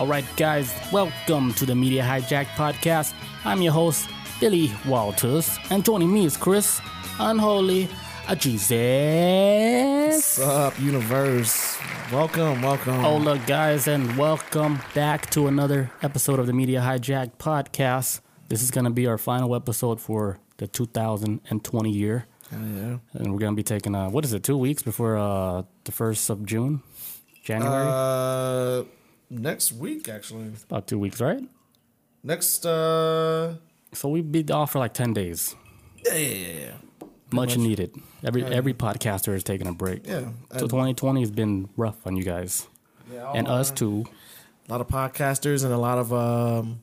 All right, guys, welcome to the Media Hijack Podcast. I'm your host, Billy Walters, and joining me is Chris Unholy Jesus. What's up, universe? Welcome, welcome. Hola, guys, and welcome back to another episode of the Media Hijack Podcast. This is going to be our final episode for the 2020 year. Hell yeah. And we're going to be taking, uh, what is it, two weeks before uh, the 1st of June? January? Uh, next week, actually. About two weeks, right? Next, uh, So we'd be off for like 10 days. yeah, yeah, yeah, yeah. Much needed. Every every podcaster is taking a break. Yeah. So 2020 has been rough on you guys. Yeah, And us too. A lot of podcasters and a lot of, um,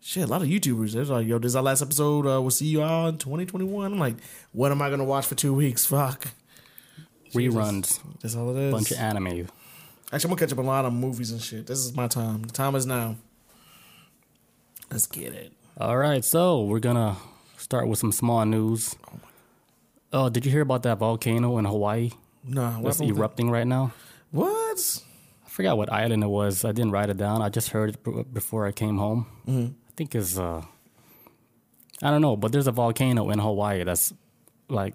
shit, a lot of YouTubers. They're like, yo, this is our last episode. Uh, we'll see you all in 2021. I'm like, what am I going to watch for two weeks? Fuck. Reruns. That's all it is. Bunch of anime. Actually, I'm to catch up on a lot of movies and shit. This is my time. The time is now. Let's get it. All right, so we're gonna start with some small news. Oh, did you hear about that volcano in Hawaii Nah, that's happened with erupting right now? that? What? I forgot what island it was. I didn't write it down. I just heard it b- before I came home. Mm-hmm. I think it's uh, I don't know, but there's a volcano in Hawaii that's like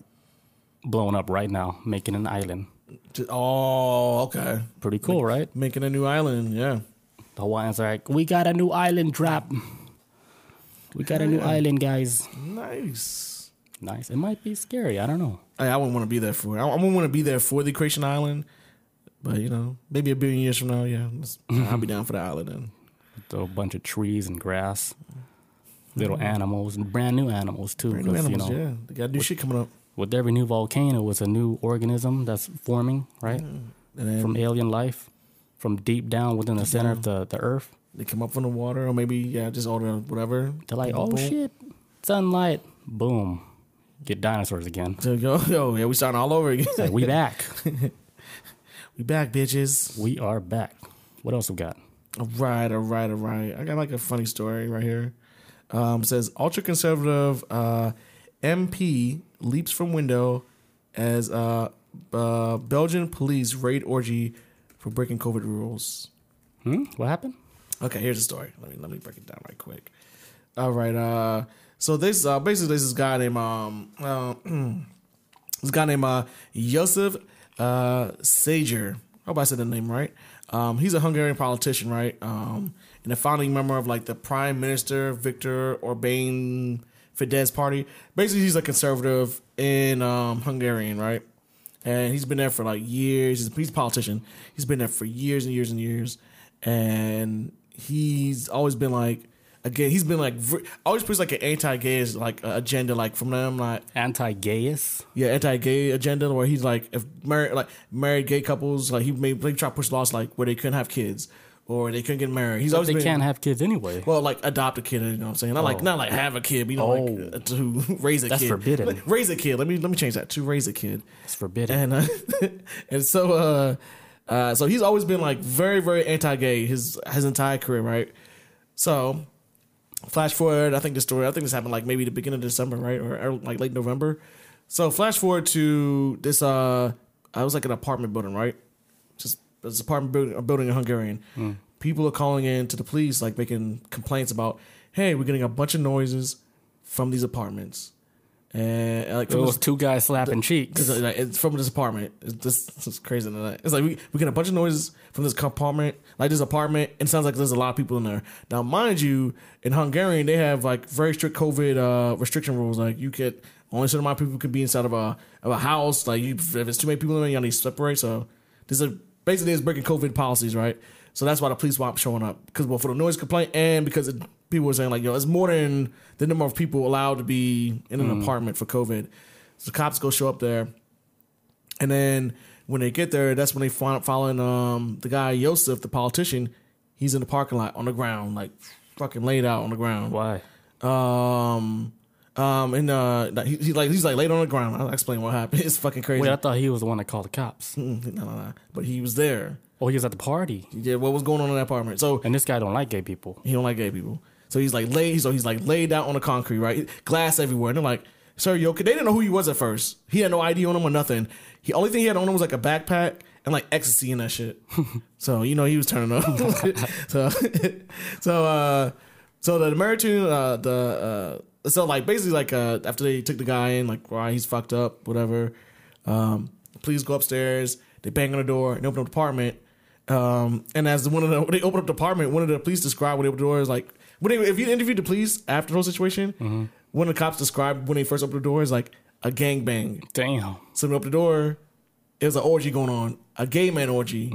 blowing up right now, making an island. Oh, okay. Pretty cool, right? Making a new island, yeah. The Hawaiians are like, we got a new island drop. We got a new island, guys. Nice. Nice. It might be scary. I don't know. I, I wouldn't want to be there for it. I, I wouldn't want to be there for the Creation Island, but you know, maybe a billion years from now, yeah, I'll be down for the island then. With a bunch of trees and grass, little animals, and brand new animals too. Mm-hmm. Brand new animals, you know, yeah. They got new shit coming up, with every new volcano, it's a new organism that's forming, right? and then From alien life, from deep down within the center of the, the earth. they come up from the water, or maybe yeah, just all the whatever. They're like, oh boom. shit, sunlight, boom, get dinosaurs again. So go, yo, yeah, we starting all over again. Like, we back. we back, bitches. we are back. What else we got? All right, all right, all right. I got like a funny story right here. Um, says ultra conservative uh, MP leaps from window as uh, uh, Belgian police raid orgy for breaking COVID rules. Hmm? What happened? Okay, here's the story. Let me let me break it down right quick. All right. Uh, so this uh, basically this is guy named um uh, this guy named uh, Josef uh, Sager. I hope I said the name right. Um, he's a Hungarian politician, right? Um, and a founding member of like the Prime Minister Viktor Orban Fidesz party. Basically, he's a conservative in um, Hungarian, right? and he's been there for like years. He's, he's a politician. He's been there for years and years and years, and he's always been like, again, he's been like always puts like an anti-gay like uh, agenda, like from them, like Anti-gayist? yeah, anti-gay agenda where he's like if married like married gay couples, like he made like try to push laws like where they couldn't have kids or they couldn't get married. He's always They been, can't have kids anyway. well, like adopt a kid, you know what I'm saying? Not like Oh. not like have a kid, but you know, like uh, to raise a That's kid. forbidden. Like, raise a kid. Let me let me change that to raise a kid. It's forbidden. And uh, and so uh uh so he's always been like very very anti-gay his his entire career, right? So flash forward, I think the story, I think this happened like maybe the beginning of December, right, or, or like late November. So flash forward to this uh I was like an apartment building, right? This apartment building, a building in Hungarian. People are calling in to the police, like making complaints about, hey, we're getting a bunch of noises from these apartments, and like it was this, two guys slapping cheeks. because like, it's from this apartment. It's just it's just crazy. It's like we, we get a bunch of noises from this apartment, like this apartment. And it sounds like there's a lot of people in there. Now, mind you, in Hungarian they have like very strict COVID uh, restriction rules. Like you can only a certain amount of people can be inside of a of a house. Like you, if it's too many people in there, you need to separate. So this is basically is breaking COVID policies, right? So that's why the police were showing up because well for the noise complaint and because it, people were saying like yo it's more than the number of people allowed to be in an apartment for COVID. So the cops go show up there. And then when they get there, that's when they find following um, the guy Yosef, the politician. He's in the parking lot on the ground, like fucking laid out on the ground. Why? Um, um, and uh, he, he like he's like laid on the ground. I'll explain what happened. It's fucking crazy. Wait, I thought he was the one that called the cops. No, no, no. But he was there. Oh, he was at the party, Yeah, what was going on in that apartment? So and this guy don't like gay people. he don't like gay people. So he's like laid. So he's like laid out on the concrete, right? Glass everywhere. And they're like, "Sir, you okay?" They didn't know who he was at first. He had no ID on him or nothing. He only thing he had on him was like a backpack and like ecstasy and that shit. so you know he was turning up. so so uh so the American uh the uh so like basically like uh after they took the guy in like why he's fucked up whatever um please go upstairs they bang on the door and open up the apartment um and as one of the they open up the apartment one of the police described when they opened the door is like when they, if you interviewed the police after the whole situation one of the cops described when they first opened the door is like a gang bang. Damn. so we opened the door. It was an orgy going on, a gay man orgy.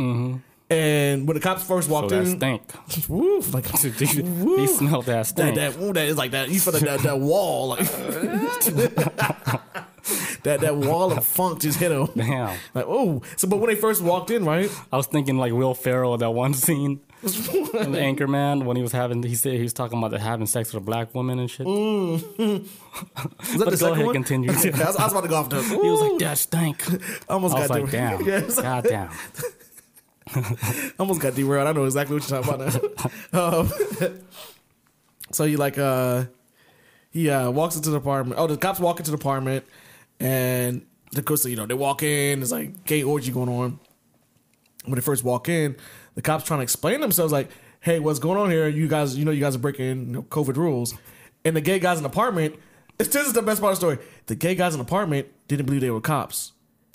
And when the cops first So walked that in, stink. woof, like he, woof, he smelled that that stink. that ooh, that is like that. You feel like that, that wall, like that that wall of funk just hit him. Damn. Like oh, so but when they first walked in, right? I was thinking like Will Ferrell that one scene in the Anchorman when he was having he said he was talking about having sex with a black woman and shit. Mm. Was that But the go ahead, one? continue. I, was, I was about to go off there. He was like, "That stink." almost I was got like, derailed. "Damn, Yes. god damn." almost got derailed. I know exactly what you're talking about now. um, so he like uh he uh walks into the apartment. Oh, the cops walk into the apartment and of course you know they walk in. There's like gay orgy going on. When they first walk in, the cops trying to explain themselves like, "Hey, what's going on here? You guys, you know, you guys are breaking you know, COVID rules." And the gay guys in the apartment. This is the best part of the story. The gay guys in the apartment didn't believe they were cops.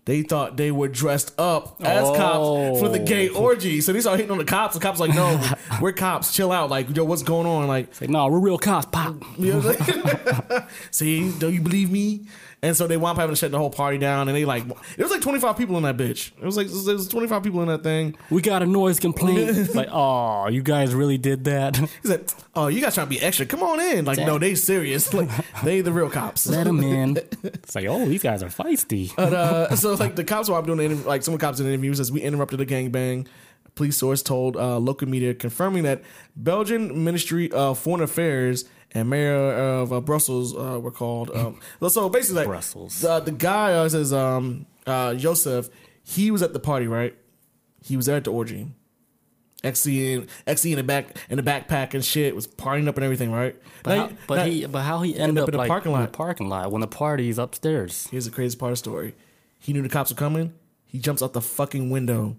They thought they were dressed up as oh. cops for the gay Oh. orgy. So they started hitting on the cops. The cops like, no, we're cops. Chill out. Like, yo, what's going on? Like, Like, no, we're real cops. Pop. you know? See, don't you believe me? And so they wound up having to shut the whole party down. And they like, it was like 25 people in that bitch. It was like, there was 25 people in that thing. We got a noise complaint. Like, oh, you guys really did that. He said, oh, you guys trying to be extra. Come on in. Like, no, they serious. Like, they the real cops. Let them in. It's like, oh, these guys are feisty. But uh, so like the cops were up doing the interview, like some of the cops in the interview says we interrupted a gangbang. Police source told uh, local media confirming that Belgian Ministry of Foreign Affairs and Mayor of uh, Brussels uh, were called. Um, so basically, like Brussels. the, the guy uh, says um, uh, Joseph, he was at the party, right? He was there at the orgy. XC in, XC in the back in the backpack and shit was partying up and everything, right? But, Now- how, but now- he, but how he ended up up, in the like parking in the lot. parking lot when the party's upstairs? Here's the craziest part of the story. He knew the cops were coming. He jumps out the fucking window.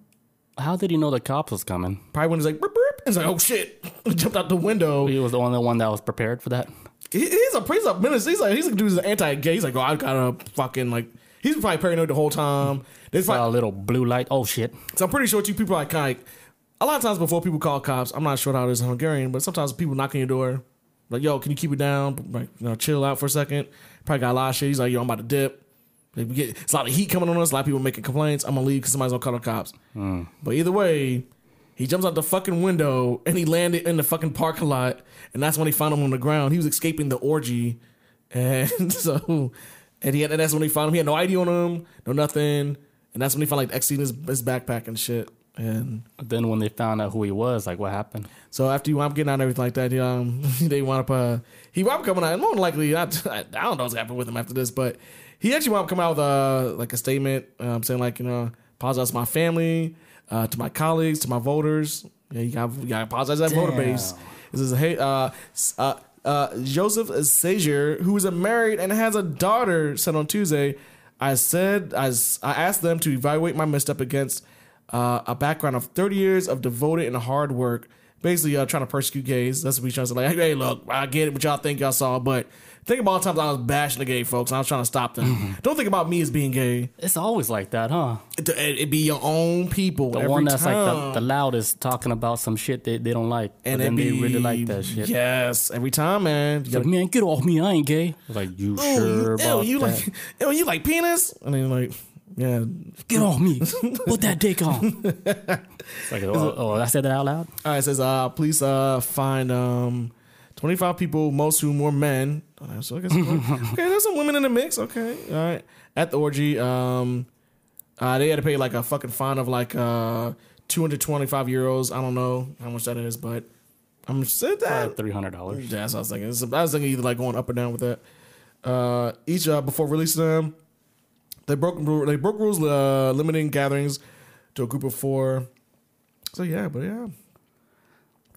How did he know the cops was coming? Probably when he's like, burp, burp, he's like, oh shit. Jumped out the window. He was the only one that was prepared for that. He, he's a he's a menace. He's like he's a dude who's anti-gay. He's like, oh, I gotta fucking like. He's probably paranoid the whole time. There's Saw a little blue light. Oh shit! so I'm pretty sure two people are like like, a lot of times before people call cops. I'm not sure how it is in Hungarian, but sometimes people knock on your door, like, yo, can you keep it down? Like, you know, chill out for a second. Probably got a lot of shit. He's like, yo, I'm about to dip. Like, we get it's a lot of heat coming on us. A lot of people making complaints. I'm gonna leave because somebody's gonna call the cops. Hmm. But either way, he jumps out the fucking window and he landed in the fucking parking lot, and that's when they found him on the ground. He was escaping the orgy, and so, and he had, and that's when they found him. He had no ID on him, no nothing, and that's when they found like X in his, his backpack and shit. And Then when they found out who he was, like what happened? so after you wound up getting out and everything like that, he, um, they wound up uh, he wound up coming out. And more than likely, I, I don't know what's happened with him after this, but he actually wound up coming out with uh, like a statement, um, saying like you know, apologize to my family, uh, to my colleagues, to my voters. Yeah, you got you got to apologize to that voter base. This is hey, uh, uh, uh, Joseph Sager, who is a married and has a daughter, said on Tuesday. I said I, I asked them to evaluate my misstep against uh, a background of 30 years of devoted and hard work. Basically, uh, trying to persecute gays. That's what we trying to say. Like, hey, look, I get it, what y'all think y'all saw, but think about all the times I was bashing the gay folks. And I was trying to stop them. Don't think about me as being gay. It's always like that, huh? It, it, be your own people. The every one that's like the, the loudest talking about some shit they, they don't like, and then it they really like that shit. Yes, every time, man. You Like, gotta, man, get off me! I ain't gay. Like, you Ooh, sure ew, about you that? like, ew, you like penis? And then like, yeah. get off me! Put that dick on. Like, oh, oh, I said that out loud. All right, it says uh, police uh, find um, 25 people, most whom were men. Uh, So I guess, okay, there's some women in the mix. Okay, all right. At the orgy, um, uh, they had to pay like a fucking fine of like uh, 225 euros. I don't know how much that is, but I'm said that. Three hundred dollars. Yeah, that's what I was thinking. I was thinking either like going up or down with that. Uh, each uh, before releasing them, they broke they broke rules uh, limiting gatherings to a group of four. So yeah, but yeah,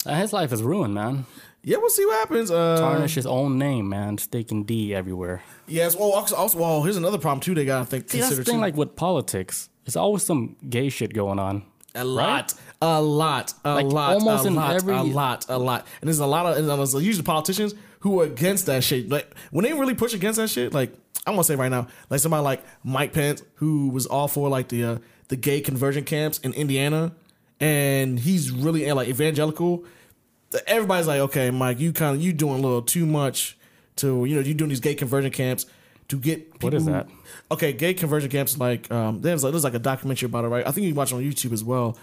Uh, his life is ruined, man. Yeah, we'll see what happens. Uh, Tarnish his own name, man. Staking D everywhere. Yes. Well, also, also, well, here's another problem too. They got to think See, that's consider the thing, too. like with politics. There's always some gay shit going on. A lot, a lot, a Like, lot, almost a in lot, every- a lot, a lot. And there's a lot of, and there's usually politicians who are against that shit. Like when they really push against that shit, like I'm gonna say right now, like somebody like Mike Pence, who was all for like the uh, the gay conversion camps in Indiana, and he's really like evangelical. Everybody's like, okay, Mike, you kind of you doing a little too much to you know you doing these gay conversion camps to get people What is that? Okay, gay conversion camps like um there's like there's like a documentary about it, right? I think you can watch it on YouTube as well.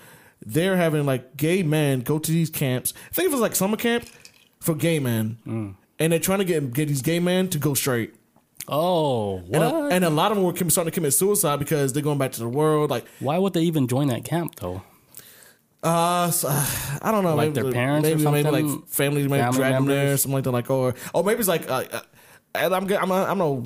They're having like gay men go to these camps. I think it was like summer camp for gay men, Mm. and they're trying to get get these gay men to go straight. Oh, what? And a, and a lot of them were starting to commit suicide because they're going back to the world. Like, Why would they even join that camp though? Uh, so, I don't know, Like maybe their parents or maybe, maybe like family might Family drag them there, members? something like that. Like, or or maybe it's like. Uh, uh, and I'm I'm a, I'm no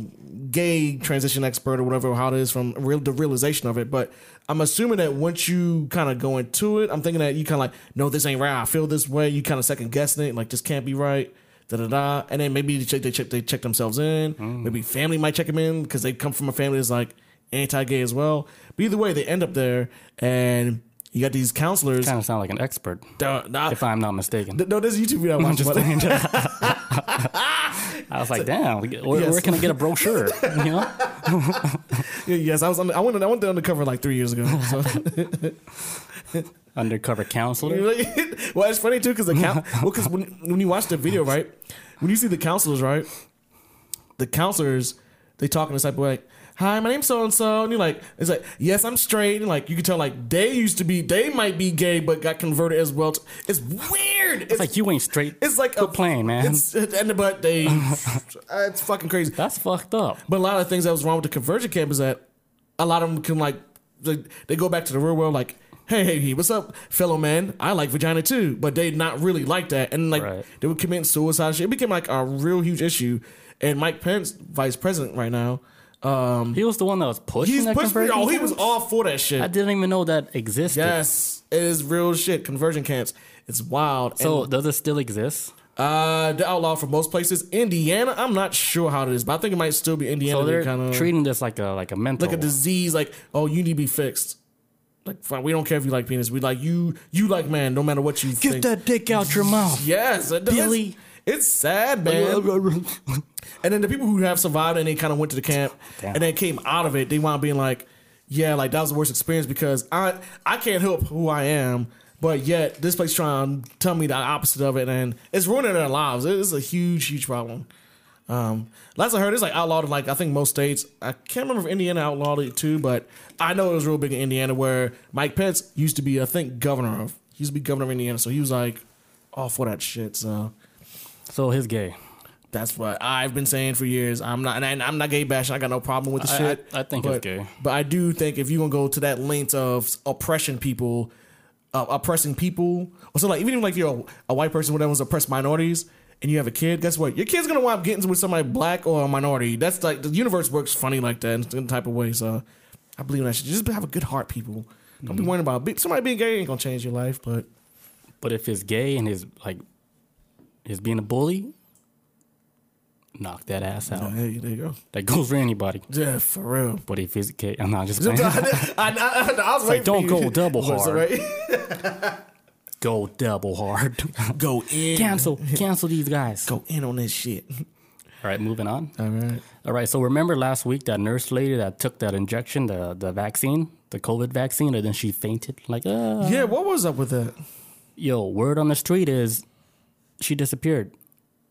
gay transition expert or whatever how it is from real the realization of it, but I'm assuming that once you kind of go into it, I'm thinking that you kind of like no, this ain't right. I feel this way. You kind of second guessing it, like this can't be right. Da da da. And then maybe they check they check they check themselves in. Mm. Maybe family might check them in because they come from a family that's like anti-gay as well. But either way, they end up there and. You got these counselors. Kind of sound like an expert, nah, if I'm not mistaken. no, there's a YouTube video I watched. just about it. I was like, damn, where, Yes. where can I get a brochure? You know? Yes, I was. On, I went. I went undercover like three years ago. So. Undercover counselor. well, it's funny too because the count. well, because when when you watch the video, right, when you see the counselors, right, the counselors they talk in this type of way. Hi, my name's so and so, and you're like, it's like, yes, I'm straight, and like you can tell, like they used to be, they might be gay, but got converted as well. It's weird. It's, It's like you ain't straight. it's like Quit plane, man. It's and but they, uh, it's fucking crazy. That's fucked up. But a lot of the things that was wrong with the conversion camp is that a lot of them can like they, they go back to the real world like, hey, hey, hey, what's up, fellow man? I like vagina too, but they not really like that, and like Right. they would commit suicide. Shit. It became like a real huge issue. And Mike Pence, vice president right now, um, He was the one that was pushing he's that pushed me. conversion Oh, he was all for that shit. I didn't even know that existed. yes, it is real shit. Conversion camps. It's wild. So And, does it still exist? uh, the outlaw for most places. Indiana, I'm not sure how it is, but I think it might still be Indiana. So they're kind of treating this like a like a mental. like a disease, like oh, you need to be fixed. Like fine, we don't care if you like penis. We like you. You like man, no matter what you Get think. that dick out your mouth. yes, it does. Billy. It's sad, man. And then the people who have survived and they kind of went to the camp Damn. and then came out of it, they wound up being like, yeah, like that was the worst experience because I I can't help who I am, but yet this place trying to tell me the opposite of it, and it's ruining their lives. It is a huge, huge problem. Um, last I heard, it's like outlawed in like I think most states. I can't remember if Indiana outlawed it too, but I know it was real big in Indiana where Mike Pence used to be, I think, governor of. He used to be governor of Indiana, so he was like all for that shit. So So he's gay. that's what I've been saying for years. I'm not, and I'm not gay bashing. I got no problem with the I- shit. I- I think but, it's gay. but I do think if you're gonna go to that length of oppression people, uh, oppressing people, or so like even if like you're a, a white person, whatever, oppressed minorities, and you have a kid, guess what? Your kid's gonna wind up getting with somebody black or a minority. That's like the universe works funny like that in some type of way. So I believe in that shit. Just have a good heart, people. Don't Mm-hmm. be worrying about somebody being gay ain't gonna change your life, but But if he's gay and he's like, he's being a bully, knock that ass out. hey, there you go. That goes for anybody. Yeah, for real. But if he's okay, I'm not just I, playing. I, I, I was waiting don't you. go double hard. right? go double hard. go in. cancel, cancel these guys. Go in on this shit. All right, moving on. All right. All right, so remember last week that nurse lady that took that injection, the the vaccine, the COVID vaccine, and then she fainted. Like, uh, Yeah, what was up with that? yo, word on the street is she disappeared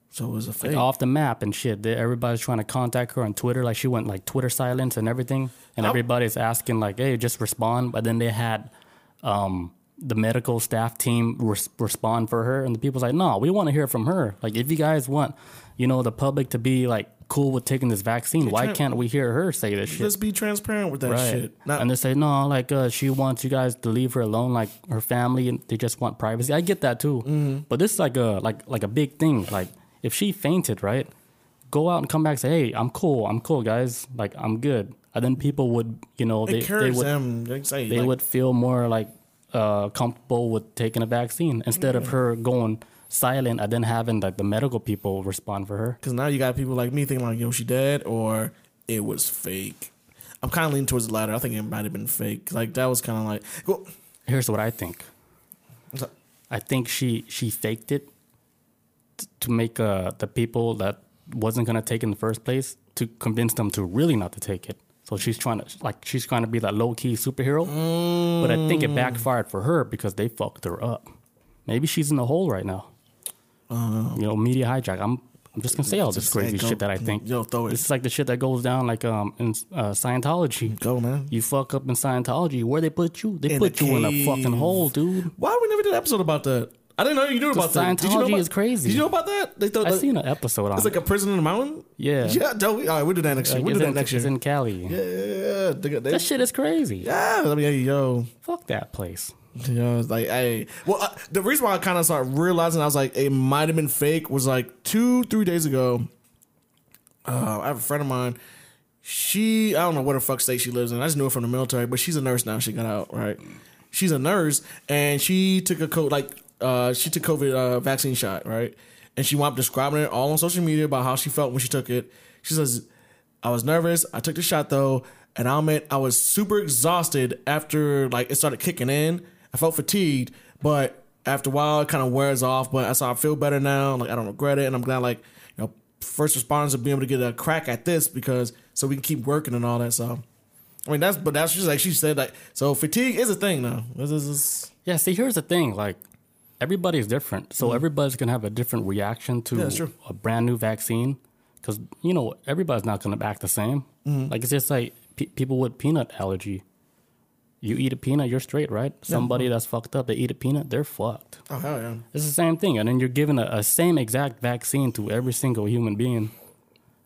So it was a fake. off the map and shit. Everybody's trying to contact her on Twitter. Like she went like Twitter silence and everything, and everybody's asking like, hey, just respond. But then they had um, the medical staff team res- respond for her, and the people's like, no, we want to hear from her. Like, if you guys want, you know, the public to be like cool with taking this vaccine, why can't we hear her say this shit? Let's be transparent with that Right. shit. Not, and they say no, like uh, she wants you guys to leave her alone, like her family, and they just want privacy. I get that too, Mm-hmm. but this is like a like like a big thing. Like if she fainted, right, go out and come back, and say, hey, I'm cool, I'm cool, guys, like I'm good, and then people would, you know, they they would them. They say they like, would feel more like uh, comfortable with taking a vaccine instead of her going silent and then having like the medical people respond for her. because now you got people like me thinking like, yo, she dead or it was fake. I'm kind of leaning towards the latter. I think it might have been fake. Like that was kind of like, well, Here's what I think. I think she she faked it t- to make uh, the people that wasn't gonna take it in the first place to convince them to really not to take it. So she's trying to like she's trying to be that low key superhero, but I think it backfired for her because they fucked her up. Maybe she's in the hole right now. You know, media hijack. I'm I'm just gonna say all this crazy go- shit that I think. yo, throw it. This is like the shit that goes down like um in uh, Scientology. go man. You fuck up in Scientology. Where they put you? They In put you in a fucking hole, dude. Why we never did an episode about that? I didn't know you knew about that. Did you know Scientology about, is crazy. Did you know about that? They thought I like, seen an episode on it's it. like a prison in the mountain. Yeah. Yeah, don't we? All right, we'll do that next year. Like, We'll it's do that in, next it's year. in Cali. Yeah, yeah, yeah. They, they, That shit is crazy. yeah. I mean, hey, yo, Fuck that place. You know, it's like, hey. Well, uh, the reason why I kind of started realizing I was like, it might have been fake was like two, three days ago. Uh, I have a friend of mine. She, I don't know what the fuck state she lives in. I just knew her from the military, but she's a nurse now. She got out, right? She's a nurse, and she took a COVID, like, uh, she took COVID uh, vaccine shot, right? And she wound up describing it all on social media about how she felt when she took it. She says, I was nervous. I took the shot though, and I'll admit I was super exhausted after like it started kicking in. I felt fatigued, but after a while it kind of wears off. But I saw I feel better now. Like I don't regret it, and I'm glad like you know first responders will be able to get a crack at this because so we can keep working and all that. So I mean that's but that's just like she said like so fatigue is a thing now. This is Yeah, see, here's the thing. Like, everybody's different. So everybody's going to have a different reaction to Mm-hmm. Yeah, a brand new vaccine. Because, you know, everybody's not going to act the same. Mm-hmm. Like, it's just like pe- people with peanut allergy. You eat a peanut, you're straight, right? Somebody that's fucked up, they eat a peanut, they're fucked. oh hell yeah. It's the same thing. And then you're giving a, a same exact vaccine to every single human being.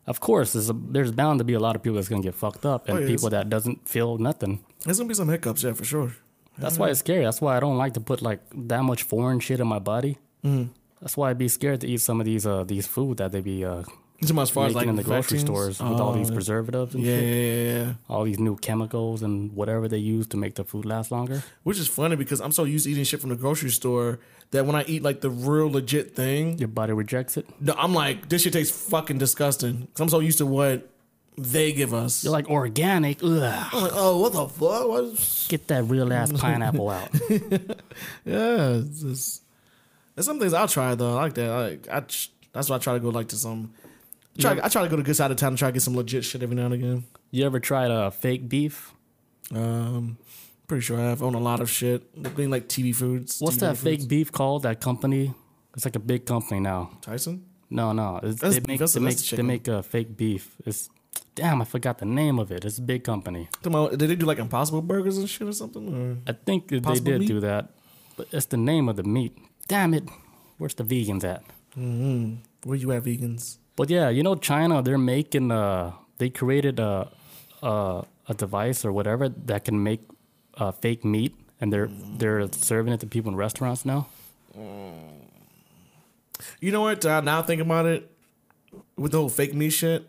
Of course, there's, a, there's bound to be a lot of people that's going to get fucked up and Oh, yeah, people that doesn't feel nothing. There's gonna be some hiccups, yeah, for sure. That's why it's scary. That's why I don't like to put like that much foreign shit in my body. Mm-hmm. That's why I'd be scared to eat some of these uh these food that they be uh As far as like in the grocery vaccines? stores with all Oh, these preservatives and Yeah, shit. yeah, yeah, yeah. All these new chemicals and whatever they use to make the food last longer. Which is funny because I'm so used to eating shit from the grocery store that when I eat like the real legit thing, Your body rejects it. no, I'm like, this shit tastes fucking disgusting. 'Cause I'm so used to what they give us. You're like organic. Ugh. I'm like, oh, what the fuck? What? Get that real ass pineapple out. Yeah, it's just, there's some things I'll try though. I like that. I, like, I that's why I try to go like to some. Try, I try to go to good side of town and try to get some legit shit every now and again. You ever tried uh, fake beef? Um, pretty sure I have owned a lot of shit, being like TV foods. What's TV that foods. fake beef called? That company? It's like a big company now. Tyson? No, no. It's, That's they make That's- they that's make the they make uh, fake beef. It's damn. I forgot the name of it. It's a big company. Did they do like Impossible Burgers and shit or something? Or? I think that they did meat? do that, but it's the name of the meat. Damn it, where's the vegans at? Mm-hmm. Where you at, vegans? But yeah, you know China, they're making uh they created a a, a device or whatever that can make uh, fake meat, and they're they're serving it to people in restaurants now. You know what? Uh, now thinking about it, with the whole fake meat shit.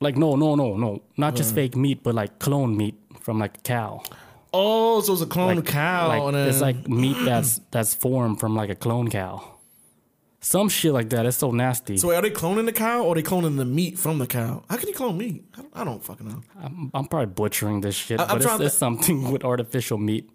Like no, no, no, no, not just fake meat, but like clone meat from like a cow. Oh, so it's a clone Like, cow. like and then, it's like meat that's that's formed from like a clone cow. Some shit like that. It's so nasty. So are they cloning the cow or are they cloning the meat from the cow? How can you clone meat? I don't, I don't fucking know. I'm, I'm probably butchering this shit, I- but it's, to- it's something with artificial meat.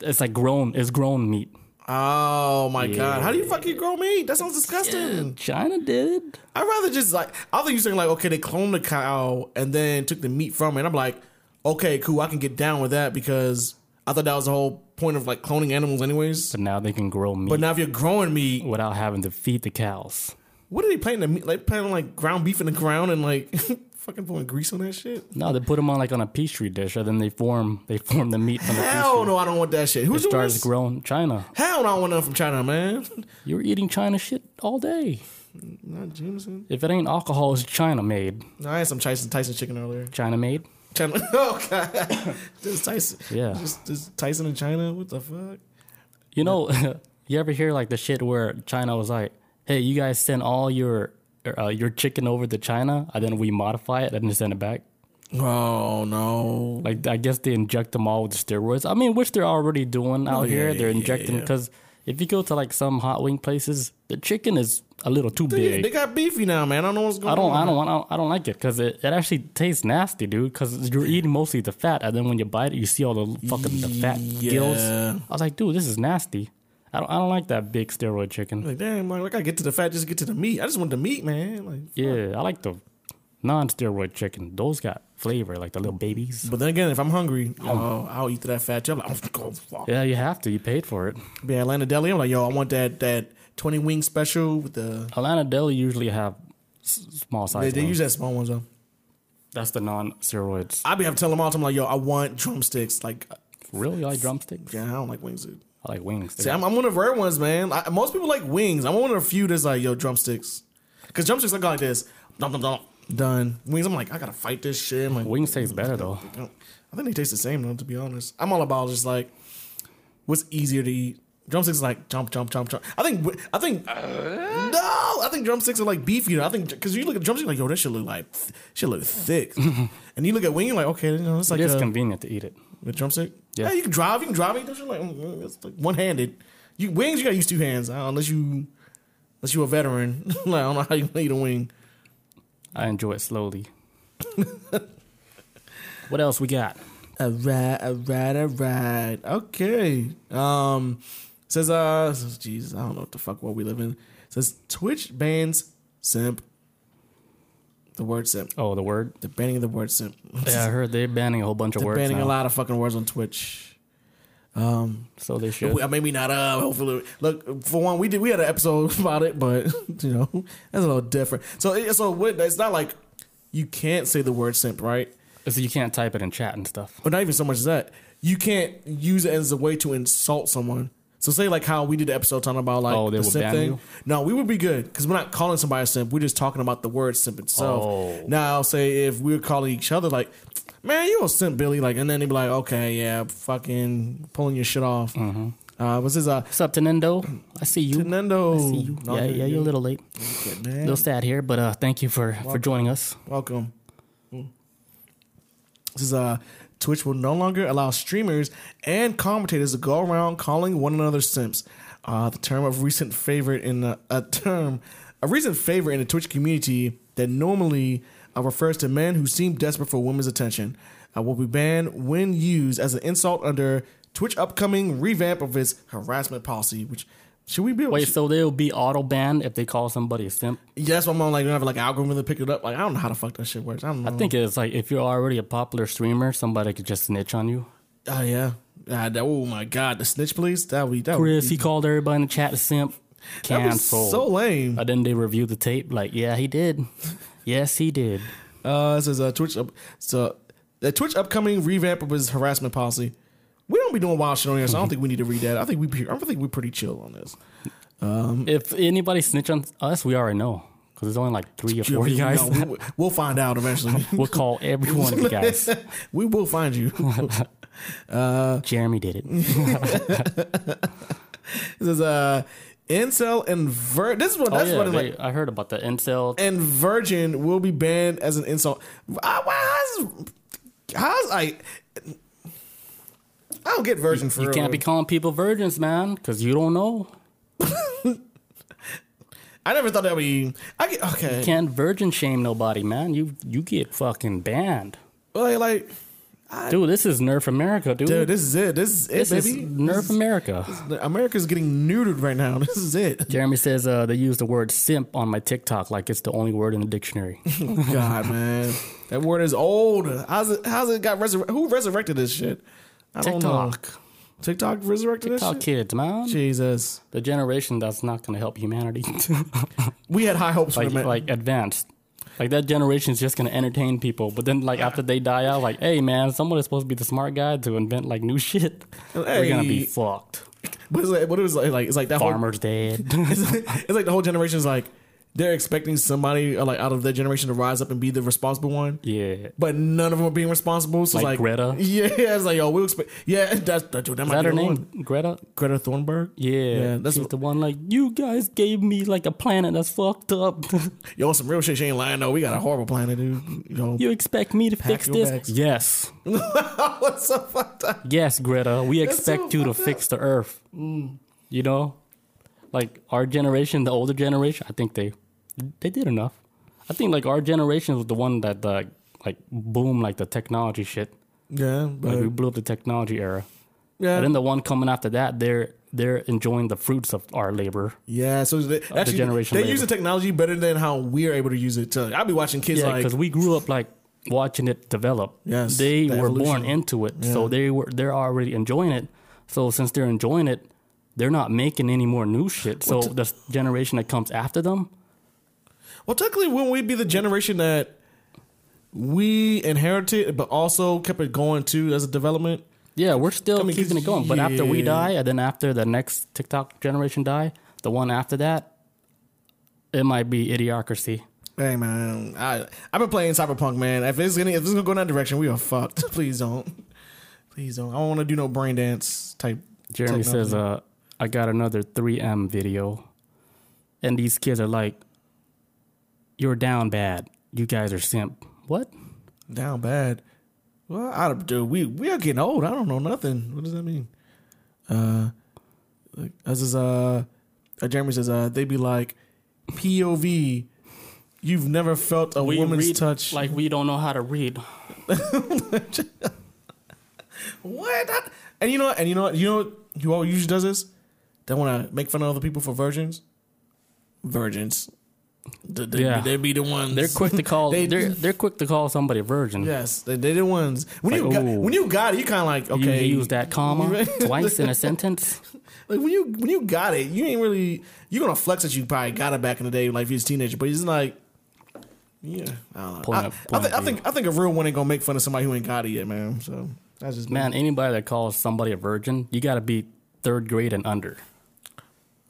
It's like grown. It's grown meat. Oh my god! How do you fucking grow meat? That sounds disgusting. China did. I'd rather just like I think you saying like okay, they cloned the cow and then took the meat from it. And I'm like, okay, cool, I can get down with that because I thought that was the whole point of like cloning animals, anyways. But now they can grow meat But now if you're growing meat, without having to feed the cows. what are they planting the meat? Like planting like ground beef in the ground and like fucking pouring grease on that shit? No, they put them on like on a petri dish, and then they form they form the meat from the Hell no, I don't want that shit. Who's It starts this? growing China. Hell no, I don't want nothing from China, man. You were eating China shit all day. Not Jameson. If it ain't alcohol, it's China made. No, I had some Tyson Tyson chicken earlier. China made. China. Oh god, this Tyson. Yeah. Just this Tyson in China. What the fuck? You know, you ever hear like the shit where China was like, "Hey, you guys send all your uh, your chicken over to China, and then we modify it and then send it back." Oh no. Like I guess they inject them all with steroids. I mean, which they're already doing out Oh, yeah, here. they're yeah, injecting yeah. If you go to like some hot wing places, the chicken is a little too They, big. they got beefy now, man. I don't know what's going I don't, on. I don't want, I don't like it because it, it actually tastes nasty, dude. Because you're eating mostly the fat, and then when you bite it, you see all the fucking the fat gills. I was like, dude, this is nasty. I don't, I don't like that big steroid chicken. Like, damn, like, I gotta get to the fat, just get to the meat. I just want the meat, man. Like, Yeah, I like the non-steroid chicken. Those got flavor, like the little babies. but then again, if I'm hungry, oh, oh I'll eat that fat. I'm like, oh, fuck. Yeah, you have to. You paid for it. Be Atlanta Deli. I'm like, yo, I want that that 20 wing special with the. Atlanta Deli usually have small size. they ones. use that small ones though. That's the non-steroids. I be have to tell them all time, like, yo, I want drumsticks. Like, Really, you like drumsticks? yeah, I don't like wings, dude. I like wings. See, I'm, I'm one of the rare ones, man. I, most people like wings. I'm one of the few that's like, yo, drumsticks. Because drumsticks look like this. Dum, dum, dum, done. Wings, I'm like, I gotta fight this shit. I'm like, wings taste better though. I think they taste the same though, to be honest. I'm all about just like what's easier to eat. Drumsticks is like jump, jump, jump, jump. I think I think no, I think drumsticks are like beefier. I think because you look at drumsticks like yo, that should look like should look thick, and you look at wing, you're like okay, you know, it's like It is convenient to eat it. a drumstick. Yeah. Yeah. you can drive, you can drive it. Like mm, it's like one handed. You wings, you gotta use two hands uh, unless you unless you a veteran. like, I don't know how you eat a wing. I enjoy it slowly. what else we got? A ride, a All right, all right, all right. Okay. Um, says uh, Jesus, I don't know what the fuck world we live in. says Twitch bans simp. The word simp. Oh, the word. They're banning the word simp. Yeah, I heard they're banning a whole bunch of They're words banning now. a lot of fucking words on Twitch. So they should. Maybe not. Uh, hopefully, look for one, we did we had an episode about it, but you know that's a little different. So, so it's not like you can't say the word simp, right? So you can't type it in chat and stuff. But not even so much as that. You can't use it as a way to insult someone. So say like how we did the episode talking about like Oh, they the simp thing. you? No, we would be good because we're not calling somebody a simp. We're just talking about the word simp itself. Oh. Now, say if we're calling each other like, "Man, you a simp, Billy," like, and then they'd be like, "Okay, yeah, fucking pulling your shit off." Mm-hmm. Uh, what's his uh? What's up, Tenendo? I see you. Tenendo, I see you. No, yeah, yeah, you're a little late. good, A little sad here, but uh, thank you for for joining us. Welcome. This is uh Twitch will no longer allow streamers and commentators to go around calling one another simps. Uh, the term of recent favorite in the, a term a recent favorite in the Twitch community that normally uh, refers to men who seem desperate for women's attention uh, will be banned when used as an insult under Twitch upcoming revamp of its harassment policy. Which should we be? Wait, so they'll be auto banned if they call somebody a simp? yeah, that's I'm on, like we have like an algorithm to pick it up. Like I don't know how the fuck that shit works. I don't know. I think it's like if you're already a popular streamer, somebody could just snitch on you. Oh yeah. Ah, that, oh my god, the snitch police. That would be that would Chris, be, he called everybody in the chat a simp. Cancel. so lame. But then they reviewed the tape, like, yeah, he did. Yes, he did. Uh, it says uh, Twitch. Up, so the Twitch upcoming revamp of his harassment policy. We don't be doing wild shit on here, so I don't think we need to read that. I think we I think we're pretty chill on this. Um, If anybody snitch on us, we already know because there's only like three or four We- guys. no, we, we'll find out eventually. we'll call every one of you guys. we will find you. Jeremy did it. This is uh, Incel and Vir. This is what Oh that's yeah, what they- like. I heard about the incel. And Virgin will be banned as an insult. I- why- How's how's I? I don't get Virgin for You real. can't be calling people virgins, man, because you don't know. I never thought that would be. I get okay. Can't virgin shame nobody, man. You you get fucking banned, Like, like, dude. This is Nerf America, dude. dude, this is it. This is it, this is baby. Nerf America. America's getting neutered right now. This is it. Jeremy says uh, they use the word simp on my TikTok like it's the only word in the dictionary. God, man, that word is old. How's it? How's it got resurrected? Who resurrected this shit? I don't know. TikTok. TikTok resurrected TikTok this kids, man. Jesus, The generation that's not going to help humanity. we had high hopes like for them. like advanced. Like that generation is just gonna entertain people, but then like after they die out, like, hey man, someone is supposed to be the smart guy to invent like new shit. We're gonna be fucked. But it's like, what it was like, like it's like that whole Farmer's dead. it's, like, it's like the whole generation is like they're expecting somebody uh, like out of their generation to rise up and be the responsible one. yeah. But none of them are being responsible. So Like it's like Greta? Yeah, it's like yo, we'll expect. Yeah, that's that, dude, that Is might that be her name? one. Greta? Greta Thunberg. Yeah. Yeah, that's She's what- the one like, you guys gave me like a planet that's fucked up. Yo, some real shit. She ain't lying though. We got a horrible planet, dude. You you expect me to fix this? bags. Yes. what's so fucked up? Yes, Greta. We That's expect so you to fucked fix the earth. You know, like our generation, the older generation, I think they they did enough. I think like our generation was the one that uh, like boom like the technology shit. Yeah, Like we blew up the technology era. yeah, And then the one coming after that, they're they're enjoying the fruits of our labor. yeah. So they, actually, generation they later. use the technology better than how we're able to use it. To I'll be watching kids Yeah, like because we grew up like watching it develop. Yes, they the were born into it, Yeah. so they were they're already enjoying it. So since they're enjoying it, they're not making any more new shit. So the generation that comes after them, Well, technically, wouldn't we be the generation that we inherited, but also kept it going too as a development? yeah, we're still I mean, keeping it going. But after we die, and then after the next TikTok generation die, the one after that, it might be idiocracy. Hey man, I I've been playing Cyberpunk, man. If it's gonna if it's gonna go in that direction, we are fucked. Please don't, please don't. I don't want to do no brain dance type. Jeremy says, uh, I got another 3M video. And these kids are like, You're down bad. You guys are simp. What? down bad. Well, I don't dude, we we are getting old. I don't know nothing. What does that mean? Uh, like, as is uh, uh, Jeremy says, uh, they be like, POV. You've never felt a woman's read touch. like we don't know how to read. what? And you know, and you know, what you know, who always usually does this? They want to make fun of other people for virgins. Virgins. They, they, Yeah. they be the ones. They're quick to call They- they, are they're quick to call somebody a virgin. Yes, they, they're the ones. When you got, when you got it, you kind of like okay. You use that comma twice in a sentence. Like when you when you got it, you ain't really you're gonna flex that you probably got it back in the day, like if you was a teenager. But it's like, yeah, I don't know. Point I, I, think, I think I think a real one ain't gonna make fun of somebody who ain't got it yet, man. So that's just Man, anybody that calls somebody a virgin, you got to be third grade and under.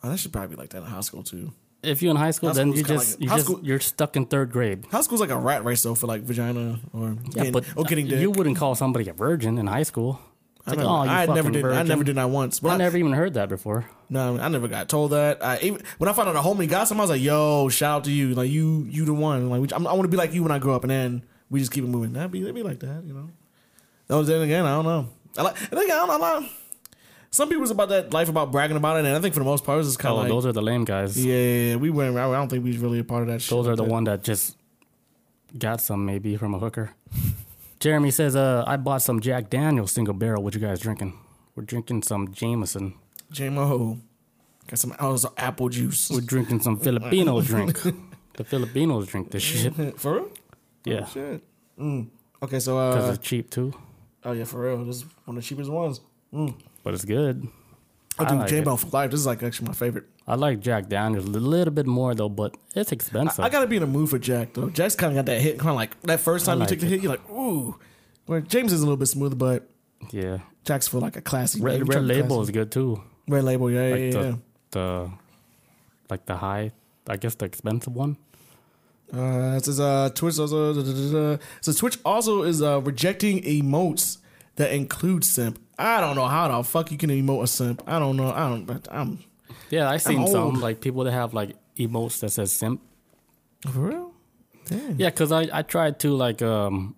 Oh, that should probably be like that in high school too. If you're in high school, High then you just like- you just school, you're stuck in third grade. High school's like a rat race though for like vagina or Yeah, getting, but or getting dick. you wouldn't call somebody a virgin in high school. It's I, like, never, oh, I never did. I never did that once. But I I, never even heard that before. no, I never got told that. I even when I found out a homie got some, I was like, "Yo, shout out to you! Like you, you the one. Like I want to be like you when I grow up." And then we just keep it moving. That'd be, that'd be like that, you know. That was then again. I don't know. I like. I think I don't know. Some people's about that life about bragging about it, and I think for the most part, it's just kind Oh, of like, those are the lame guys. yeah, yeah, yeah, we weren't. I don't think we was really a part of that. shit Those are the that. one that just got some maybe from a hooker. Jeremy says, uh, I bought some Jack Daniels single barrel. What you guys drinking? We're drinking some Jameson. JMO. Got some ounce of apple juice. We're drinking some Filipino drink. The Filipinos drink this shit. for real? Yeah. Shit. Mm. Okay, so Because uh, it's cheap too. oh yeah, for real. This is one of the cheapest ones. But it's good. I do like for life. This is like actually my favorite. I like Jack Daniels a little bit more though, but it's expensive. I gotta be in the mood for Jack though. Jack's kind of got that hit, kind of like that first time like you take the hit, you're like, ooh. Where James is a little bit smoother, but yeah. Jack's for like a classy. Red, red label classy. is good too. Red label, yeah, Like yeah, the, yeah. the like the high, I guess the expensive one. Uh, it says uh, Twitch also. Da, da, da. So Twitch also is uh, rejecting emotes that include simp. I don't know how the fuck you can emote a simp. I don't know. I don't. But I'm Yeah, I seen some like people that have like emotes that says simp. for real. Damn. Yeah, because I, I tried to like um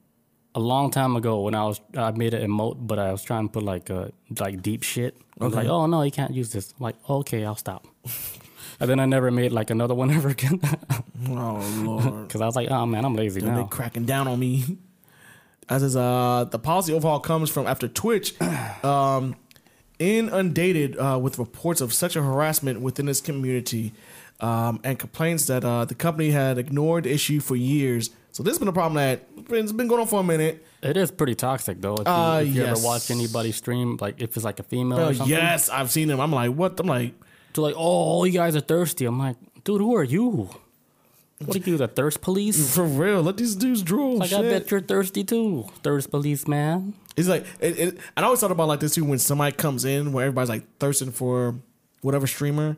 a long time ago when I was I made an emote, but I was trying to put like uh like deep shit. I was Okay. like, oh no, you can't use this. I'm like, okay, I'll stop. and then I never made like another one ever again Oh lord. because I was like, oh man, I'm lazy They now. cracking down on me. As is, uh, the policy overhaul comes from after Twitch, um, inundated uh, with reports of sexual harassment within its community, um, and complaints that uh, the company had ignored the issue for years. So this has been a problem that it's been going on for a minute. It is pretty toxic though. If you, Uh, if you yes. ever watch anybody stream, like if it's like a female or something, yes, I've seen them. I'm like, what? I'm like, to like, oh, all you guys are thirsty. I'm like, dude, who are you? What are you, do, the thirst police? for real, let these dudes drool. Like, I shit. bet you're thirsty too, thirst police man. It's like it, it, and I always thought about like this too when somebody comes in where everybody's like thirsting for whatever streamer.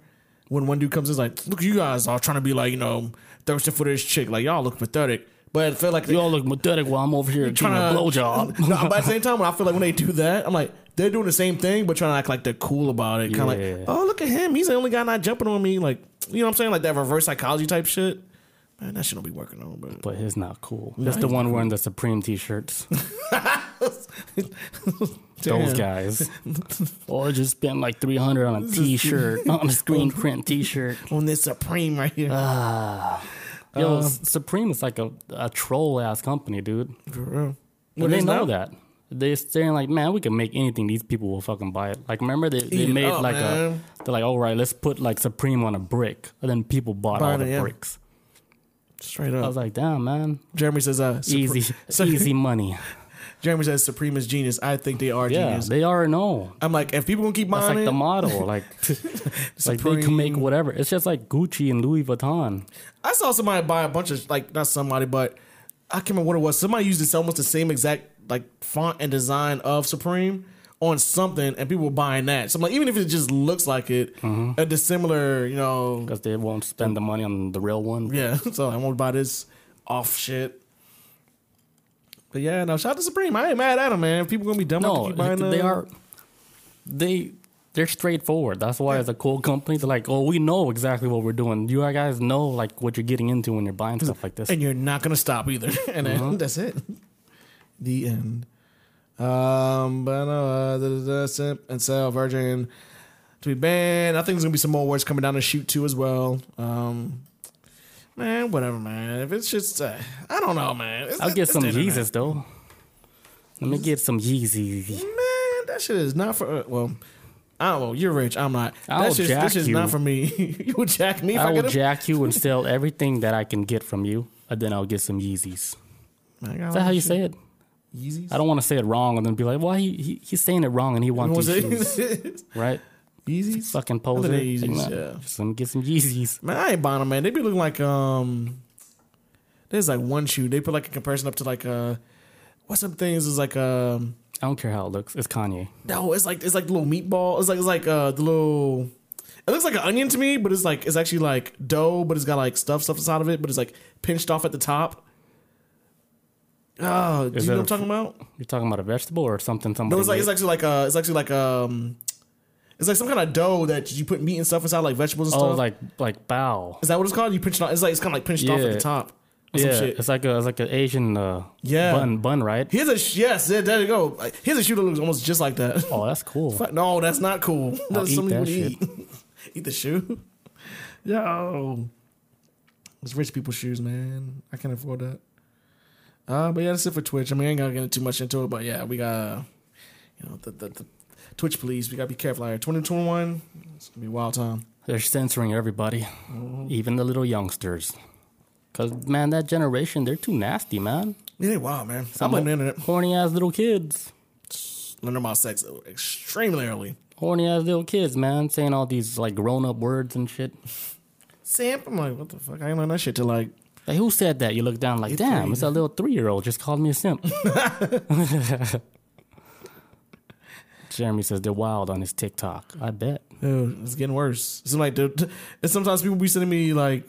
When one dude comes in, it's like, look, you guys are trying to be like, you know, thirsting for this chick. Like y'all look pathetic. But I feel like You all look pathetic while I'm over here trying to blowjob. no, but at the same time, when I feel like when they do that, I'm like, they're doing the same thing, but trying to act like they're cool about it. Kind of Yeah. like, oh, look at him. He's the only guy not jumping on me. Like, you know what I'm saying? Like that reverse psychology type shit. Man, that shit don't be working on, but but he's not cool. That's the one wearing the Supreme t-shirts. Those guys. or just spend like three hundred on a t-shirt, on a screen print t-shirt. on this Supreme right here. Ah. Yo, uh, S- Supreme is like a, a troll ass company, dude. For real. They know now? that. They're saying like, man, we can make anything. These people will fucking buy it. Like, remember they, they made up, like a. They're like, all right, let's put like Supreme on a brick, and then people bought Buy all it, the yeah. bricks. Straight up. I was like, damn, man, Jeremy says, uh, Supre- easy, So- easy money. Jeremy says Supreme is genius. I think they are Yeah, genius. they are no. I'm like, if people gonna keep That's like the model. Like, like they can make whatever. It's just like Gucci and Louis Vuitton. I saw somebody buy a bunch of like not somebody, but I can't remember what it was. Somebody used this almost the same exact like font and design of Supreme on something, and people buying that. So I'm like, even if it just looks like it, Mm-hmm. a dissimilar, you know, because they won't spend the money on the real one. yeah. So I won't buy this off shit. But yeah, no, shout out to Supreme. I ain't mad at them, man. People gonna be dumb enough No, to keep buying they uh, are. They they're straightforward. That's why it's a cool company. They're like, oh, we know exactly what we're doing. You guys know like what you're getting into when you're buying stuff like this. and you're not gonna stop either. and then Uh-huh. that's it. The end. Um, but uh, simp incel virgin to be banned. I think there's gonna be some more words coming down the chute too as well. Um, man, whatever, man. If it's just, uh, I don't know, man. It's, I'll get some. Yeezys though. Let me get some Yeezys. Man, that shit is not for. Uh, well, I don't know. You're rich. I'm not. I'll That's just jack this is you. not for me. you would jack me I, I will jack you and sell everything that I can get from you, and then I'll get some Yeezys. Is that how you say it? Yeezys? I don't want to say it wrong and then be like, "Well, he, he he's saying it wrong and he wants these shoes, right?" Yeezys? Fucking poser. Yeezys, Like, nah, yeah. Just let me get some Yeezys. Man, I ain't buying them, man. They be looking like um. There's like one shoe. They put like a comparison up to like uh, what's some things is like um. I don't care how it looks. It's Kanye. No, it's like it's like the little meatball. It's like it's like uh the little. It looks like an onion to me, but it's like it's actually like dough, but it's got like stuff stuff inside of it, but it's like pinched off at the top. Oh, do Is you know what I'm talking about? You're talking about a vegetable or something? Somebody No, it's like it's made? actually like uh, it's actually like um, it's like some kind of dough that you put meat and stuff inside, like vegetables and oh, stuff. like like bow. is that what it's called? You pinch it off. It's like it's kind of like pinched off at Yeah. the top. Or some Yeah, shit. it's like a it's like an Asian uh, Yeah. bun bun, right? Here's a sh- yes, there, there you go. Here's a shoe that looks almost just like that. Oh, that's cool. Fuck, no, that's not cool. That's eat something that you would eat. eat the shoe. Yo, it's rich people's shoes, man. I can't afford that. Uh, but yeah, that's it for Twitch. I mean, I ain't gonna get too much into it, but yeah, we got, you know, the, the, the Twitch police. We gotta be careful out here. 2021, it's gonna be a wild time. They're censoring everybody, Mm-hmm. even the little youngsters. Cause man, that generation, they're too nasty, man. Yeah, they wild, man. Some I'm on the internet horny ass little kids, learning about sex extremely early. horny ass little kids, man, saying all these like grown up words and shit. Simp. I'm like, what the fuck? I ain't learned that shit till like Like who said that? You look down like, It's damn, crazy. it's a little three year old just called me a simp. Jeremy says they're wild on his TikTok. I bet. Dude, it's getting worse. It's like it's sometimes people be sending me like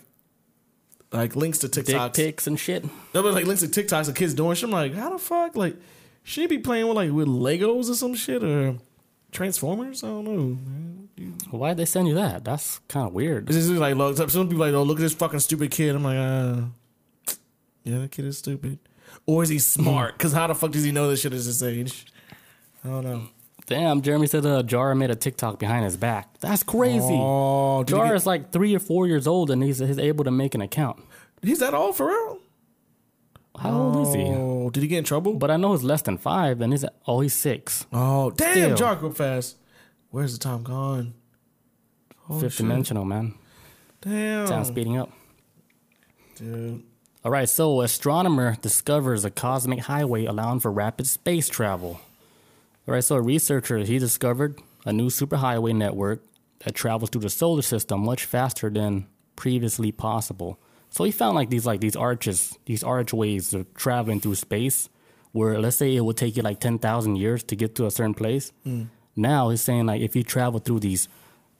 like links to Dick pics and shit. They'll be like links to TikToks of kids doing shit. I'm like, how the fuck? Like, should he be playing with like with Legos or some shit or Transformers? I don't know. Man. Why'd they send you that? That's kind of weird. It's just like look, some people like, oh, look at this fucking stupid kid. I'm like, uh, yeah, that kid is stupid. Or is he smart? Because how the fuck does he know this shit is this age? I don't know. Damn, Jeremy said uh, Jar made a TikTok behind his back. That's crazy. Oh, did Jar get- is like three or four years old and he's, he's able to make an account. he's that old for real? How old is he? Oh, did he get in trouble? But I know he's less than five, and he's oh he's six. Oh, damn, Still. Jar go fast. Where's the time gone? Oh, Fifth shit. dimensional, man. Damn. Sounds speeding up. Dude. All right, so astronomer discovers a cosmic highway allowing for rapid space travel. All right, so a researcher he discovered a new superhighway network that travels through the solar system much faster than previously possible. So he found like these like these arches, these archways of traveling through space, where let's say it would take you like ten thousand years to get to a certain place. Hmm. Now he's saying like if you travel through these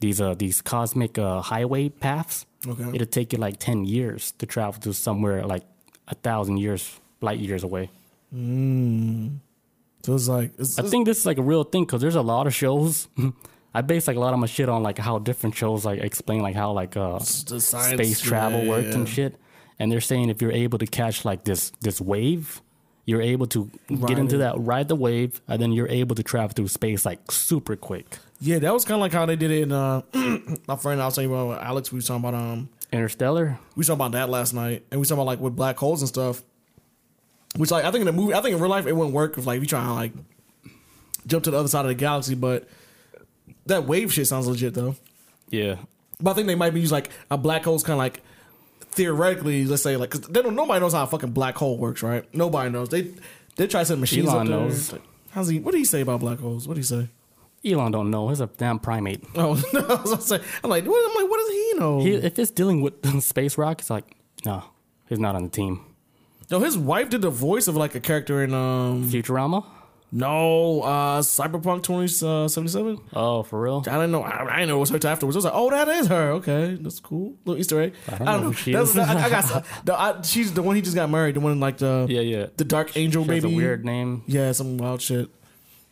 these uh these cosmic uh, highway paths, Okay. it'll take you like ten years to travel to somewhere like a thousand years light years away. So it's like, it's, I think this is like a real thing because there's a lot of shows. I base like a lot of my shit on like how different shows like explain like how like uh science, space travel yeah, worked yeah. and shit. and they're saying if you're able to catch like this this wave, you're able to Ride get into it. that ride the wave, and then you're able to travel through space like super quick. Yeah, that was kind of like how they did it in uh, my friend. I was talking about Alex. We was talking about um, Interstellar. we was talking about that last night, and we was talking about like with black holes and stuff. Which like I think in the movie, I think in real life it wouldn't work if like we try to like jump to the other side of the galaxy. But that wave shit sounds legit though. Yeah, But I think they might be use like a black hole's kind of like theoretically, let's say like because they don't nobody knows how a fucking black hole works, right? Nobody knows. They they try to send machines Elon up there. knows. Like, How's he? What did he say about black holes? What did he say? Elon don't know. He's a damn primate. Oh, no, I was gonna say, I'm like, what, I'm like, what does he know? He, if it's dealing with space rock, it's like no, he's not on the team. no, his wife did the voice of like a character in um Futurama. No uh Cyberpunk 2077. Oh, for real? I didn't know. I, I didn't know it was her afterwards. I was like, oh, that is her. Okay, that's cool. Little Easter egg. I don't know who she That's- is. I, I got. The, I, she's the one he just got married. The one like the Yeah, yeah. the Dark Angel She has baby. a weird name. Yeah, some wild shit.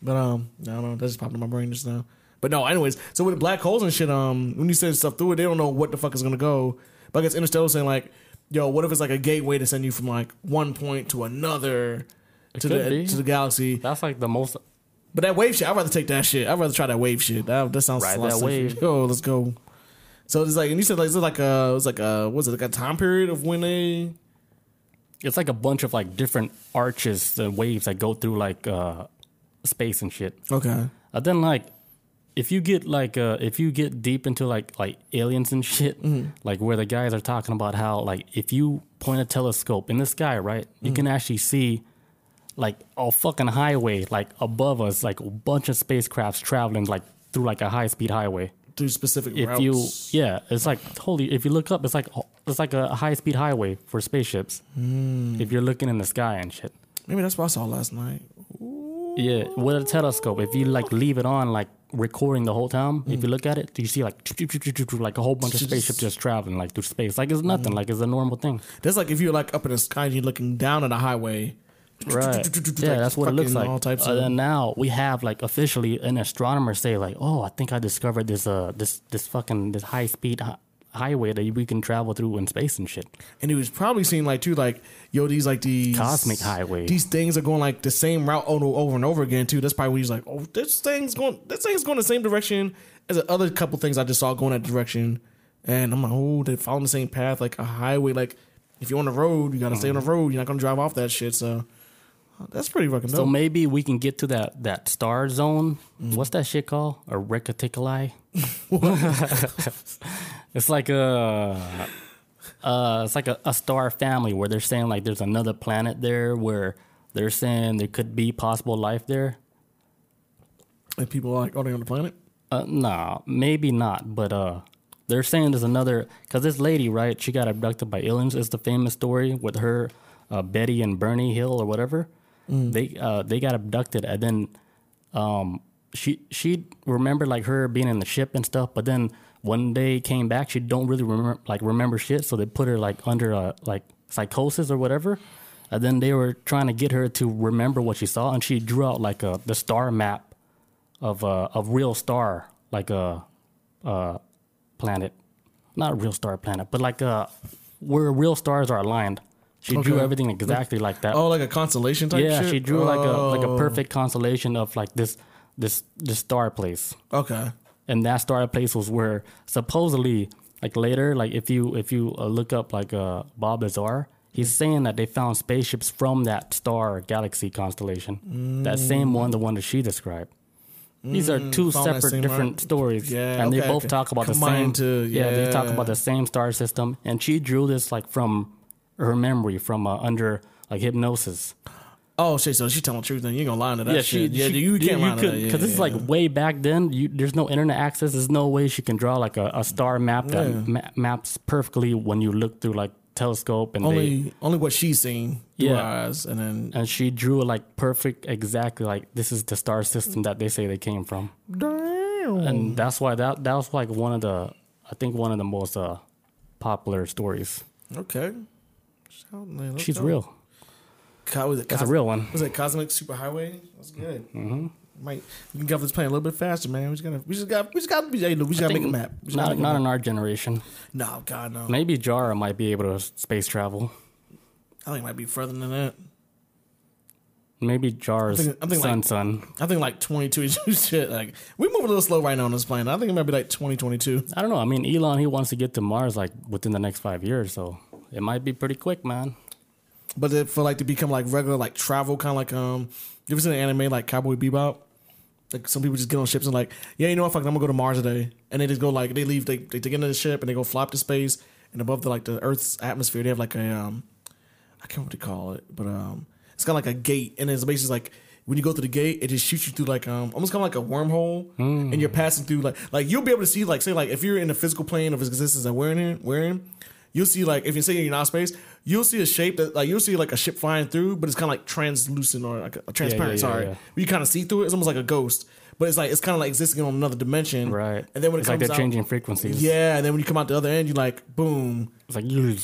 But um, I don't know. That just popped in my brain just now. But no, anyways. So with the black holes and shit, um, when you send stuff through it, they don't know what the fuck is gonna go. But I guess Interstellar saying like, yo, what if it's like a gateway to send you from like one point to another to the be. to the galaxy? That's like the most. But that wave shit, I'd rather take that shit. I'd rather try that wave shit. That, that sounds Ride that wave. Yo, let's go. So it's like, and you said like, is it like a, it was like a, was it like a time period of when they? It's like a bunch of like different arches and waves that go through like uh space and shit. Okay. And then like if you get like uh if you get deep into like like aliens and shit, like where the guys are talking about how like if you point a telescope in the sky, right, you can actually see like a fucking highway like above us, like a bunch of spacecrafts traveling like through like a high speed highway. Through specific If routes. you yeah, it's like holy if you look up, it's like oh, it's like a high speed highway for spaceships. Hmm. If you're looking in the sky and shit. Maybe that's what I saw last night. Yeah, with a telescope, if you like leave it on, like recording the whole time, if you hmm. look at it, do you see like like a whole bunch of spaceships just traveling like through space, like it's nothing, hmm. like it's a normal thing, That's like if you're like up in the sky and you're looking down at a highway. Right? Yeah, that's what it looks like. all types Uh, of- then now we have like officially an astronomer say like, oh, I think I discovered this uh this this fucking this high speed hi- highway that we can travel through in space and shit. And he was probably seeing like too, like yo, these like these Cosmic highway. These things are going like the same route over, and over again too. That's probably when he's like, oh, this thing's going, this thing's going the same direction as the other couple things I just saw going that direction. And I'm like, oh, they're following the same path, like a highway. Like if you're on the road, you gotta stay on the road. You're not gonna drive off that shit. So that's pretty fucking dope. So maybe we can get to that that star zone. Mm. What's that shit called? A reticuli? it's like a uh, it's like a, a star family where they're saying like there's another planet there where they're saying there could be possible life there. And people are like, oh, they on the planet. Uh, nah, maybe not, but uh, they're saying there's another because this lady, right? She got abducted by aliens. It's the famous story with her, uh, Betty and Bernie Hill or whatever. They uh, they got abducted, and then um, she she remembered like her being in the ship and stuff. But then one day came back, she don't really remember like remember shit. So they put her like under a like psychosis or whatever. And then they were trying to get her to remember what she saw, and she drew out like a the star map of a of real star, like a, planet, not a real star planet, but like a where real stars are aligned. She drew everything exactly like that. Oh, like a constellation type. yeah, shit? she drew like a like a Oh, perfect constellation of like this this this star place, Okay. and that star place was where supposedly like later like if you if you uh, look up like uh Bob Lazar. He's saying that they found spaceships from that star galaxy constellation. That same one, the one that she described. These are two Mm. separate different arc. stories, Yeah, and they both okay. talk about the same. to- yeah, they talk about the same star system, and she drew this like from her memory from uh, under like hypnosis. Oh shit! So she telling the truth, then you ain't gonna lie to that yeah, shit. she, yeah, she- you can't lie to that. because Yeah, it's yeah, like yeah. way back then. You, there's no internet access. There's no way she can draw like a, a star map that ma- maps perfectly when you look through like telescope and they only only what she's seen through Yeah. her eyes, and then and she drew like perfect, exactly like this is the star system that they say they came from. damn. and that's why that that was like one of the I think one of the most uh, popular stories. okay, Shout- She's go. real. Co- was it That's a real one. Was it Cosmic Superhighway? That's good. Mm-hmm. might we can get off this plane a little bit faster, man. We just gotta, we just got, we just got, we just gotta make a map. We just gotta Not, make a not map. in our generation. No, God, no. Maybe Jara might be able to space travel. I think it might be further than that. Maybe Jara's I think- I think, son, like- son. I think like 22 shit. Like we move a little slow right now on this plane. I think it might be like 2022. I don't know. I mean, Elon, he wants to get to Mars like within the next five years, so it might be pretty quick, man. But it, for like to become like regular like travel, kind of like um, you ever seen an anime like Cowboy Bebop? Like some people just get on ships and like, yeah, you know what? Fuck, I'm gonna go to Mars today, and they just go like they leave, they they get into the ship and they go flop to space, and above the like the Earth's atmosphere, they have like a um, I can't remember what they call it, but um, it's kind of like a gate, and it's basically like when you go through the gate, it just shoots you through like um, almost kind of like a wormhole, and you're passing through like like you'll be able to see like say like if you're in the physical plane of existence that we're in, we're in, you'll see like if you're in outer space, you'll see a shape that like you'll see like a ship flying through, but it's kind of like translucent or like a, transparent. yeah, sorry, yeah. you kind of see through it. It's almost like a ghost, but it's like it's kind of like existing on another dimension, Right. And then when it it's comes like they're out, changing frequencies. yeah, and then when you come out the other end, you like boom, It's like you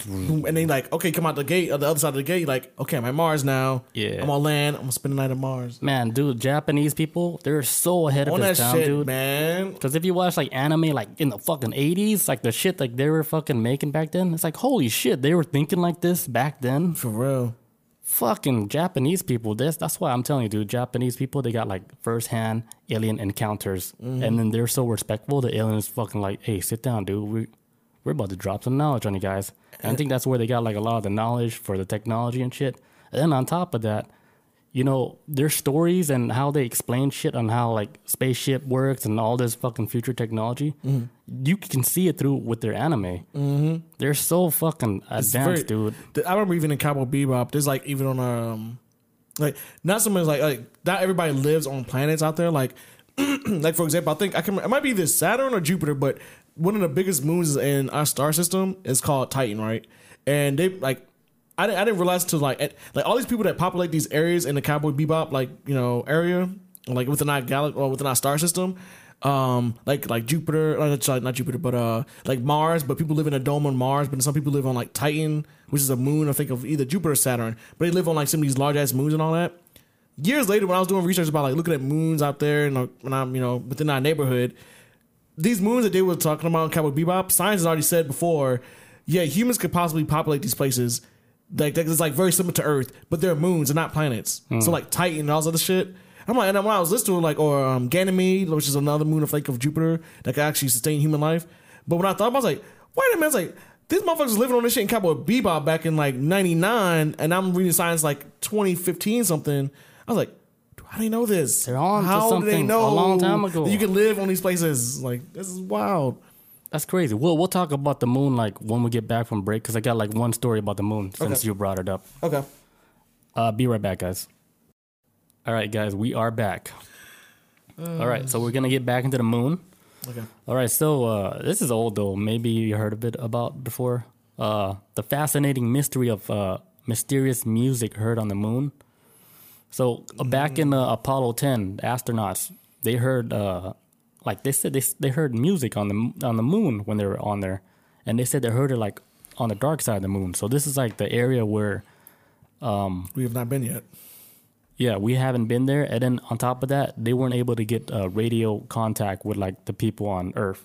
and then like okay, come out the gate, on the other side of the gate, you're like okay, I'm at Mars now. Yeah. I'm on land. I'm gonna spend the night at Mars. man, dude. Japanese people, they're so ahead of On that this town, shit, dude. man. Because if you watch like anime, like in the fucking eighties, like the shit like they were fucking making back then, it's like holy shit, they were thinking like this back then. For real. Fucking Japanese people, this that's why I'm telling you, dude. Japanese people, they got like first hand alien encounters, Mm-hmm. and then they're so respectful. The alien is fucking like, hey, sit down, dude. We we're about to drop some knowledge on you guys. And I think that's where they got like a lot of the knowledge for the technology and shit. And then on top of that, you know, their stories and how they explain shit on how like spaceship works and all this fucking future technology, Mm-hmm. you can see it through with their anime. Mm-hmm. They're so fucking advanced, very- dude. I remember even in Cowboy Bebop, there's like even on um, like not so much like like not everybody lives on planets out there. Like like for example, I think I can it might be either Saturn or Jupiter, but one of the biggest moons in our star system is called Titan, right? And they like. I didn't, I didn't realize to like at- like all these people that populate these areas in the Cowboy Bebop like you know area like within our galaxy or within our star system, um like like Jupiter sorry, not Jupiter but uh like Mars but people live in a dome on Mars but some people live on like Titan which is a moon I think of either Jupiter or Saturn but they live on like some of these large ass moons and all that. Years later when I was doing research about like looking at moons out there and uh, when I'm you know within our neighborhood, these moons that they were talking about in Cowboy Bebop, science has already said before, yeah, humans could possibly populate these places. Like that is like very similar to Earth, but they're moons, they're not planets. So like Titan and all this other shit. I'm like, and when I was listening to like, or um, Ganymede, which is another moon of like of Jupiter that can actually sustain human life. But when I thought, about it, I was like, wait a minute, I was like, these motherfuckers living on this shit in Cowboy Bebop back in like '99, and I'm reading science like 2015 something. I was like, how do they know this? They're on to How do they know a long time ago. you can live on these places? Like, this is wild. That's crazy. We'll we'll talk about the moon like when we get back from break because I got like one story about the moon since Okay. you brought it up. Okay. Uh, be right back, guys. All right, guys, we are back. All right, so we're gonna get back into the moon. Okay. All right, so uh, this is old though. Maybe you heard of it about before. Uh, the fascinating mystery of uh, mysterious music heard on the moon. So uh, back in uh, Apollo 10, the astronauts they heard uh, like they said they they heard music on the on the moon when they were on there, and they said they heard it like on the dark side of the moon. So this is like the area where We have not been yet. yeah we haven't been there, and then on top of that, they weren't able to get uh, radio contact with like the people on Earth.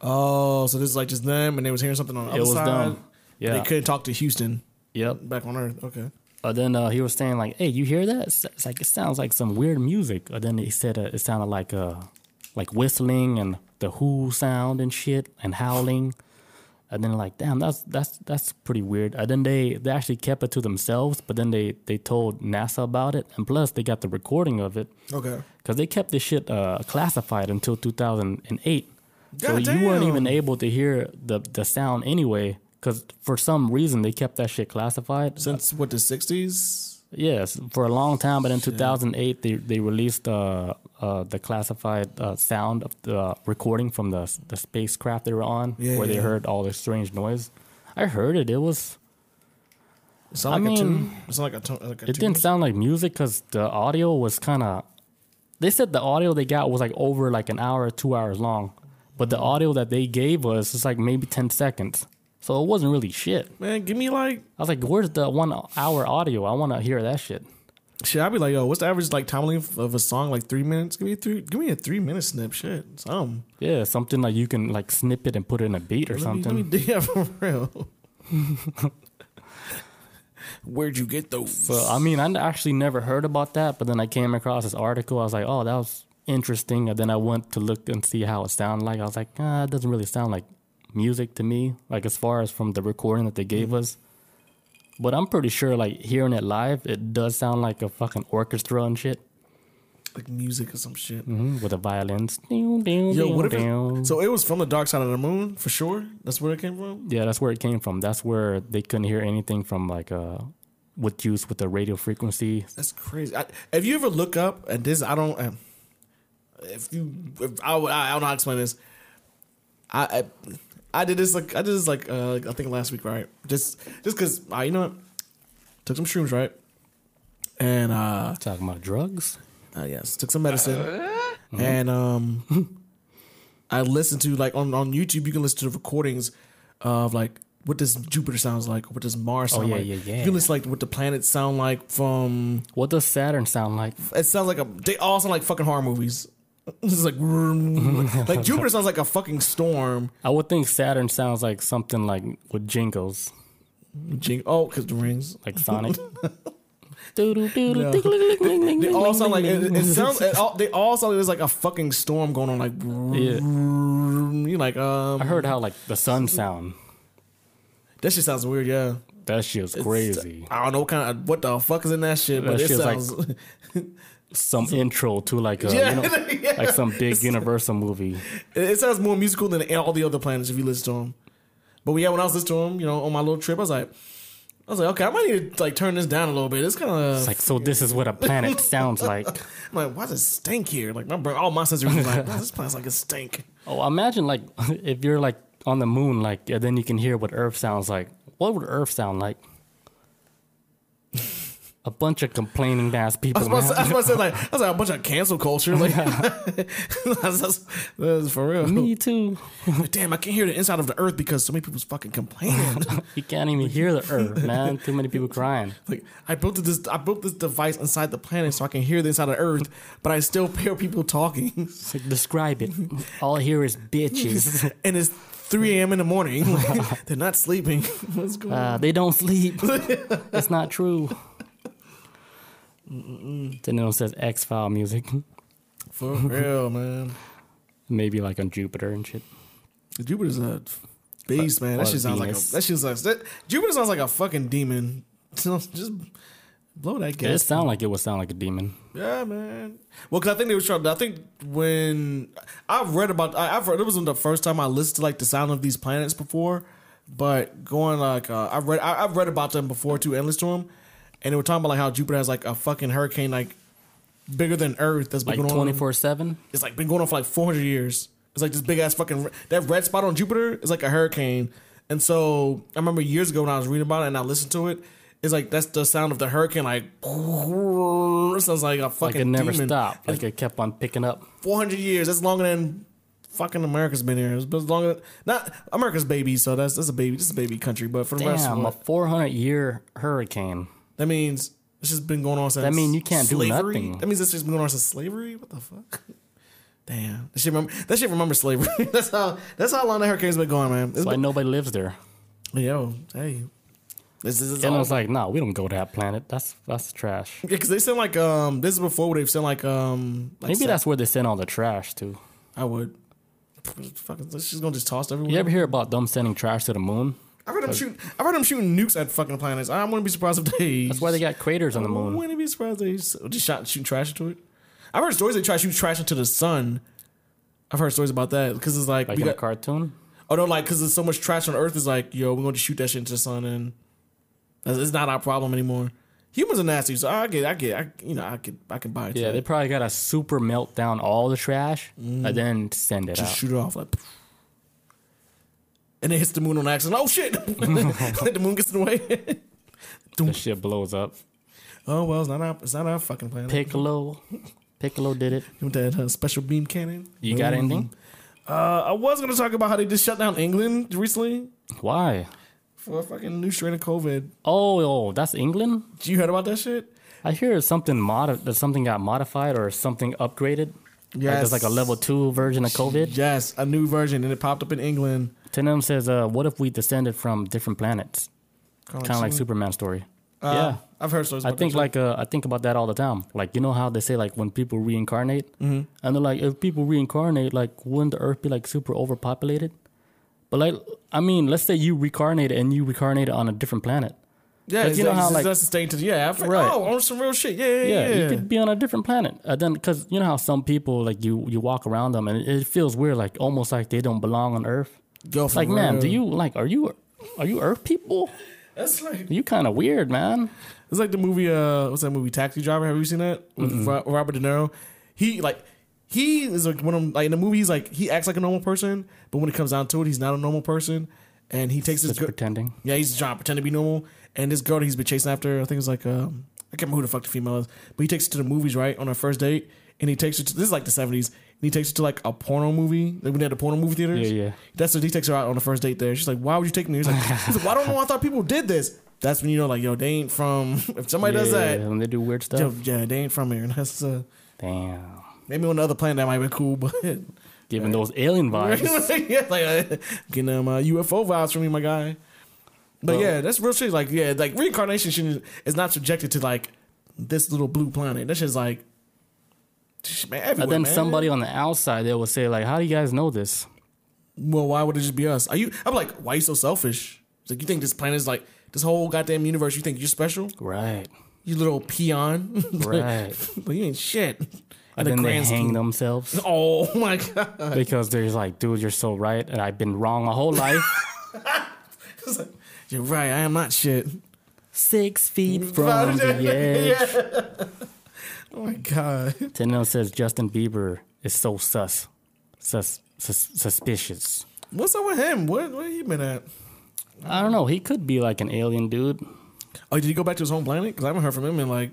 Oh, so this is like just them, and they was hearing something on the It other side. them. Yeah. They couldn't talk to Houston Yep. back on Earth. Okay. Uh, then uh, he was saying like, "Hey, you hear that? It's, it's like it sounds like some weird music." Uh, then he said uh, it sounded like uh, like whistling and the who sound and shit and howling. And then like, damn, that's that's that's pretty weird. And then they they actually kept it to themselves, but then they they told NASA about it, and plus they got the recording of it Okay. because they kept this shit uh, classified until 2008. so God you weren't even able to hear the the sound anyway, because for some reason they kept that shit classified. Since what the sixties? Yes, for a long time, but in 2008 they they released uh, uh, the classified uh, sound of the recording from the the spacecraft they were on, Yeah, where they heard all this strange noise. I heard it. It was. It sound I like a mean, tune. It sound like a tune. Like a It tune. didn't sound like music because the audio was kind of. They said the audio they got was like over like an hour, two hours long, but the audio that they gave us is like maybe ten seconds, so it wasn't really shit. Man, give me like I was like, "Where's the one hour audio? I want to hear that shit." Shit, I'd be like, yo, what's the average like time length of a song? Like three minutes? Give me a three. Give me a three minute snip. Shit, something. Yeah, something like you can like snip it and put it in a beat or Let me- something. Let me, yeah, for real. Where'd you get those? So I mean, I actually never heard about that, but then I came across this article. I was like, oh, that was interesting. And then I went to look and see how it sounded like. I was like, ah, it doesn't really sound like music to me. Like as far as from the recording that they gave Mm-hmm. us. But I'm pretty sure, like hearing it live, it does sound like a fucking orchestra and shit like music or some shit. hmm with the violins. Yo, what if it, so? It was from the dark side of the moon for sure. That's where it came from. Yeah, that's where it came from. That's where they couldn't hear anything from like uh with use with the radio frequency. That's crazy. I, if you ever look up and this, I don't. Um, if you, if I, I, I don't know how to explain this. I, I, I did this like I did this like uh, I think last week, right? Just just because uh, you know what? took some shrooms, right? And uh, Talking about drugs. uh yes, took some medicine, and um, I listened to like on on YouTube. You can listen to the recordings of like what does Jupiter sounds like, what does Mars sound Oh, yeah, like. yeah, yeah. You can listen like what the planets sound like from What does Saturn sound like? it sounds like a. They all sound like fucking horror movies. It's like like Jupiter sounds like a fucking storm. I would think Saturn sounds like something like with jingles, Jing- Oh, because the rings. like Sonic. They all sound like it, it sounds. It all, they all sound like there's like a fucking storm going on. Like Yeah. you like um. I heard how like the sun sound. that shit sounds weird. Yeah, That shit's crazy. I don't know what kind of what the fuck is in that shit, but That it shit's like- sounds. Some intro to like a yeah, you know. Like some big Universal movie. It, sounds more musical than all the other planets if you listen to them. But yeah, when I was listening to them, you know, on my little trip, I was like, I was like, okay, I might need to like turn this down a little bit. It's kind of It's like so. This is what a planet sounds like. I'm like, why does it stink here? Like my all my senses are like, wow, this plant's like a stink. Oh, imagine like if you're like on the moon, like and then you can hear what Earth sounds like. What would Earth sound like? A bunch of complaining ass I people. was about to, say- I was about to say like, I was like a bunch of cancel culture. Like, that's, that's, that's for real. Me too. Damn, I can't hear the inside of the earth because so many people's fucking complaining. You can't even hear the Earth, man. Too many people crying. like, I built this, I built this device inside the planet so I can hear the inside of earth, but I still hear people talking, like, describe it. All I hear is bitches. and it's 3 a.m. in the morning. They're not sleeping. What's going on? Uh, they don't sleep. That's not true. Then it says X File music. For real, man. Maybe like on Jupiter and shit. Jupiter's a beast, man. That shit sounds like a, that shit sounds that, Jupiter sounds like a fucking demon. Just blow that It gas. sound like it would sound like a demon. Yeah, man. Well, because I think they were trying. I think when I've read about, I, I've read it wasn't the first time I listened to like the sound of these planets before, but going like uh, I've read, I, I've read about them before too, endless to them, and they were talking about like how Jupiter has like a fucking hurricane like bigger than Earth that's been Like going twenty on. four seven. It's like been going on for like 400 years. It's like this big ass fucking that red spot on Jupiter is like a hurricane. And so I remember years ago when I was reading about it and I listened to it, it's like that's the sound of the hurricane. Like it sounds like a fucking Like it never demon. stopped. Like it kept on picking up. 400 years. That's longer than fucking America's been here. It's been longer. Not America's baby. So that's that's a baby. This is a baby country. But for the rest of Damn, a four hundred year hurricane. That means it's just been going on since. That mean you can't do slavery? nothing. That means it's just been going on since slavery. What the fuck? Damn, that shit remember that shit remember slavery. that's how that's how long the hurricane's been going, man. It's That's why been, nobody lives there. yo, hey, this is And I was like, no, we don't go to that planet. That's that's trash. yeah, because they send like um. This is before where they've sent like um. Like Maybe that's where they send all the trash to. I would. Fucking, she's gonna just toss everywhere. You ever hear about them sending trash to the moon? I heard them shoot. I heard them shooting nukes at fucking planets. I wouldn't be surprised if they. That's why they got craters on the moon. I wouldn't be surprised if they just shot shooting trash into it. I've heard stories they try to shoot trash into the sun. I've heard stories about that because it's like, Like we in a got, cartoon. oh no, like because there's so much trash on Earth. Is like, yo, we're going to shoot that shit into the sun, and it's not our problem anymore. Humans are nasty, so I get, I get, I, you know, I could, I can buy it. Yeah, they probably got to super melt down all the trash and then send it Mm. just out. shoot it off like, and it hits the moon on accident. Oh shit! the moon gets in the way. The shit blows up. oh well, it's not our, it's not our fucking planet. Piccolo, Piccolo did it. With that uh, special beam cannon. You got anything? Uh, I was gonna talk about how they just shut down England recently. Why? for a fucking new strain of COVID. Oh, oh, that's England. Did you heard about that shit? I hear something mod that something got modified or something upgraded. Like Yes. there's like a level two version of COVID. Yes, a new version, and it popped up in England. Tenem says, uh, "What if we descended from different planets? Kind of like Superman story." Uh, yeah, I've heard stories. I think like uh, I think about that all the time. Like you know how they say like when people reincarnate, mm-hmm. and they're like, if people reincarnate, like wouldn't the Earth be like super overpopulated? But like, I mean, let's say you reincarnated and you reincarnated on a different planet. Yeah, you know how, like- that's the state to yeah. I Right. Oh, on some real shit. Yeah, yeah, Yeah, yeah. you could be on a different planet. And then, because you know how some people like you you walk around them and it, it feels weird, like almost like they don't belong on Earth. For Like, man, do you like are you are you Earth people? That's like You kind of weird, man. it's like the movie. Uh, what's that movie? Taxi Driver. Have you seen that with Ro- Robert De Niro? He like he is like one of them, like in the movie. He's like he acts like a normal person, but when it comes down to it, he's not a normal person. And he takes his Just good. pretending. Yeah, he's trying to pretend to be normal. And this girl that he's been chasing after, I think it's like um, I can't remember who the fuck the female is, but he takes her to the movies right on her first date, and he takes her to this is like the seventies, and he takes her to like a porno movie. Like when they had the porno movie theaters. Yeah, yeah. That's what he takes her out on the first date there. She's like, "Why would you take me?" He's like, he's like "Well, I don't know. I thought people did this." That's when you know, like, yo, they ain't from. If somebody does Yeah, that, when they do weird stuff. yo, yeah, they ain't from here. And that's uh, Damn, maybe on the other planet that might be cool, but giving those alien vibes. yeah, like uh, getting them uh, UFO vibes from me, my guy. But yeah, that's real shit. Like, yeah, like reincarnation shouldn't- is not subjected to like this little blue planet. That's just like, man, everywhere, But then man. somebody on the outside they will say like, "How do you guys know this?" Well, why would it just be us? Are you? I'm like, why are you so selfish? It's like you think this planet is like this whole goddamn universe. You think you're special? Right, You little peon. right. but you ain't shit. And the then they hang scheme. themselves Oh my god. because they're just like, "Dude, you're so right, and I've been wrong my whole life." It's like, you're right. I am not shit. Six feet from the edge. Oh my god. Tenno says Justin Bieber is so sus, sus, sus suspicious. What's up with him? What where he been at? I don't know. He could be like an alien dude. Oh, did he go back to his home planet? Because I haven't heard from him in like.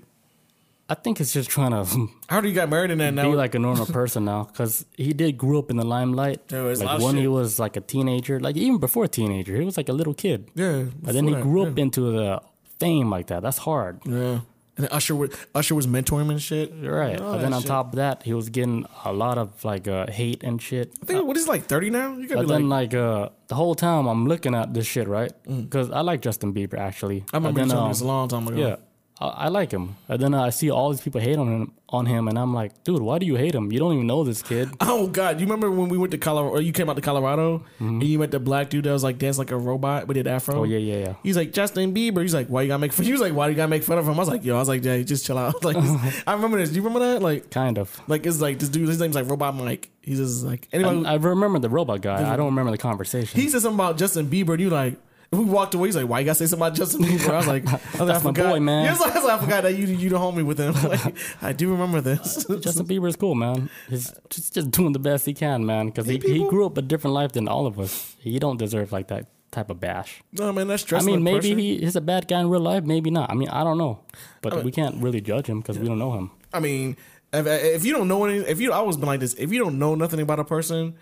I think it's just trying to How heard he got married in that be now. Be like a normal person now because he did grew up in the limelight. There was a lot like when he was like a teenager, like even before a teenager, he was like a little kid. yeah, And then he grew that, up into the fame like that. That's hard. Yeah. yeah. And Usher was Usher was mentoring him and shit. Right. And then on shit. top of that, he was getting a lot of like uh, hate and shit. I think what is like thirty now? You gotta But then like. like uh, the whole time I'm looking at this shit, right? Because I like Justin Bieber actually. I remember you then, um, this a long time ago. Yeah, I, I like him. And then I see all these people hate on him, on him, and I'm like, dude, why do you hate him? You don't even know this kid. Oh God! You remember when we went to Colorado? Or you came out to Colorado and you met the black dude that was like dancing like a robot, but had afro. Mm-hmm. Oh yeah, yeah, yeah. He's like Justin Bieber. He's like, why you gotta make fun? He was like, why do you gotta make fun of him? I was like, yo, I was like, yeah, just chill out. Like, I remember this. Do you remember that? Like, Kind of. like it's like this dude. His name's like Robot Mike. He's just like anybody. I, I remember the robot guy. I don't remember the conversation. he said something about Justin Bieber, and you like. We walked away. He's like, "Why you gotta say something about Justin Bieber?" I was like, I, was like, That's I my forgot. boy, man. Yeah, I was like, I forgot that you you the homie with him. Like, I do remember this. Justin Bieber is cool, man. He's just, just doing the best he can, man. Because he, he grew up a different life than all of us. He don't deserve like that type of bash. no man, that's stressful. I mean, maybe pressure. he, he's a bad guy in real life. Maybe not. I mean, I don't know. But we can't really judge him because we don't know him. I mean, if, if you don't know any, if you I always been like this, if you don't know nothing about a person,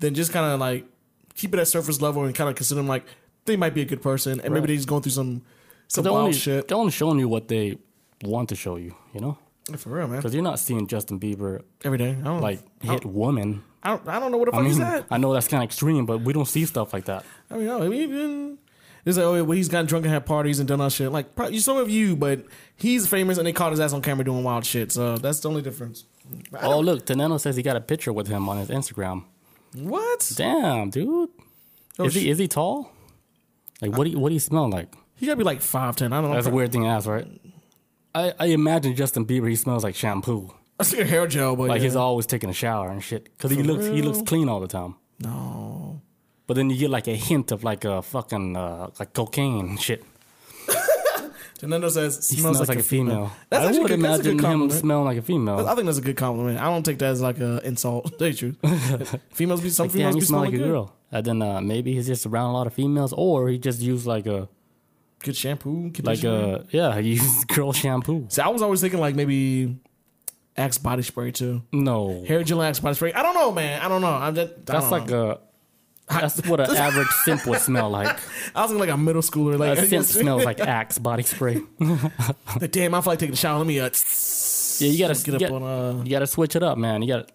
then just kind of like keep it at surface level and kind of consider them like they might be a good person, and maybe Right. they're just going through some some wild only, shit. they're only showing you what they want to show you, you know? For real, man. Because you're not seeing Justin Bieber Every day, I don't like I hit don't, women. I don't, I don't know what the I fuck he's mean, at. I know that's kind of extreme, but we don't see stuff like that. I mean, oh, I mean, it's like, oh, well, he's gotten drunk and had parties and done all shit. Like, probably some of you, but he's famous and they caught his ass on camera doing wild shit. So that's the only difference. Oh, look, Teneno says he got a picture with him on his Instagram. what? Damn, dude. Oh, is he is he tall? Like what do you, what do you smell like? He gotta be like five ten. I don't know. That's a weird thing to ask, right? I, I imagine Justin Bieber he smells like shampoo. I see a hair gel, but Like yeah. he's always taking a shower and shit. Cause he For looks he looks clean all the time. no. But then you get like a hint of like a fucking uh, like cocaine and shit. Fernando says He smells, like, a female. I actually would good- that's a good him smelling like a female. I think that's a good compliment. I don't take that as like an insult. Tell you truth. females be some Like, females damn, you be smell smelling like a good. girl. And then uh, maybe he's just around a lot of females, or he just used like a Good shampoo, like a yeah, he used girl shampoo. See, I was always thinking like maybe Axe body spray too. No, Hair gel, Axe body spray. I don't know, man. I don't know. I'm just. That's like know. a That's what an average simp would smell like. I was like a middle schooler. Like, A simp smells like Axe body spray. like, damn, I feel like taking a shower. Let me uh, Yeah, you gotta get up gotta- on. Uh, You gotta switch it up, man. You gotta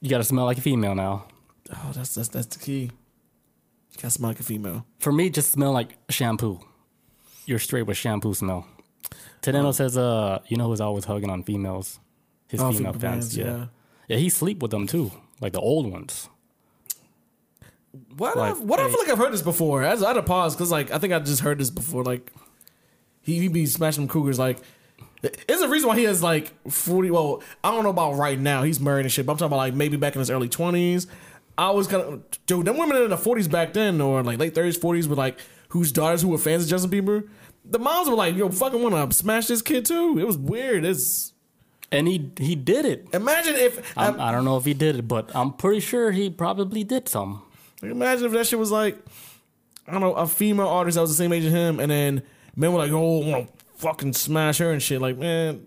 you gotta smell like a female now. Oh, that's that's that's the key. You gotta smell like a female. For me, just smell like shampoo. You're straight with shampoo smell. Teneno says, uh, you know who's always hugging on females? His Oh, female fans, yeah. yeah. yeah. he sleep with them too, like the old ones. What? Like, I, what? I feel like I've heard this before. I, I had to pause because like I think I just heard this before. Like he, he be smashing them cougars. Like there's a reason why he has like forty. Well, I don't know about right now. He's married and shit. But I'm talking about like maybe back in his early twenties. I was kind of dude. Them women in the forties back then, or like late thirties, forties, were like whose daughters who were fans of Justin Bieber. The moms were like, "Yo, fucking want to smash this kid too." It was weird. It's And he he did it. imagine if I'm, I don't know if he did it, but I'm pretty sure he probably did some. Imagine if that shit was like, I don't know, a female artist that was the same age as him, and then men were like, oh, I want to fucking smash her and shit. Like, man,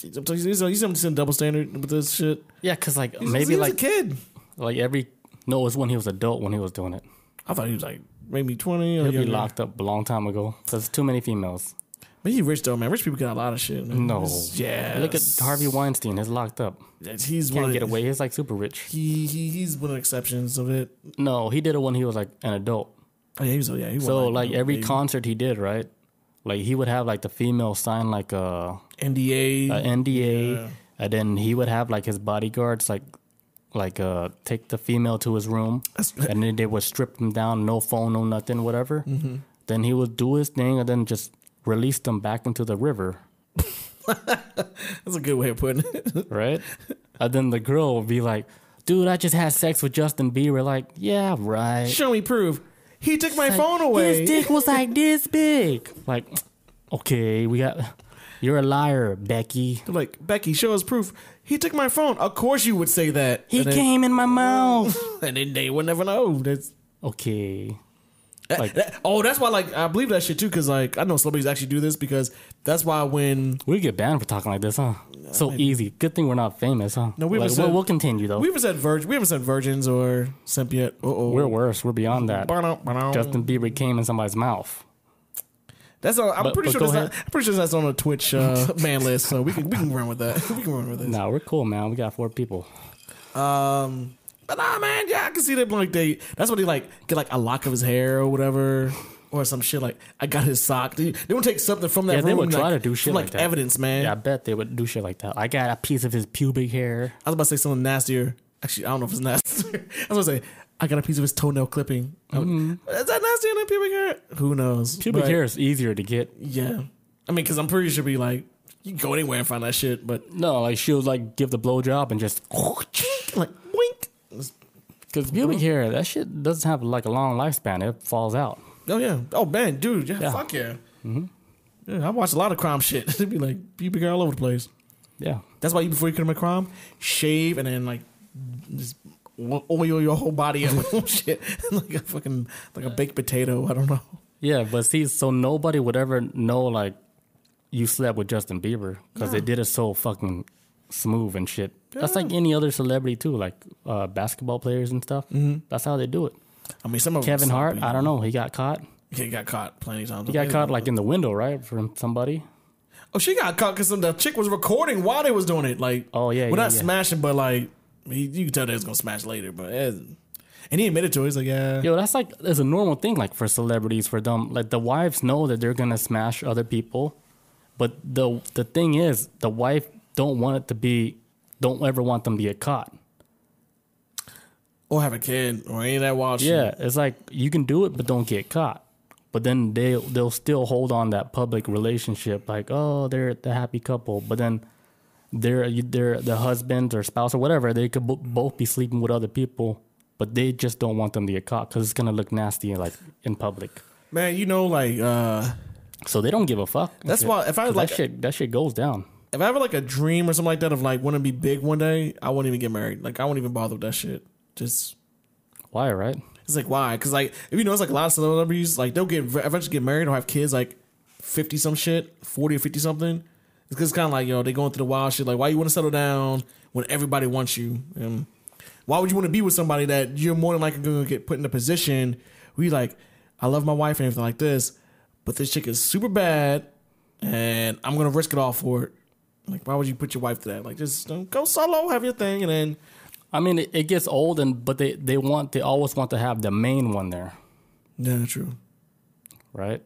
he's he's he's a double standard with this shit. Yeah, cause like He's- maybe he was like a kid. Like every no, it was when he was adult when he was doing it. I thought he was like maybe twenty or He'll be younger. locked up a long time ago. Cause too many females. But he rich though, man. Rich people got a lot of shit. Man. No, yeah. Look at Harvey Weinstein. He's locked up. He's one Can't of, get away. He's like super rich. He, he he's one of the exceptions of it. No, he did it when he was like an adult. Oh yeah, he was. Oh, yeah, he was So like every baby. concert he did, right? Like he would have like the female sign like uh, a, NDA. a NDA, Yeah. and then he would have like his bodyguards like like uh take the female to his room, and then they would strip him down, no phone, no nothing, whatever. Mm-hmm. Then he would do his thing, and then just release them back into the river, That's a good way of putting it. right? and then the girl would be like, "Dude, I just had sex with Justin Bieber." Like, yeah, right. Show me proof. He took my Like, phone away. His dick was like this big. Like, okay, we got. You're a liar, Becky. They're like, Becky, show us proof. He took my phone. Of course you would say that. He and then, came in my mouth. and then they would never know. That's Okay. Like- that- oh, that's why like I believe that shit too, because like I know celebrities actually do this because that's why when We get banned for talking like this, huh? So easy. Good thing we're not famous, huh? No, we like, haven't we'll, we'll continue though. we haven't said virgin, we haven't said virgins or simp yet. Uh oh. We're worse. We're beyond that. Justin. Justin Bieber came in somebody's mouth. That's on, I'm But- pretty but sure that's not, I'm pretty sure that's on a Twitch uh, ban list, so we can we can run with that. We can run with this. Nah, we're cool, man. We got four people. Um, but nah, man, yeah, I can see them like they. That's what he like get like a lock of his hair or whatever, or some shit like I got his sock. They, they would take something from that Yeah, room. they would try like, to do shit like, like that. evidence, man. Yeah, I bet they would do shit like that. I got a piece of his pubic hair. I was about to say something nastier. Actually, I don't know if it's nastier. I was gonna say I got a piece of his toenail clipping. Would- Is that nasty in that pubic hair? Who knows? Mm-hmm. Pubic But, hair is easier to get. Yeah, I mean, because I'm pretty sure be like you can go anywhere and find that shit, but No, like she'll like give the blowjob and just like wink. because pubic hair that shit doesn't have like a long lifespan. It falls out. Oh yeah. Oh man, dude. Yeah. Yeah. Fuck yeah. Yeah, I watch a lot of crime shit. It'd be like pubic hair all over the place. Yeah. That's why you before you commit a crime, shave and then like just oil your whole body up with shit like a fucking like a baked potato. I don't know. Yeah, but see, so nobody would ever know like you slept with Justin Bieber because they did it so fucking smooth and shit. That's like any other celebrity too, like uh, basketball players and stuff. Mm-hmm. That's how they do it. I mean, some of Kevin Hart, I don't know, he got caught. He got caught plenty of times. He got caught like in the window, right, from somebody. Oh, she got caught because the chick was recording while they was doing it. Like, Oh, yeah, we're yeah, not yeah. smashing, but like, he, you can tell that it's gonna smash later. But and he admitted to it. He's like, yeah, Yo, that's like it's a normal thing, like for celebrities, for them. Like the wives know that they're gonna smash other people, but the the thing is, the wife don't want it to be, don't ever want them to get caught. or have a kid or any of that wild shit. Yeah, it's like you can do it, but don't get caught. But then they they'll still hold on that public relationship, like oh they're the happy couple, but then they're they're the husband or spouse or whatever. They could bo- both be sleeping with other people, but they just don't want them to get caught because it's gonna look nasty like in public. man. You know, like, uh, So they don't give a fuck. That's why if i was like, that shit that shit goes down. if I have like a dream or something like that of like want to be big one day, I wouldn't even get married. Like, I wouldn't even bother with that shit. Just Why, right? It's like why? Because like if you know, it's like a lot of celebrities like they'll get eventually get married or have kids like fifty some shit, forty or fifty something. It's because it's kind of like yo, they going through the wild shit. Like why you want to settle down when everybody wants you? And why would you want to be with somebody that you're more than likely going to get put in a position where you like, I love my wife and everything like this, but this chick is super bad, and I'm gonna risk it all for it. Like, why would you put your wife to that? Like, just don't go solo, have your thing, and then I mean, it, it gets old, and but they they want they always want to have the main one there, yeah, true. right?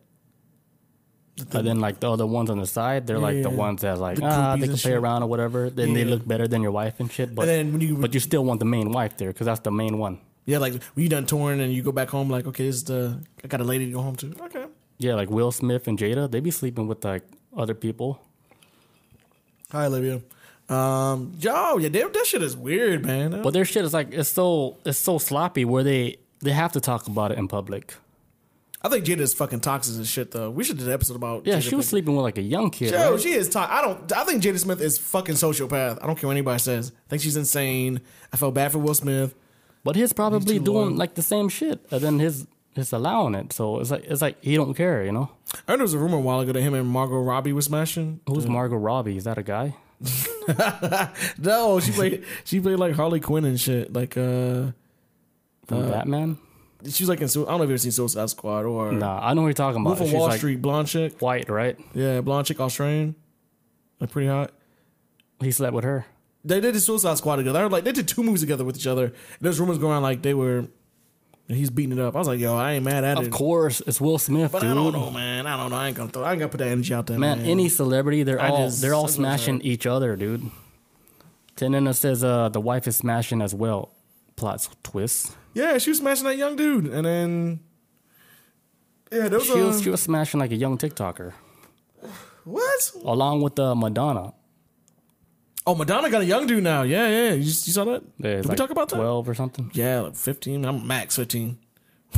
And then like the other ones on the side, they're like the Yeah. ones that like The ah they can play shit. around or whatever. Then they look better than your wife and shit. But and then when you, but you still want the main wife there because that's the main one. yeah, like when you done touring and you go back home, like, okay, this is the I got a lady to go home to. Okay, Yeah, like Will Smith and Jada, they be sleeping with like other people. hi Olivia. Um, yo, yeah, that, that shit is weird, man. But their shit is like it's so it's so sloppy where they they have to talk about it in public. I think Jada is fucking toxic as shit, though. We should do an episode about. Yeah, Jada she was Pinkett. sleeping with like a young kid. Yo, right? she is. To- I don't. I think Jada Smith is fucking sociopath. I don't care what anybody says. I think she's insane. I felt bad for Will Smith. But he's probably too doing loyal. like the same shit, and then his his allowing it. So it's like it's like he don't care, you know. I heard there was a rumor a while ago that him and Margot Robbie was smashing. Who's Margot Robbie? Is that a guy? No, she played. she played like Harley Quinn and shit. Like, uh, From Batman? She was like in. I don't know if you've ever seen Suicide Squad or Nah, I know what you're talking about. Wolf of She's Wall like Street. Blonde chick. white, right? Yeah, blonde chick, Australian. Like pretty hot. He slept with her. They did the Suicide Squad together. They were like they did two movies together with each other. There's rumors going on like they were. He's beating it up. I was like, yo, I ain't mad at it. Of course, it's Will Smith, But dude. I don't know, man. I don't know. I ain't gonna throw. I ain't gonna put that energy out there, Man, man. any celebrity, they're I all just- they're all I'm smashing each other, dude. Tenena says uh, the wife is smashing as well. Plot twist. Yeah, she was smashing that young dude, and then yeah, there was, She was she was smashing like a young TikToker, what? along with uh, Madonna. Oh, Madonna got a young dude now. Yeah, yeah. You, you saw that? Yeah, Did it's we talk about that? Twelve or something. Yeah, like fifteen. I'm max fifteen.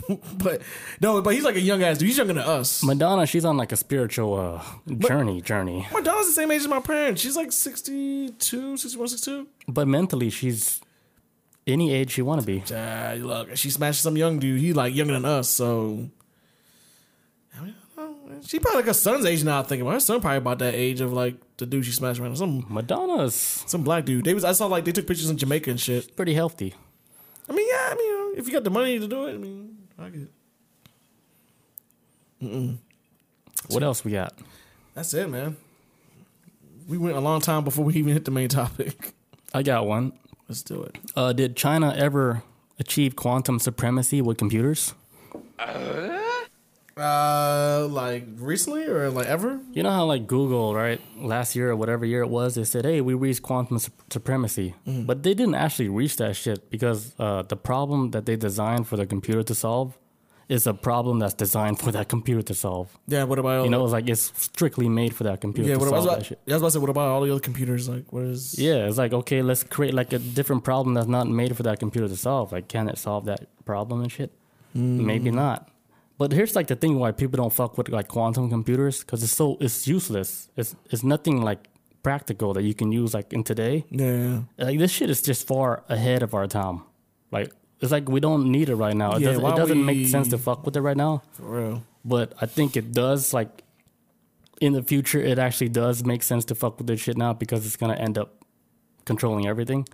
but no, but he's like a young ass dude. He's younger than us. Madonna, she's on like a spiritual uh, journey, journey. Madonna's the same age as my parents. She's like 62, 61, 62. But mentally, she's any age she want to be. Uh, look, she smashed some young dude. He like younger than us, so. I mean, I. She probably like her son's age now. I think about her son probably about that age of like the dude she smashed around. Some Madonna's some black dude. They was I saw like they took pictures in Jamaica and shit. pretty healthy. I mean, yeah, I mean, you if you got the money to do it, I mean, I get. What else we got? That's it, man. We went a long time before we even hit the main topic. I got one. Let's do it. Uh, did China ever achieve quantum supremacy with computers? Uh, like recently or like ever? You know how like Google, right? Last year or whatever year it was, they said, "Hey, we reached quantum su- supremacy," but they didn't actually reach that shit because uh, the problem that they designed for the computer to solve is a problem that's designed for that computer to solve. Yeah. What about You know, it's like it's strictly made for that computer Yeah. to What about, solve about, that shit. yeah, I was about to say, what about all the other computers? Like, what is? Yeah, it's like okay, let's create like a different problem that's not made for that computer to solve. Like, can it solve that problem and shit? Hmm. Maybe not. But here's like the thing why people don't fuck with like quantum computers because it's so it's useless. It's it's nothing like practical that you can use like in today. Yeah. Like this shit is just far ahead of our time. Like it's like we don't need it right now. It Yeah, doesn't, it doesn't make sense to fuck with it right now. For real. But I think it does like in the future it actually does make sense to fuck with this shit now because it's gonna end up controlling everything.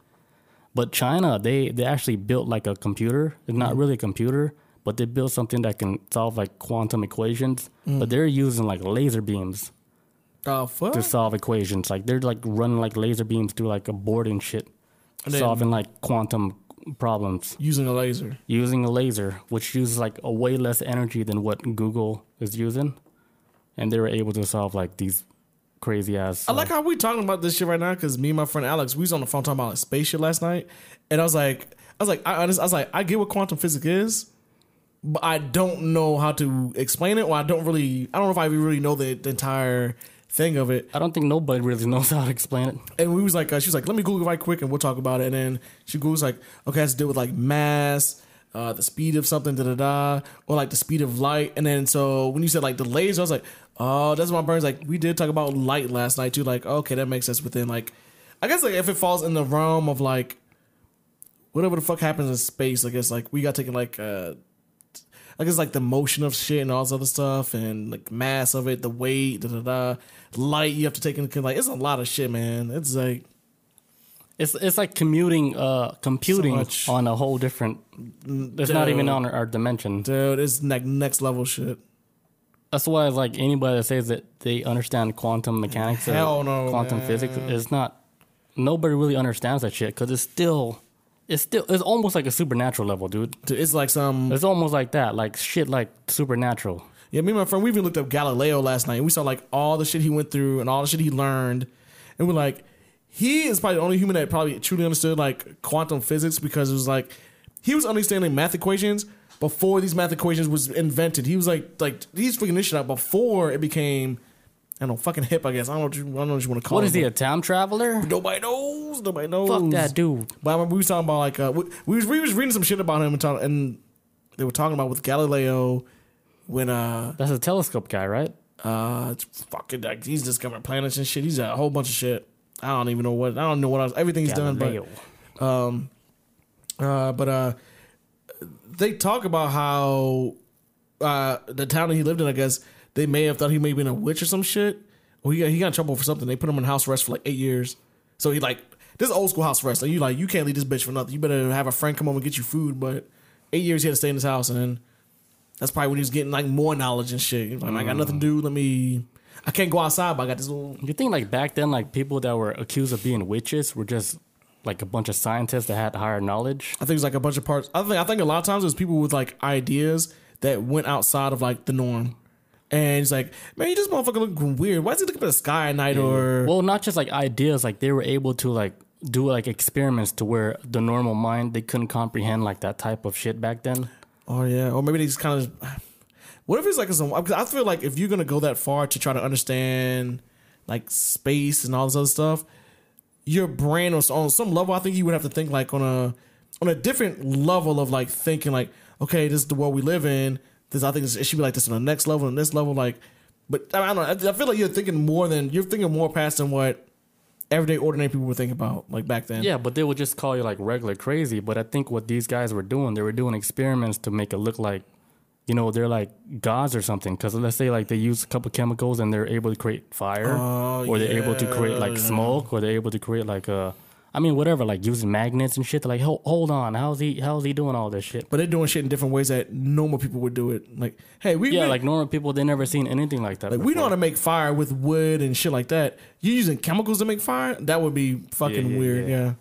But China, they they actually built like a computer. It's not mm-hmm. really a computer, but they built something that can solve like quantum equations. Mm. But they're using like laser beams Oh fuck. to solve equations. Like they're like running like laser beams through like a board and shit, And solving like quantum problems Using a laser. using a laser, which uses like a way less energy than what Google is using, and they were able to solve like these crazy ass. I like uh, how we talking about this shit right now because me and my friend Alex, we was on the phone talking about like space shit last night, and I was like, I was like, I, honest, I was like, I get what quantum physics is, but I don't know how to explain it, or I don't really, I don't know if I really know the, the entire thing of it. I don't think nobody really knows how to explain it. And we was like, uh, she was like, let me Google right quick and we'll talk about it. And then she Googles like, okay, it has to do with like mass, uh, the speed of something, da da da, or like the speed of light. And then so when you said like the laser, I was like, oh, that's my brain's like, we did talk about light last night too. Like, okay, that makes sense within like, I guess like if it falls in the realm of like whatever the fuck happens in space, I guess like we got taken like uh I it's like the motion of shit and all this other stuff and like mass of it, the weight, da da da, light you have to take into account. Like it's a lot of shit, man. It's like It's it's like commuting, uh, computing much. on a whole different. It's not even on our, dimension. Dude, it's like next level shit. That's why it's like anybody that says that they understand quantum mechanics or Hell no, quantum man. physics is not. Nobody really understands that shit because it's still, it's still, it's almost like a supernatural level, dude. It's like some It's almost like that, like shit, like supernatural. Yeah, me and my friend, we even looked up Galileo last night. And we saw like all the shit he went through and all the shit he learned, and we're like, he is probably the only human that probably truly understood like quantum physics because it was like he was understanding math equations before these math equations was invented. He was like like he's figuring this shit out before it became I don't know fucking hip. I guess I don't know what you, I don't know what you want to call What is he, a time traveler? Nobody knows. Nobody knows. Fuck that dude. But I remember we was talking about like uh, we, we was we was reading some shit about him and, talk, and they were talking about with Galileo when uh That's a telescope guy, right? uh, it's fucking like he's discovering planets and shit. He's a whole bunch of shit. I don't even know what I don't know what else. Everything he's Galileo. done, but um, uh, but uh, they talk about how uh the town that he lived in. I guess they may have thought he may have been a witch or some shit. Or he got, he got in trouble for something. They put him in house arrest for like eight years. So he like this is old school house arrest. Like you like you can't leave this bitch for nothing. You better have a friend come over and get you food. But eight years he had to stay in his house, and then that's probably when he was getting like more knowledge and shit. He was like, I got nothing to do. Let me. I can't go outside, but I got this little. You think like back then, like people that were accused of being witches were just like a bunch of scientists that had higher knowledge? I think it's like a bunch of parts. I think I think a lot of times there's people with like ideas that went outside of like the norm, and he's like, man, you just motherfucker looking weird. Why is he looking at the sky at night? Or Well, not just like ideas, like they were able to like do like experiments to where the normal mind they couldn't comprehend like that type of shit back then. oh yeah, or maybe they just kind of. What if it's like some? Because I feel like if you're gonna go that far to try to understand like space and all this other stuff, your brain on on some level, I think you would have to think like on a on a different level of like thinking like, okay, this is the world we live in. This I think it should be like this on the next level and this level like. But I don't know. I- I feel like you're thinking more than you're thinking more past than what everyday ordinary people were thinking about like back then. Yeah, but they would just call you like regular crazy. But I think what these guys were doing, they were doing experiments to make it look like, you know, they're like gods or something. Because let's say like they use a couple chemicals and they're able to create fire, Oh, or they're able to create like yeah. smoke, or they're able to create like uh, I mean whatever, like using magnets and shit. They're like, hold, hold on, how's he how's he doing all this shit? But they're doing shit in different ways that normal people would do it. Like, hey, we Yeah, make- like normal people, they never seen anything like that. Like we know how before. to make fire with wood and shit like that. You using chemicals to make fire? That would be fucking Yeah, yeah, weird. yeah. Yeah.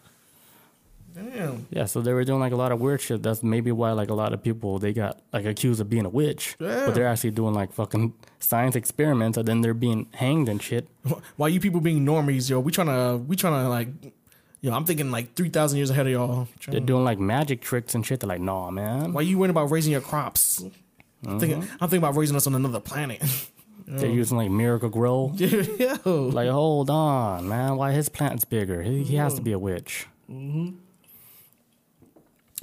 Damn. Yeah, so they were doing like a lot of weird shit. That's maybe why like a lot of people they got like accused of being a witch, Yeah. but they're actually doing like fucking science experiments, and then they're being hanged and shit. Why you people being normies, yo? We trying to we trying to like, yo. I'm thinking like three thousand years ahead of y'all. They're doing like magic tricks and shit. They're like, nah, man. Why you worrying about raising your crops? I'm thinking Mm-hmm. I'm thinking about raising us on another planet. They're using like Miracle-Gro. yo. Like, hold on, man. Why his plant's bigger? He, he has to be a witch. Mm-hmm.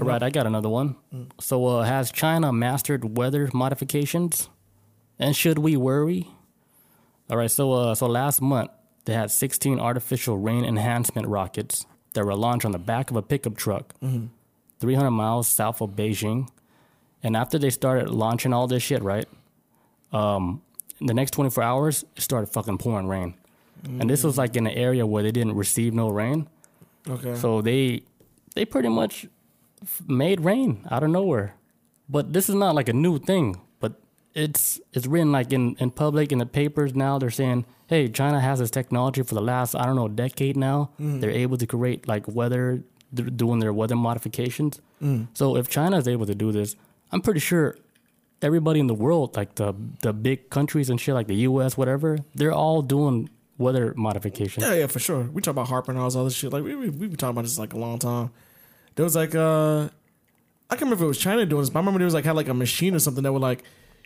All right, I got another one. So, uh, has China mastered weather modifications? And should we worry? All right, so uh, so last month they had 16 artificial rain enhancement rockets that were launched on the back of a pickup truck, 300 miles south of Beijing. And after they started launching all this shit, right? Um, in the next 24 hours, it started fucking pouring rain. And this was like in an area where they didn't receive no rain. Okay. So they they pretty much f- made rain out of nowhere. But this is not like a new thing. It's it's written like in, in public in the papers now. They're saying, hey, China has this technology for the last I don't know decade now. They're able to create like weather, doing their weather modifications. So if China is able to do this, I'm pretty sure everybody in the world, like the the big countries and shit, like the U.S., whatever, they're all doing weather modifications. Yeah, yeah, for sure. We talk about HAARP and all this other shit. Like we we we been talking about this like a long time. There was like uh, I can't remember if it was China doing this, but I remember there was like had like a machine or something that would like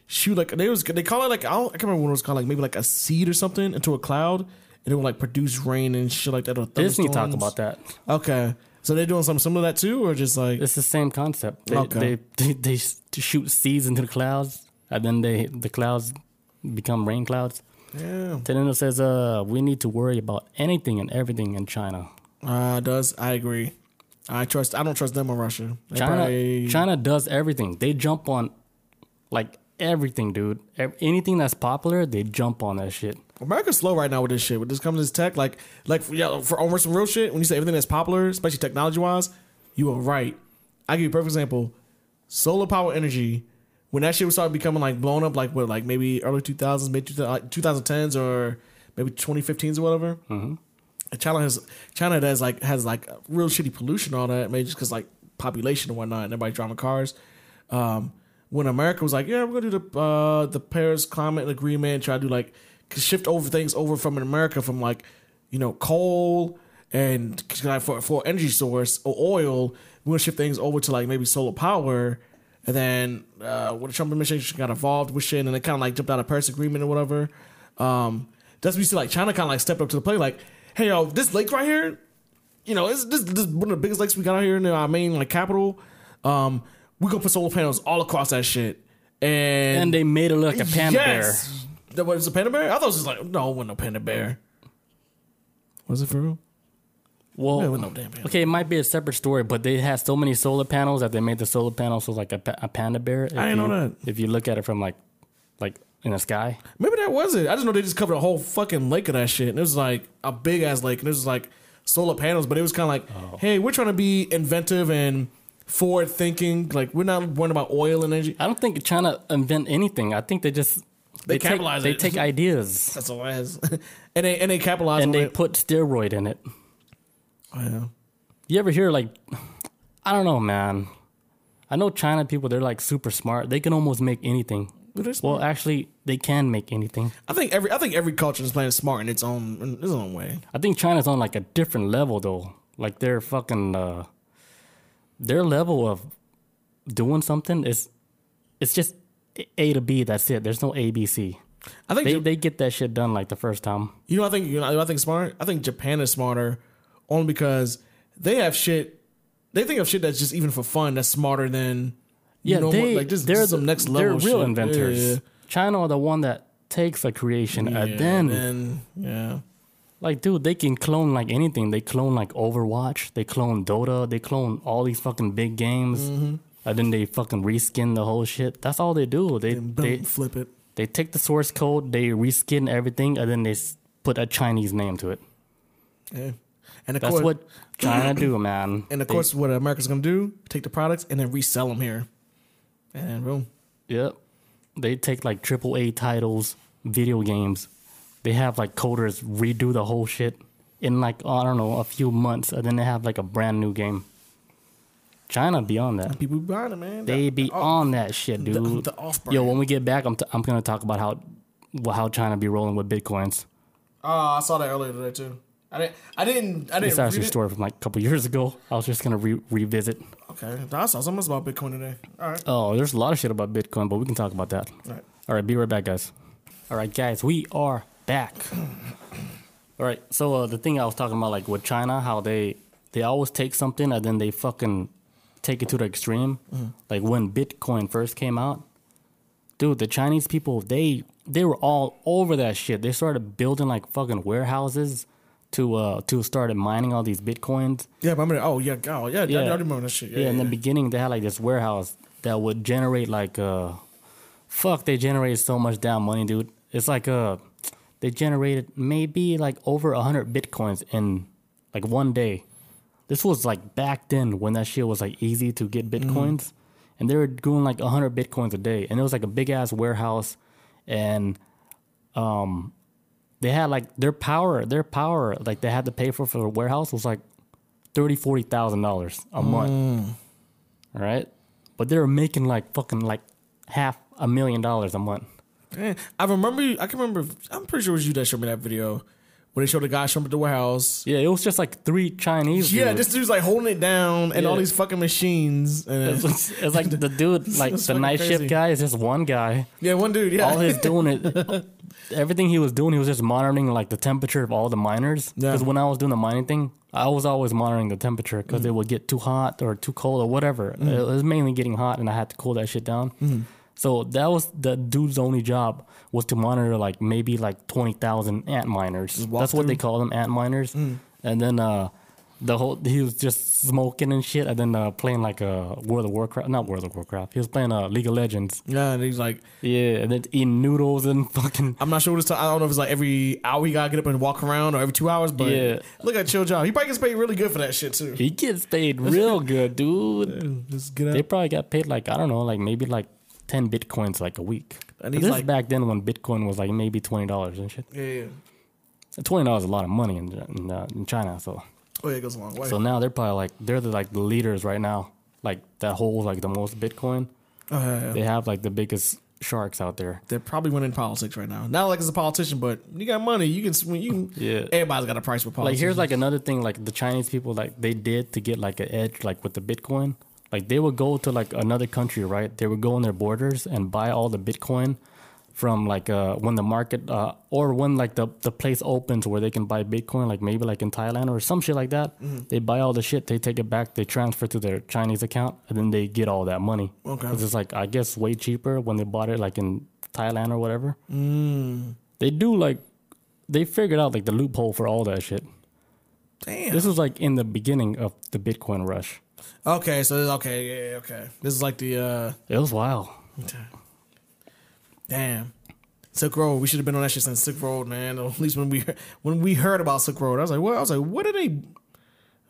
shoot like they was they call it like I, don't, I can't remember what it was called like maybe like a seed or something into a cloud and it would like produce rain and shit like that. Or Disney talk about that. Okay, so they're doing something similar to that too, or just like It's the same concept. They, Okay. they, they they shoot seeds into the clouds, and then they the clouds become rain clouds. yeah, Tenendo says, "Uh, we need to worry about anything and everything in China. uh, does I agree. I trust. I don't trust them or Russia. They China, probably- China does everything. They jump on, like everything, dude. Anything that's popular, they jump on that shit. America's slow right now with this shit. With this comes this tech, like like yeah, for almost some real shit. When you say everything that's popular, especially technology wise, you are right. I give you a perfect example. Solar power energy. When that shit was started becoming like blown up, like what, like maybe early two thousands, maybe two thousand tens or maybe twenty fifteens or whatever. Mm-hmm. China has China has like has like real shitty pollution all that, maybe just because like population and whatnot, and everybody driving cars. Um, when America was like, yeah, we're gonna do the uh, the Paris Climate Agreement, try to do like shift over things over from America from like you know coal and for for energy source or oil, we're gonna shift things over to like maybe solar power. And then uh, when the Trump administration got involved with shit, and they kind of like jumped out of Paris Agreement or whatever. Um, that's you see like China kind of like stepped up to the plate, like, hey yo, this lake right here, you know, this this, this one of the biggest lakes we got out here in our main like capital. Um, we gonna put solar panels all across that shit, and And they made it look like a panda yes, that was a panda bear. I thought it was just like no, it wasn't no panda bear. Was it for real? bear. Well, Yeah, no damn panda. okay, it might be a separate story, but they had so many solar panels that they made the solar panels look like a, a panda bear. If I didn't you, know that. If you look at it from like, like in the sky, Maybe that was it. I just know they just covered a whole fucking lake of that shit, and it was like a big ass lake, and it was like solar panels, but it was kind of like, Oh. hey, we're trying to be inventive and forward thinking. Like we're not worrying about oil and energy. I don't think China invent anything. I think they just They take, capitalize They it. take ideas That's all it has, and they and they capitalize and they it. put steroid in it. Oh, yeah. You ever hear like, I don't know, man. I know China people. They're like super smart. They can almost make anything. But they're smart. Well, actually, they can make anything. I think every I think every culture is playing smart in its own in its own way. I think China's on like a different level though. Like they're fucking uh their level of doing something is it's just A to B, that's it. There's no A B C. I think They Jap- they get that shit done like the first time. you know I think you know I think smart. I think Japan is smarter only because they have shit. They think of shit that's just even for fun. That's smarter than you Yeah, know, they like just they're some the- next They're real shit. inventors. Yeah, China are the one that takes a creation yeah. and then and yeah. Like dude, they can clone like anything. They clone like Overwatch, they clone Dota, they clone all these fucking big games. Mm-hmm. And then they fucking reskin the whole shit. That's all they do. They they flip it. They take the source code, they reskin everything, and then they put a Chinese name to it. Yeah. And of That's course, what China do, man. and of They- course, what America's gonna do? Take the products and then resell them here. And boom. yep, they take like triple A titles, video games. They have like coders redo the whole shit in like I don't know a few months, and then they have like a brand new game. China beyond that. People be buying it, man. They The- be on that shit, dude. the off-brand. Yo, when we get back, I'm t- I'm gonna talk about how well, how China be rolling with bitcoins. Oh, I saw that earlier today too. I didn't. I didn't. I didn't. It's actually a story from like a couple years ago. I was just gonna re- revisit. Okay, I saw something about Bitcoin today. All right. Oh, there's a lot of shit about Bitcoin, but we can talk about that. All right. All right, be right back, guys. All right, guys, we are back. All right, so uh, the thing I was talking about, like with China, how they they always take something and then they fucking take it to the extreme. Like when Bitcoin first came out, dude, the Chinese people they they were all over that shit. They started building like fucking warehouses to uh to start mining all these bitcoins. Yeah, but I'm gonna. Oh yeah, oh yeah, yeah. I, Yeah. I remember that shit. Yeah, Yeah, yeah, in the beginning they had like this warehouse that would generate like uh fuck they generated so much damn money, dude. It's like uh they generated maybe like over a hundred bitcoins in like one day. This was like back then when that shit was like easy to get bitcoins. And they were doing like a hundred bitcoins a day. And it was like a big ass warehouse and um they had like their power their power like they had to pay for for the warehouse was like thirty forty thousand dollars a month. All right, but they were making like fucking like half a million dollars a month. Eh, I remember. I can remember. I'm pretty sure it was you that showed me that video where they showed the guy showing up at the warehouse. Yeah, it was just like three Chinese. Yeah, dudes. this dude's like holding it down and all these fucking machines. And It's, it's like the dude, like the night crazy. shift guy, is just one guy. yeah, one dude. Yeah, All he's doing it, everything he was doing, he was just monitoring like the temperature of all the miners. Yeah. Because when I was doing the mining thing, I was always monitoring the temperature because Mm. it would get too hot or too cold or whatever. It was mainly getting hot, and I had to cool that shit down. Mm. So that was the dude's only job was to monitor like maybe like twenty thousand ant miners. That's what they call them, ant miners. Mm. And then uh, the whole he was just smoking and shit, and then uh, playing like a World of Warcraft, not World of Warcraft. He was playing uh, League of Legends. Yeah, and he's like, Yeah, and then eating noodles and fucking. I'm not sure what it's. I don't know if it's like every hour he gotta get up and walk around or every two hours. But Yeah. look at chill job. He probably gets paid really good for that shit too. He gets paid real good, dude. Just get They probably got paid like I don't know, like maybe like ten bitcoins like a week. And he's this like- is back then when Bitcoin was like maybe twenty dollars and shit. Yeah, yeah. Twenty dollars is a lot of money in in, uh, in China. So Oh yeah, it goes a long way. so now they're probably like they're the like the leaders right now. Like that whole like the most Bitcoin. oh, yeah, yeah. They have like the biggest sharks out there. They're probably winning politics right now. Not like as a politician, but you got money. You can. when You can. Yeah. Everybody's got a price for Like here's like another thing like the Chinese people like they did to get like an edge like with the Bitcoin. Like they would go to like another country, right? They would go on their borders and buy all the Bitcoin from like uh when the market uh or when like the the place opens where they can buy Bitcoin, like maybe like in Thailand or some shit like that. They buy all the shit, they take it back, they transfer to their Chinese account, and then they get all that money. Okay. 'Cause it's like I guess way cheaper when they bought it like in Thailand or whatever. Mm. They do like they figured out like the loophole for all that shit. Damn. This was like in the beginning of the Bitcoin rush. Okay, so okay, yeah, okay. This is like the. uh It was wild. Damn. Silk Road. We should have been on that shit since Silk Road, man. At least when we when we heard about Silk Road, I was like, what? I was like, what are they?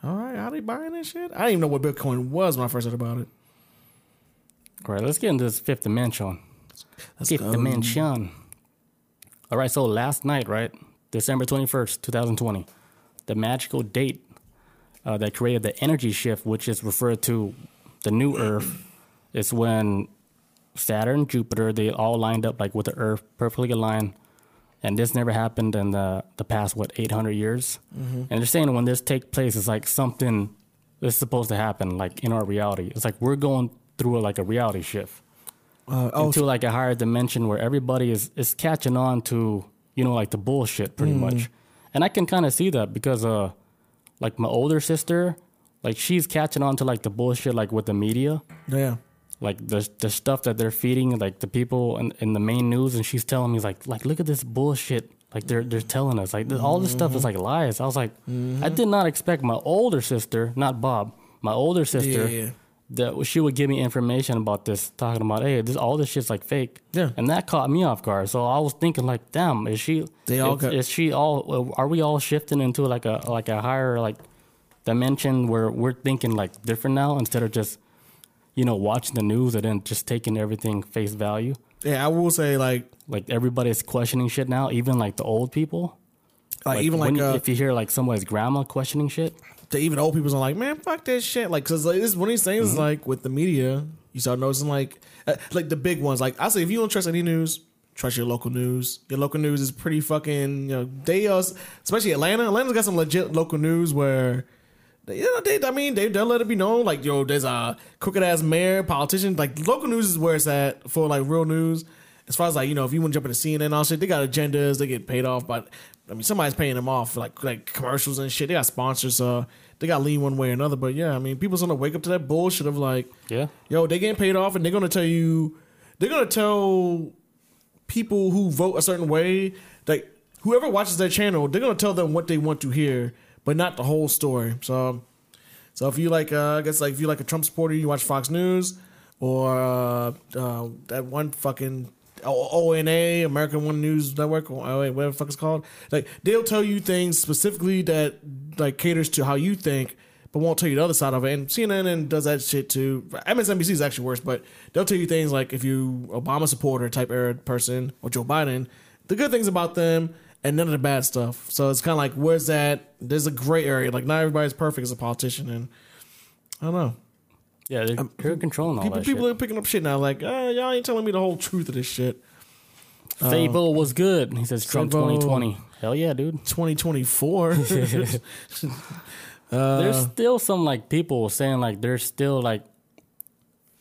All right, how they buying that shit? I didn't even know what Bitcoin was when I first heard about it. All right, let's get into this fifth dimension. Let's Fifth go. dimension. All right, so last night, right, December twenty first, two thousand twenty, the magical date uh, that created the energy shift, which is referred to the new Earth, is when Saturn, Jupiter, they all lined up like with the Earth perfectly aligned. And this never happened in the, the past, what, 800 years? And they're saying when this takes place, it's like something is supposed to happen, like in our reality. It's like we're going through like a reality shift Uh, oh, into like a higher dimension where everybody is, is catching on to, you know, like the bullshit pretty much. And I can kind of see that because, uh, like my older sister, like she's catching on to like the bullshit, like with the media yeah. like the the stuff that they're feeding like the people in, in the main news and she's telling me like like look at this bullshit like they're they're telling us like th- all this stuff is like lies i was like i mm-hmm. did not expect my older sister not bob my older sister Yeah, yeah. That she would give me information about this talking about hey this all this shit's like fake Yeah. and that caught me off guard so i was thinking like damn is she They all is, got- is she all are we all shifting into like a like a higher like dimension where we're thinking like different now instead of just you know, watching the news and then just taking everything face value. Yeah, I will say like Like everybody's questioning shit now, even like the old people. like, even like when, uh, if you hear like somebody's grandma questioning shit, the even old people are like, man, fuck that shit. Like, cause like, this one of these things is Mm-hmm. like with the media, you start noticing like, uh, like the big ones. Like I say, if you don't trust any news, trust your local news. Your local news is pretty fucking. You know, they uh, especially Atlanta. Atlanta's got some legit local news where. You know, they, I mean, they, they'll let it be known. Like, yo, there's a crooked ass mayor, politician. Like, local news is where it's at for like real news. As far as like, you know, if you want to jump into CNN and all shit, they got agendas. They get paid off, but I mean, somebody's paying them off for like like commercials and shit. They got sponsors, so they got lean one way or another. But yeah, I mean, people's gonna wake up to that bullshit of like, yeah, yo, they getting paid off, and they're gonna tell you, they're gonna tell people who vote a certain way, like whoever watches their channel, they're gonna tell them what they want to hear, but not the whole story. So, so if you like, uh, I guess like if you like a Trump supporter, you watch Fox News or uh, uh, that one fucking. ONA, American One News Network, or whatever the fuck it's called. Like they'll tell you things specifically that like caters to how you think, but won't tell you the other side of it. And CNN does that shit too. MSNBC is actually worse, but they'll tell you things like if you Obama supporter type era person or Joe Biden, the good things about them and none of the bad stuff. So it's kind of like where's that? There's a gray area. Like not everybody's perfect as a politician, and I don't know. Yeah, they're, um, they're controlling all People that people shit. are picking up shit now. Like uh, y'all ain't telling me the whole truth of this shit. Fable um, was good. He says Trump Fable- 2020. Hell yeah, dude. 2024. Uh, There's still some like people saying like they're still like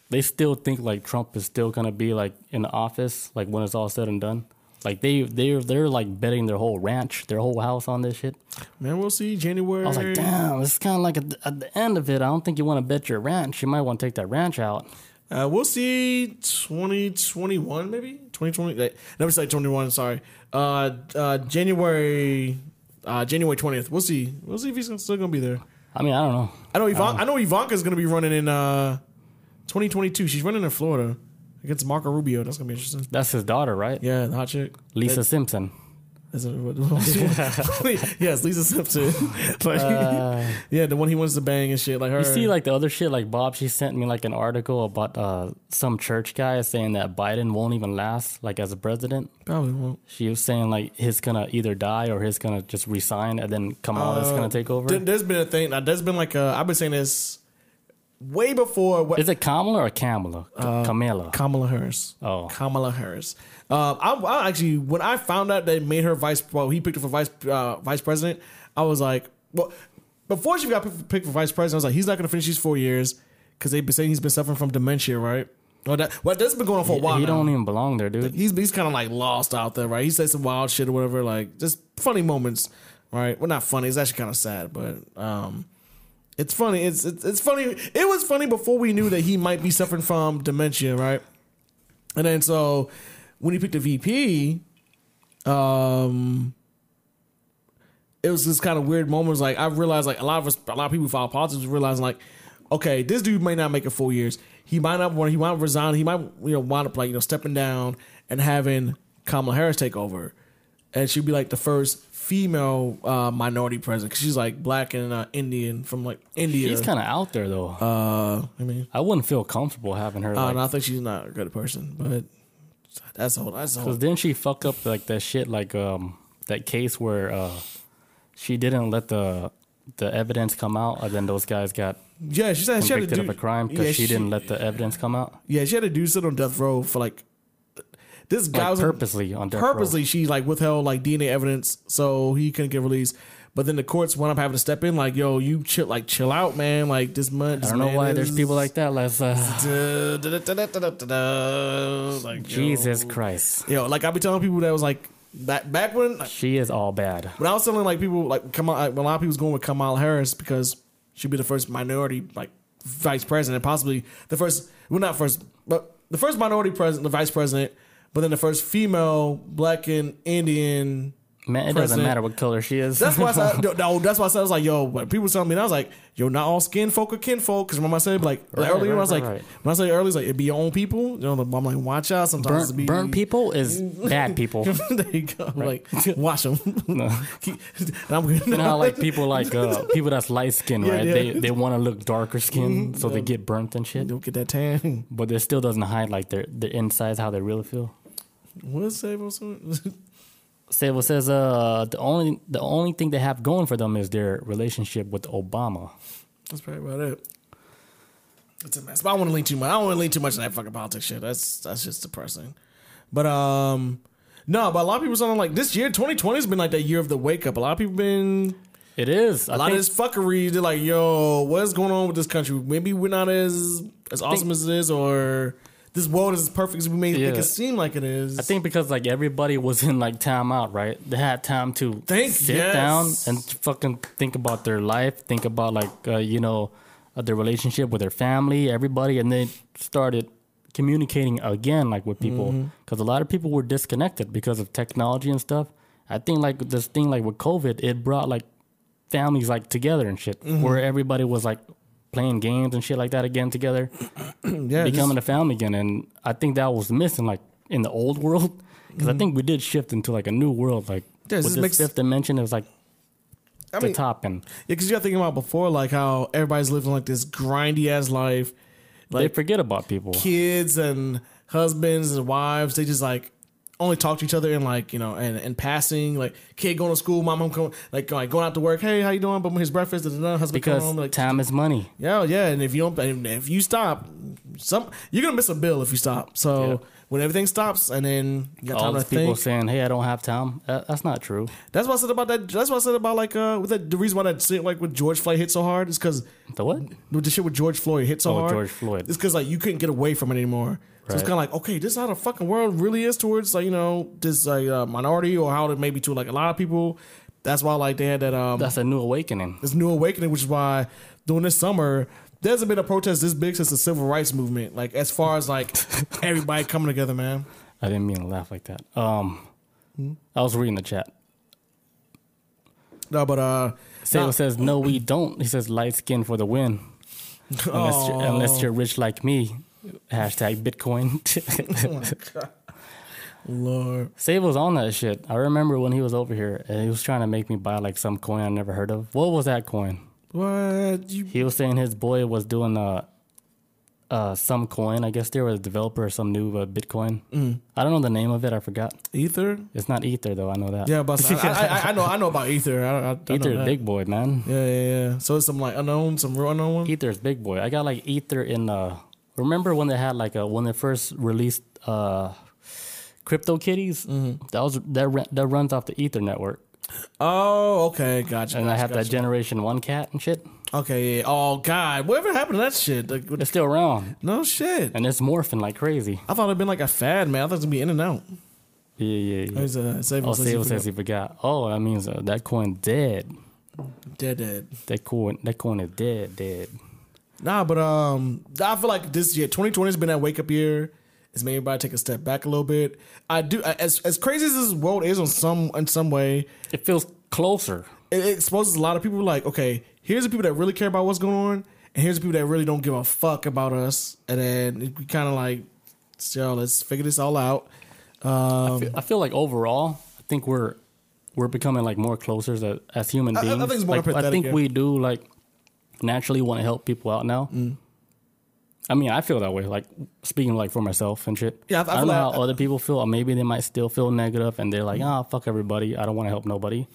they still think like Trump is still gonna be like in the office like when it's all said and done. Like they they they're like betting their whole ranch, their whole house on this shit. Man, we'll see. January. I was like, damn, it's kind of like at the, at the end of it. I don't think you want to bet your ranch. You might want to take that ranch out. Uh, we'll see 2021, maybe 2020. uh, Never say 21. Sorry. Uh, uh, January, uh, January 20th. We'll see. We'll see if he's still gonna be there. I mean, I don't know. I know Ivan, I know Ivanka's gonna be running in uh 2022. She's running in Florida against Marco Rubio. That's gonna be interesting. That's his daughter, right? Yeah, the hot chick. Lisa Simpson. Is it, what, yes, Lisa Simpson. like, yeah, the one he wants to bang and shit. Like her. Uh, You see, like the other shit, like Bob, she sent me like an article about uh, some church guy saying that Biden won't even last, like as a president. probably won't. She was saying like he's gonna either die or he's gonna just resign, and then Kamala's gonna take over. There- There's been a thing. uh, There's been like a. I've been saying this way before. What Is it Kamala or Kamala? K- Kamala. Kamala Harris. Oh. Kamala Harris. Um, I, I actually when I found out they made her vice, well, he picked her for vice uh, vice president. I was like, well, before she got picked picked for vice president, I was like, he's not going to finish these four years because they've been saying he's been suffering from dementia, right? Well, that well, that's been going on for a while. he now. don't even belong there, dude. he's he's kind of like lost out there, right? He said some wild shit or whatever, like just funny moments, right? Well, not funny. It's actually kind of sad, but um, it's funny. It's, it's it's funny. It was funny before we knew that he might be suffering from dementia, right? And then so when he picked a VP, um, it was this kind of weird moments. Like I realized, like a lot of us, a lot of people follow politics realizing, like, okay, this dude may not make it four years. He might not want. He might resign. He might you know wind up like you know stepping down and having Kamala Harris take over, and she'd be like the first female uh, minority president because she's like black and uh, Indian from like India. She's kind of out there though. uh, I mean, I wouldn't feel comfortable having her. uh, Like, and I think she's not a good person, but that's all. That's all. Cause didn't she fuck up like that shit like um that case where uh she didn't let the the evidence come out and then those guys got Yeah, she said she had to convicted do of a crime because yeah, she, didn't let the evidence come out Yeah, she had to do sit on death row for like this guy like was purposely on death row. purposely she like withheld like DNA evidence so he couldn't get released. But then the courts wound up having to step in, like, yo, you chill, like, chill out, man. Like this month, I don't know why there's people like that. Let's uh, like Jesus yo. Christ, Yo, like I be telling people that was like back back when she is all bad. when I was telling like people like come on, a lot of people was going with Kamala Harris because she'd be the first minority like vice president, possibly the first well not first, but the first minority president, the vice president, but then the first female black and Indian. Man, it doesn't matter what color she is. That's why I said, no, that's why I said I was like, yo, when people telling me, and I was like, yo, not all skin folk are kinfolk. Because remember I said like Right, earlier, right, I was right, like, when I say earlier, it's like it be your own people. You know, I'm like, watch out. Sometimes it burnt, be burnt people is bad people. there you go. Like, watch them. No. I'm You know how like people like uh, people that's light skinned, Yeah, right? yeah. They they want to look darker skin, so they get burnt and shit. Don't get that tan. But it still doesn't hide like their their insides how they really feel. What's Sable? Sable says uh the only the only thing they have going for them is their relationship with Obama. That's probably about it. It's a mess. But I don't want to lean too much. I don't want to lean too much on that fucking politics shit. That's that's just depressing. But um, no. But a lot of people saying like this year, 2020 has been like that year of the wake up. A lot of people been It is. a I lot of this fuckery. They're like, yo, what's going on with this country? Maybe we're not as as awesome as it is, or this world is as perfect as we may Yeah. make it seem like it is. I think because like everybody was in like time out, right? They had time to Think, sit yes. down and fucking think about their life, think about like uh, you know uh, their relationship with their family, everybody, and they started communicating again like with people Mm-hmm. because a lot of people were disconnected because of technology and stuff. I think like this thing like with COVID, it brought like families like together and shit, Mm-hmm. where everybody was like playing games and shit like that again together yeah, just- becoming a family again. And I think that was missing, like in the old world, because I think we did shift into like a new world, like Mm-hmm. Yeah, with this makes- fifth dimension. It was like I the mean, top, and Yeah, because you're thinking about before, like how everybody's living like this grindy ass life, they forget about people. kids and husbands and wives. They just like only talk to each other in like you know and and passing. Like kid going to school, mom going like like going out to work. Hey, how you doing? But his breakfast, and then husband Because home like time is money. yeah, yeah. And if you don't, if you stop, some you're gonna miss a bill if you stop. So Yeah. when everything stops, and then you got All time to people think. saying, "Hey, I don't have time." That, that's not true. That's what I said about that. That's what I said about like uh with that, the reason why that shit like with George Floyd hit so hard is because The what? the shit with George Floyd hit so Oh, hard. George Floyd. It's because like you couldn't get away from it anymore. So it's kind of like, okay, this is how the fucking world really is towards like you know this like uh, minority or how it maybe to like a lot of people. That's why like they had that um That's a new awakening. this new awakening, which is why during this summer there hasn't been a protest this big since the civil rights movement. Like as far as like everybody coming together, man. I didn't mean to laugh like that. Um, I was reading the chat. No, but uh, Sable says, "No, we don't." He says, "Light skin for the win." Unless, you're, unless you're rich like me. Hashtag Bitcoin. Lord, Sable's on that shit. I remember when he was over here and he was trying to make me buy like some coin I never heard of. What was that coin? what you? He was saying his boy was doing uh, uh some coin. I guess they were a developer of some new uh, Bitcoin. Mm. I don't know the name of it. I forgot. Ether? It's not Ether though. I know that. Yeah, but I, I, I know I know about Ether. I, I, Ether, big boy, man. Yeah, yeah, yeah. So it's some like unknown, some real unknown one. Ether's big boy. I got like Ether in uh remember when they had like a when they first released uh Crypto Kitties? Mm-hmm. That was that that runs off the Ether network. Oh, okay, gotcha. And I gotcha, that generation 1 cat and shit. Okay, yeah. Oh God, whatever happened to that shit? Like, It's still around no shit. and it's morphing like crazy. I thought it'd been like a fad, man. I thought it was gonna be in and out. Yeah, yeah, yeah. He's, uh, Sable Oh, says he Sable forgot. says he forgot. Oh, that means uh, that coin dead. dead, dead. That coin that coin is dead, dead. Nah, but um, I feel like this year, 2020 has been that wake up year. It's made everybody take a step back a little bit. I do as as crazy as this world is on some in some way, It feels closer. it, it exposes a lot of people. Like, okay, here's the people that really care about what's going on, and here's the people that really don't give a fuck about us. And then we kind of like, so let's figure this all out. Um, I feel like overall, I think we're we're becoming like more closer as, as human I- I beings. think like, I think yeah. we do like naturally want to help people out now. Mm. I mean, I feel that way. Like speaking like for myself and shit. Yeah, I- I I, don't know like- how other people feel. Or maybe they might still feel negative, and they're like, "Ah, fuck everybody. I don't want to help nobody."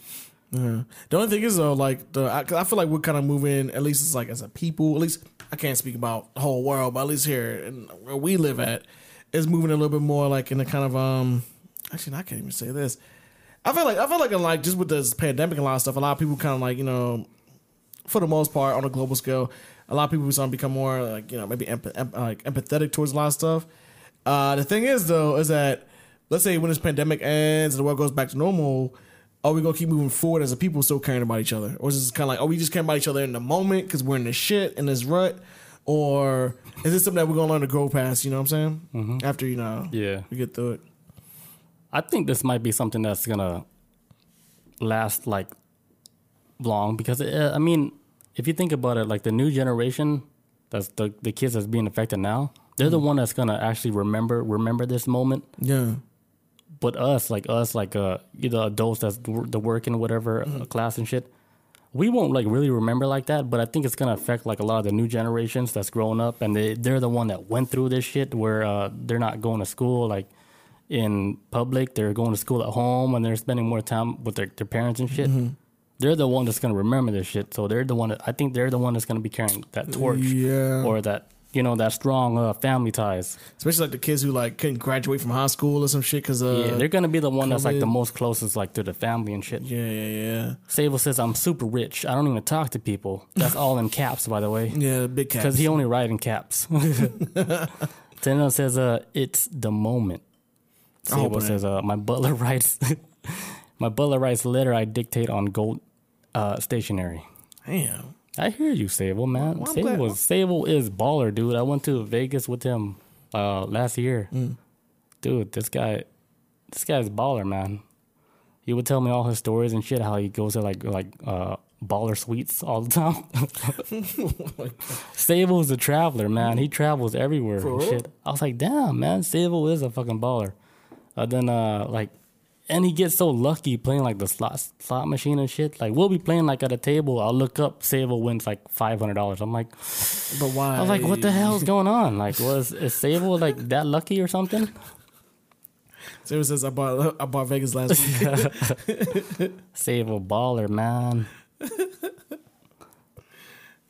Yeah. The only thing is though, like the I, 'cause I feel like we're kind of moving. At least it's like as a people. At least I can't speak about the whole world, but at least here and where we live at, is moving a little bit more like in a kind of um. Actually, I can't even say this. I feel like I feel like in like just with this pandemic and a lot of stuff, a lot of people kind of like you know, for the most part on a global scale, a lot of people are starting to become more like you know maybe empath- em- like empathetic towards a lot of stuff. Uh, the thing is though is that let's say when this pandemic ends and the world goes back to normal, are we gonna keep moving forward as a people still caring about each other, or is this kind of like oh we just caring about each other in the moment because we're in this shit in this rut, or is this something that we're gonna learn to grow past? You know what I'm saying? After you know, Yeah. we get through it. I think this might be something that's gonna last like long because uh, I mean, if you think about it, like the new generation, that's the the kids that's being affected now. They're the one that's gonna actually remember remember this moment. Yeah, But us, like us, like uh, you the adults that's the working whatever uh, class and shit, we won't like really remember like that. But I think it's gonna affect like a lot of the new generations that's growing up, and they they're the one that went through this shit where uh, they're not going to school like in public. They're going to school at home, and they're spending more time with their, their parents and shit. They're the one that's gonna remember this shit. So they're the one that I think they're the one that's gonna be carrying that torch Yeah. or that you know that strong uh, family ties. especially like the kids who like couldn't graduate from high school or some shit because uh, Yeah, they're gonna be the one that's like the most closest like to the family and shit. yeah, yeah, yeah, Sable says I'm super rich. I don't even talk to people. That's all in caps, by the way, yeah. Big cat. because he only write in caps. Tendo says, "Uh, it's the moment." Sable it says, "Uh, my butler writes, my butler writes letter I dictate on gold, uh, stationery." Damn. I hear you, Sable, man. Well, Sable, glad- Sable is baller, dude. I went to Vegas with him uh, last year. Mm. Dude, this guy, this guy's baller, man. He would tell me all his stories and shit. How he goes to like like uh, baller suites all the time. Sable is a traveler, man. He travels everywhere and real? shit. I was like, damn, man. Sable is a fucking baller. Uh, then uh, like and he gets so lucky playing like the slot slot machine and shit. Like we'll be playing like at a table. I'll look up, Sable wins like five hundred dollars. I'm like, But why? I was like, what the hell's going on? Like, was is Sable like that lucky or something? Sarah says I bought I bought Vegas last week. Sable baller, man.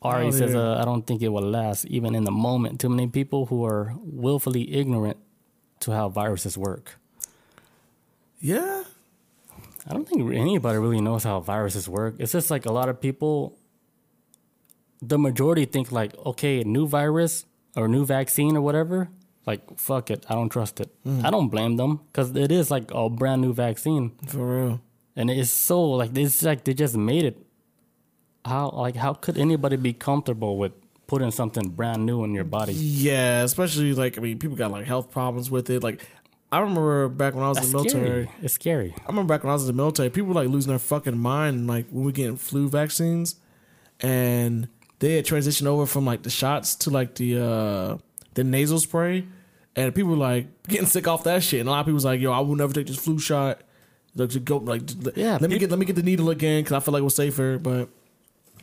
Ari Oh, says, yeah. uh, I don't think it will last, even in the moment. Too many people who are willfully ignorant to how viruses work. Yeah. I don't think anybody really knows how viruses work. It's just like a lot of people, the majority think like, okay, new virus or new vaccine or whatever, like fuck it, I don't trust it. Mm. I don't blame them because it is like a brand new vaccine, For real. and it's so like it's like they just made it. How like how could anybody be comfortable with putting something brand new in your body? Yeah, especially like I mean, people got like health problems with it. Like, I remember back when I was That's in the military. scary. It's scary. I remember back when I was in the military, people were like losing their fucking mind, like when we getting flu vaccines, and they had transitioned over from like the shots to like the uh the nasal spray, and people were like getting sick off that shit. And a lot of people was like, "Yo, I will never take this flu shot." Like, go like, Yeah, Let me get let me get the needle again because I feel like it was safer. But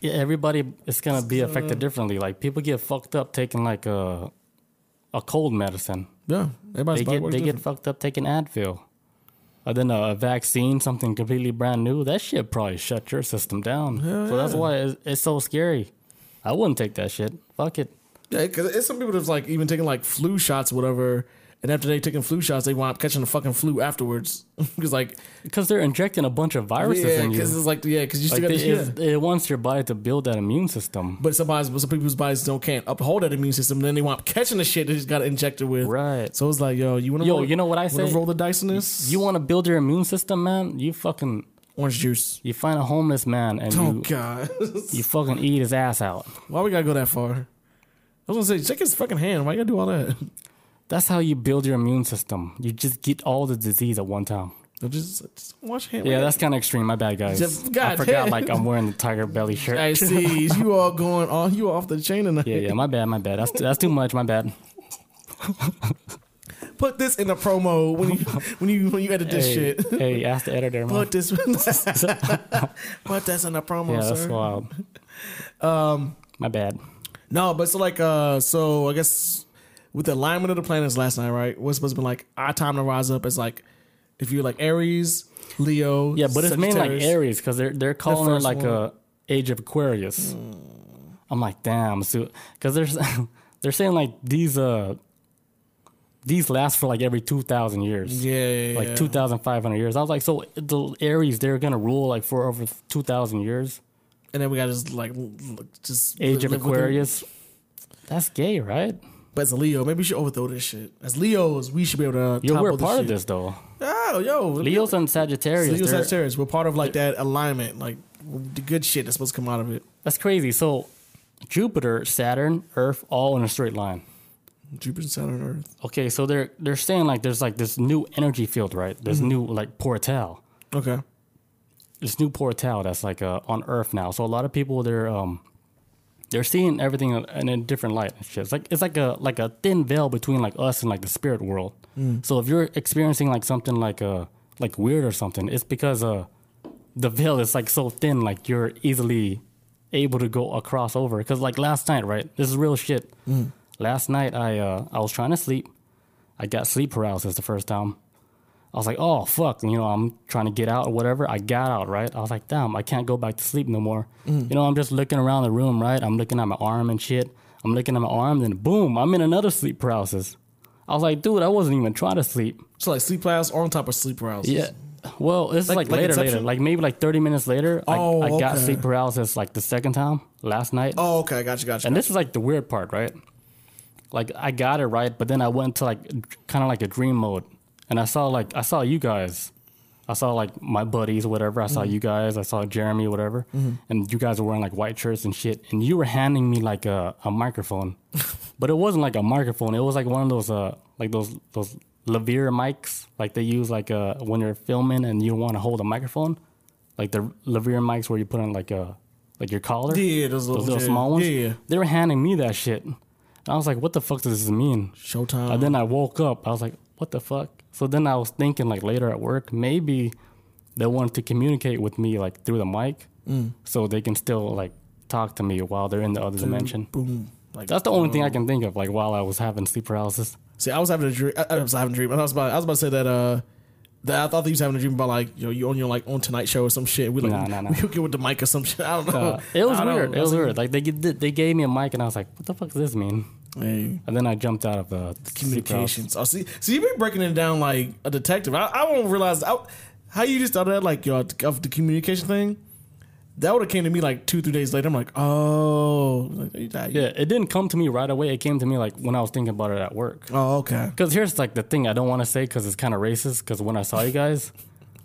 Yeah, everybody is gonna be affected differently. Like people get fucked up taking like a a cold medicine. Yeah, everybody's They body get works they get fucked up taking Advil. And then a, a vaccine, something completely brand new, that shit probably shut your system down. so that's why it's, it's so scary. I wouldn't take that shit. Fuck it. Yeah, because it's some people that's like even taking like flu shots, or whatever. And after they taking flu shots, they wind up catching the fucking flu afterwards. Because like, Because they're injecting a bunch of viruses yeah, in you. because it's like yeah, because you still Like got this. it, Yeah. it wants your body to build that immune system. But somebody's, but some people's bodies don't can't uphold that immune system. Then they wind up catching the shit they just got injected with. Right. So it's like, yo, you want to Yo, roll, you know what I say? roll the dice in this? You want to build your immune system, man? You fucking orange juice. you find a homeless man and Oh you god, you fucking eat his ass out. why we gotta go that far? I was gonna say, check his fucking hand. Why you gotta do all that? That's how you build your immune system. You just get all the disease at one time. Just, just wash your hand. Yeah, that's kind of extreme. My bad, guys. Just- I forgot. damn. Like I'm wearing the tiger belly shirt. I see you all going on. You off the chain tonight. Yeah, yeah. My bad. My bad. That's that's too much. My bad. Put this in the promo when you when you when you edit this hey, shit. hey, ask the editor, man. Put this. Put this in the promo, Yeah, that's sir. wild. Um, my bad. No, but so like uh so I guess with the alignment of the planets last night, right? What's supposed to be like our time to rise up is like if you're like Aries, Leo. Yeah, but it's mainly like. Aries because they're they're calling it like one. a Age of Aquarius. I'm like, damn, so because there's they're saying like these uh these last for like every two thousand years. Yeah, yeah, like yeah. 2,500 years. I was like, so the Aries, they're going to rule like for over 2,000 years? And then we got just like just Age of live with it. Aquarius? That's gay, right? But as a Leo, maybe we should overthrow this shit. As Leos, we should be able to. Yo, we're part of this, though. Oh, yo, Leos and Sagittarius, Leos Sagittarius. We're part of like that alignment, like the good shit that's supposed to come out of it. that's crazy. So Jupiter, Saturn, Earth, all in a straight line. Jupiter, Saturn, Earth. Okay, so they're they're saying like there's like this new energy field, right? There's Mm-hmm. new like portal. Okay. this new portal that's like uh, on Earth now. So a lot of people they're um they're seeing everything in a different light. and shit. It's like it's like a like a thin veil between like us and like the spirit world. So if you're experiencing like something like uh like weird or something, it's because uh the veil is like so thin, like you're easily able to go across over. Because like last night, right? This is real shit. Last night I uh I was trying to sleep. I got sleep paralysis the first time. I was like, oh fuck, you know, I'm trying to get out or whatever. I got out, right? I was like, damn, I can't go back to sleep no more. Mm. You know, I'm just looking around the room, right? I'm looking at my arm and shit. I'm looking at my arm, then boom, I'm in another sleep paralysis. I was like, dude, I wasn't even trying to sleep. So like sleep paralysis or on top of sleep paralysis. Yeah. Well, this is Like- like, like later, later, like maybe like 30 minutes later. Oh, I, I got sleep paralysis like the second time last night. Oh, okay. Gotcha. Gotcha. And this is like the weird part, right? Like I got it right, but then I went to like kind of like a dream mode, and I saw like I saw you guys, I saw like my buddies, whatever. I saw Mm-hmm. you guys, I saw Jeremy, whatever, and you guys were wearing like white shirts and shit, and you were handing me like a, a microphone, but it wasn't like a microphone. It was like one of those uh like those those Lavir mics, like they use like uh when you're filming and you want to hold a microphone, like the Lavir mics where you put on like a like your collar yeah, those little, those little small ones. Yeah, yeah. They were handing me that shit. And I was like, what the fuck does this mean? Showtime. And then I woke up. I was like, what the fuck? So then I was thinking, like, later at work, maybe they want to communicate with me, like, through the mic Mm. so they can still, like, talk to me while they're in the other dimension. boom. Like That's the only thing I can think of, like, while I was having sleep paralysis. See, I was having a dream. I, I was having a dream. I was about. I was about to say that. Uh, that I thought that you was having a dream about like you know you on your like on Tonight Show or some shit. We like Nah, nah, nah. we get with the mic or some shit. I don't know. Uh, it was weird. know. It was weird. Like, they, they gave me a mic, and I was like, what the fuck does this mean? Hey, And then I jumped out of the communications. Oh, see, see, you been breaking it down like a detective. I, I won't realize I, how you just thought of that like yo of the communication thing. That would have came to me like two three days later. I'm like, oh, like, you died. Yeah, it didn't come to me right away. It came to me, like, when I was thinking about it at work. Oh, okay. Because here's like the thing I don't want to say because it's kind of racist. Because when I saw you guys,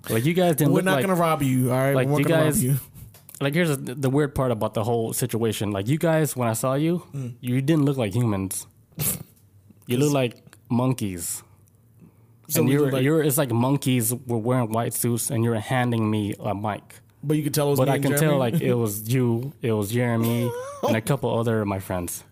like you guys didn't We're not like gonna rob you. All right, like we're you gonna guys- rob you. Like here's the, the weird part about the whole situation. Like you guys, when I saw you, Mm. you didn't look like humans. you look like monkeys. So and you're like- you're it's like monkeys were wearing white suits, and you're handing me a mic. But you could tell it was But I can Jeremy. tell like it was you, it was Jeremy, and a couple other of my friends.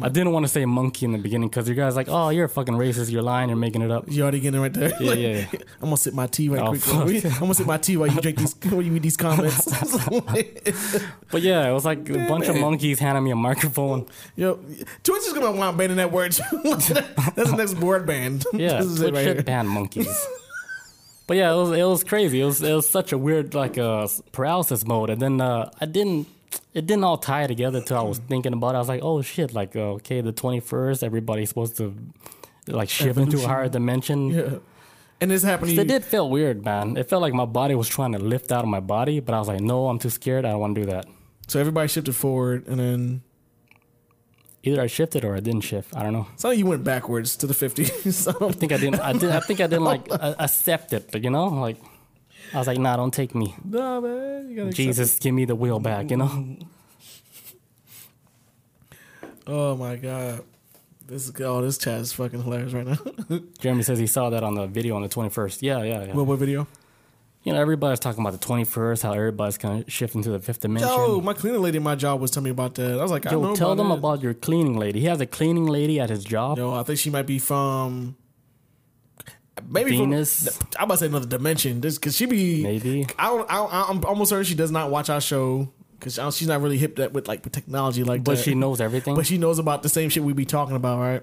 I didn't want to say monkey in the beginning because you guys like, oh, you're a fucking racist. You're lying. You're making it up. You already getting it right there. Yeah, Like, yeah, yeah. I'm gonna sip my tea right Oh, quick. I'm gonna sip my tea while you drink these. while you read these comments. But yeah, it was like a bunch of monkeys handing me a microphone. Yo, Twitch is gonna want banning that word. That's the next word band. Yeah, this is Twitch it right should ban monkeys. But yeah, it was it was crazy. It was it was such a weird like uh, paralysis mode, and then uh, I didn't. It didn't all tie together till I was thinking about it. I was like, oh shit! Like uh, okay, the twenty first, everybody's supposed to like shift into a higher dimension. Yeah. And this happened. It did feel weird, man. It felt like my body was trying to lift out of my body, but I was like, no, I'm too scared. I don't want to do that. So everybody shifted forward, and then Either I shifted or I didn't shift. I don't know. So you went backwards to the 50s. so, I think I didn't. I did. I think I didn't like accept it. But you know, like I was like, nah, don't take me. nah, man, you gotta accept Jesus, give me the wheel back. You know. Oh my god, this is oh this chat is fucking hilarious right now. Jeremy says he saw that on the video on the 21st. Yeah, yeah, yeah. what, what video? you know, everybody's talking about the 21st, how everybody's gonna shifting to the fifth dimension. Yo, my cleaning lady in my job was telling me about that. I was like, I Yo, know tell them it. about your cleaning lady. He has a cleaning lady at his job. Yo, I think she might be from maybe Venus? From, I'm about to say another dimension. This because she be Maybe. I don't. I, I'm almost certain she does not watch our show because she's not really hip that with like with technology like But that. she knows everything. but she knows about the same shit we be talking about, right?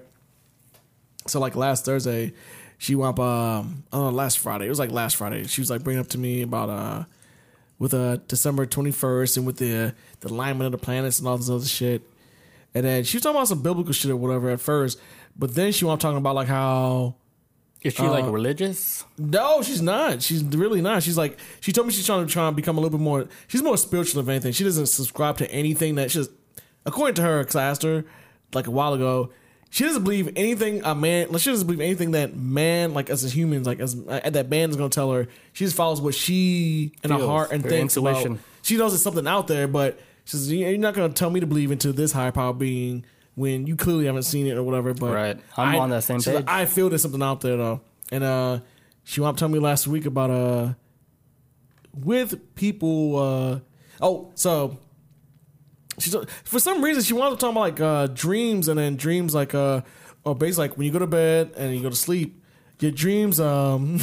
So like last Thursday, she went up. Um, oh, last Friday. It was like last Friday. She was like bringing up to me about uh, with uh December twenty first and with the the alignment of the planets and all this other shit. And then she was talking about some biblical shit or whatever at first, but then she went up talking about like how Is she like uh, religious? no, she's not. She's really not. She's like she told me she's trying to try and become a little bit more. She's more spiritual than anything. She doesn't subscribe to anything that she's. According to her, because I asked her like a while ago, she doesn't believe anything a man. Like she doesn't believe anything that man, like us as humans, like as uh, that man is going to tell her. She just follows what she in her heart and thinks intuition. about. She knows there's something out there, but she says you're not going to tell me to believe into this higher power being when you clearly haven't seen it or whatever. But Right. I'm I- on that same she's like. I feel there's something out there though, and uh, she wanted to tell me last week about uh, with people. Uh, oh, so she's for some reason she wanted to talk about like uh dreams and then dreams like uh, or basically like when you go to bed and you go to sleep. Your dreams, um,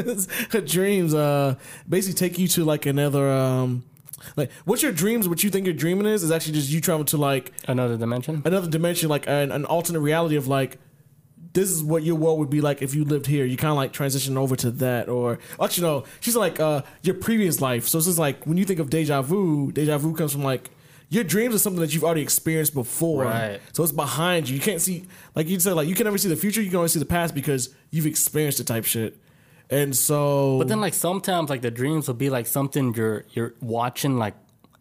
dreams, uh, basically take you to like another, um, like what's your dreams? What you think your dreaming is is actually just you travel to like Another dimension? another dimension, like an, an alternate reality of like this is what your world would be like if you lived here. You kind of like transition over to that, or actually no, she's like uh, your previous life. So it's just like when you think of deja vu, deja vu comes from like your dreams are something that you've already experienced before. Right. So it's behind you. You can't see, like you said, like you can never see the future. You can only see the past because you've experienced the type shit. And so, But then like sometimes like the dreams will be like something you're you're watching like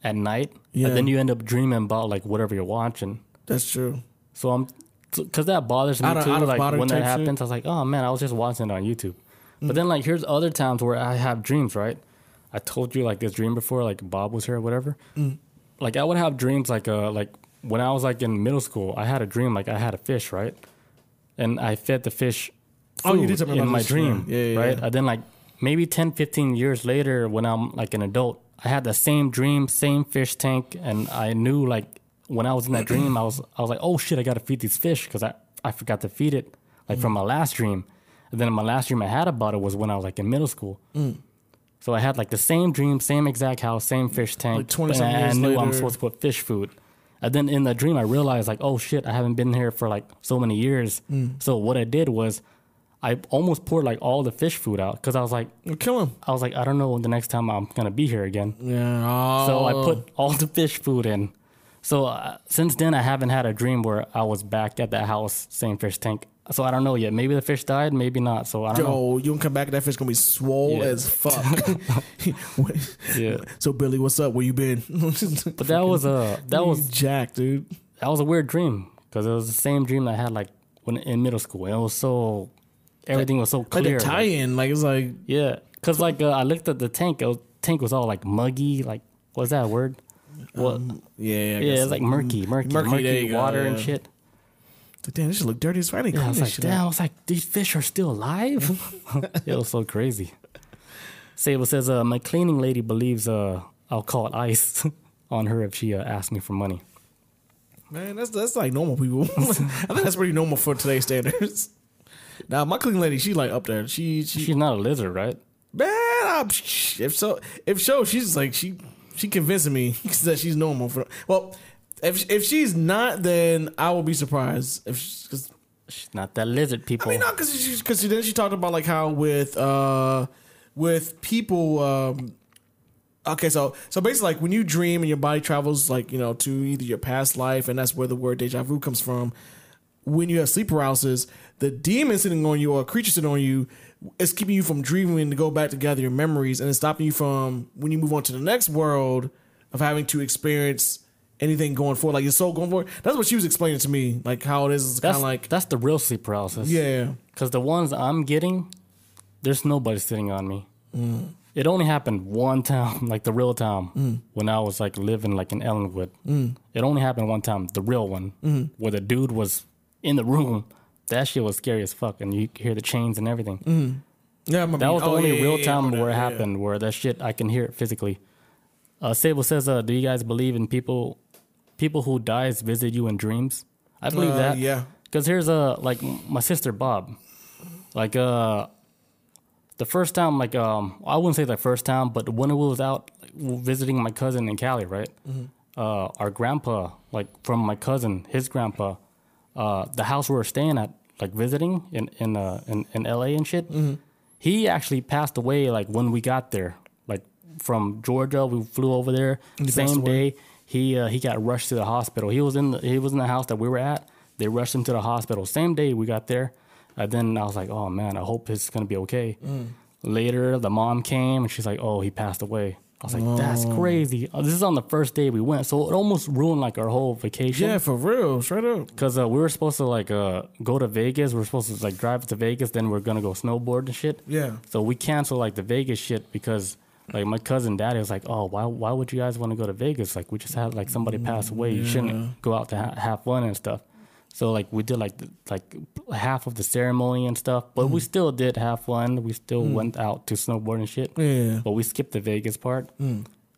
at night. Yeah. And then you end up dreaming about like whatever you're watching. that's true. So I'm because that bothers me of- too. Like when that type shit? happens, I was like, oh man, I was just watching it on YouTube. But then like here's other times where I have dreams, right? I told you like this dream before, like Bob was here or whatever. Mm. Like I would have dreams like uh like when I was like in middle school, I had a dream like I had a fish, right? And I fed the fish Oh, you food did tell me in my this, dream, yeah. Yeah, right? yeah. And then like maybe 10, 15 years later, when I'm like an adult, I had the same dream, same fish tank, and I knew like when I was in that dream, I was I was like, oh shit, I got to feed these fish because I I forgot to feed it like from my last dream, and then my last dream I had about it was when I was like in middle school. Mm. So I had like the same dream, same exact house, same fish tank. Like 20 and I, I knew I'm supposed to put fish food. And then in the dream, I realized like, oh shit, I haven't been here for like so many years. Mm. So what I did was, I almost poured like all the fish food out because I was like, kill him. I was like, I don't know the next time I'm gonna be here again. Yeah. Oh. So I put all the fish food in. So uh, since then, I haven't had a dream where I was back at that house, same fish tank. So I don't know yet. Maybe the fish died, maybe not. So I don't know. Yo, you don't come back, that fish gonna be swole Yeah. as fuck. Yeah. So Billy, what's up? Where you been? But that was a that was Jack, dude. that was a weird dream because it was the same dream I had like when in middle school. And it was so everything was so clear. Like the tie-in, like it's like yeah, because like uh, I looked at the tank. Was, tank was all like muggy. Like what's that word? What? yeah, I yeah, guess it's like murky, murky, murky, murky, go, water and shit. Like, damn, this shit look dirty as fuck. I Yeah, I was like, damn, I was like, these fish are still alive. it was so crazy. Sable says, uh, my cleaning lady believes uh, I'll call it ice on her if she uh, asks me for money. Man, that's that's like normal people. I think that's pretty normal for today's standards. Now, my clean lady, she like up there. She she She's not a lizard, right? man. I, if so, if so, she's like she she convincing me that she's normal for. Well, if if she's not, then I will be surprised. If she, cause, She's not that lizard, people. I mean, not because she because then she talked about like how with uh with people um okay so so basically like when you dream and your body travels like you know to either your past life and that's where the word deja vu comes from when you have sleep paralysis the demon sitting on you or a creature sitting on you is keeping you from dreaming to go back to gather your memories and it's stopping you from when you move on to the next world of having to experience anything going forward. Like your soul going forward. That's what she was explaining to me like how it is. Kind of like that's the real sleep paralysis. yeah. Because the ones I'm getting, there's nobody sitting on me. Mm. It only happened one time, like the real time, mm. when I was like living like in Ellenwood. Mm. It only happened one time, the real one, where the dude was in the room. That shit was scary as fuck, and you hear the chains and everything. yeah I remember- That was the oh, only yeah, yeah, real yeah, time remember where it yeah. happened, where that shit I can hear it physically. Uh, Sable says, uh, "Do you guys believe in people, people who dies visit you in dreams?" I believe Uh, that. yeah. Because here's a like my sister Bob, like uh, the first time like um I wouldn't say the first time, but when we was out like, visiting my cousin in Cali, right? Uh, our grandpa, like from my cousin, his grandpa, uh, the house we were staying at, like visiting in in uh in, in L.A. and shit. He actually passed away like when we got there, like from Georgia. We flew over there passed same day. He uh, he got rushed to the hospital. He was in the, he was in the house that we were at. They rushed him to the hospital same day we got there. And then I was like, oh man, I hope it's gonna be okay. Mm. Later, the mom came and she's like, oh, he passed away. I was like, that's crazy. Uh, This is on the first day we went, so it almost ruined like our whole vacation. Yeah, for real, straight up. Cause uh, we were supposed to like uh, go to Vegas. We are supposed to like drive to Vegas. Then we are gonna go snowboard and shit. Yeah. So we canceled like the Vegas shit because like my cousin daddy was like, oh, why why would you guys want to go to Vegas? Like we just had like somebody pass away. You shouldn't go out to ha- have fun and stuff. So like we did like the, like half of the ceremony and stuff, but we still did have fun. We still went out to snowboard and shit. Yeah. But we skipped the Vegas part.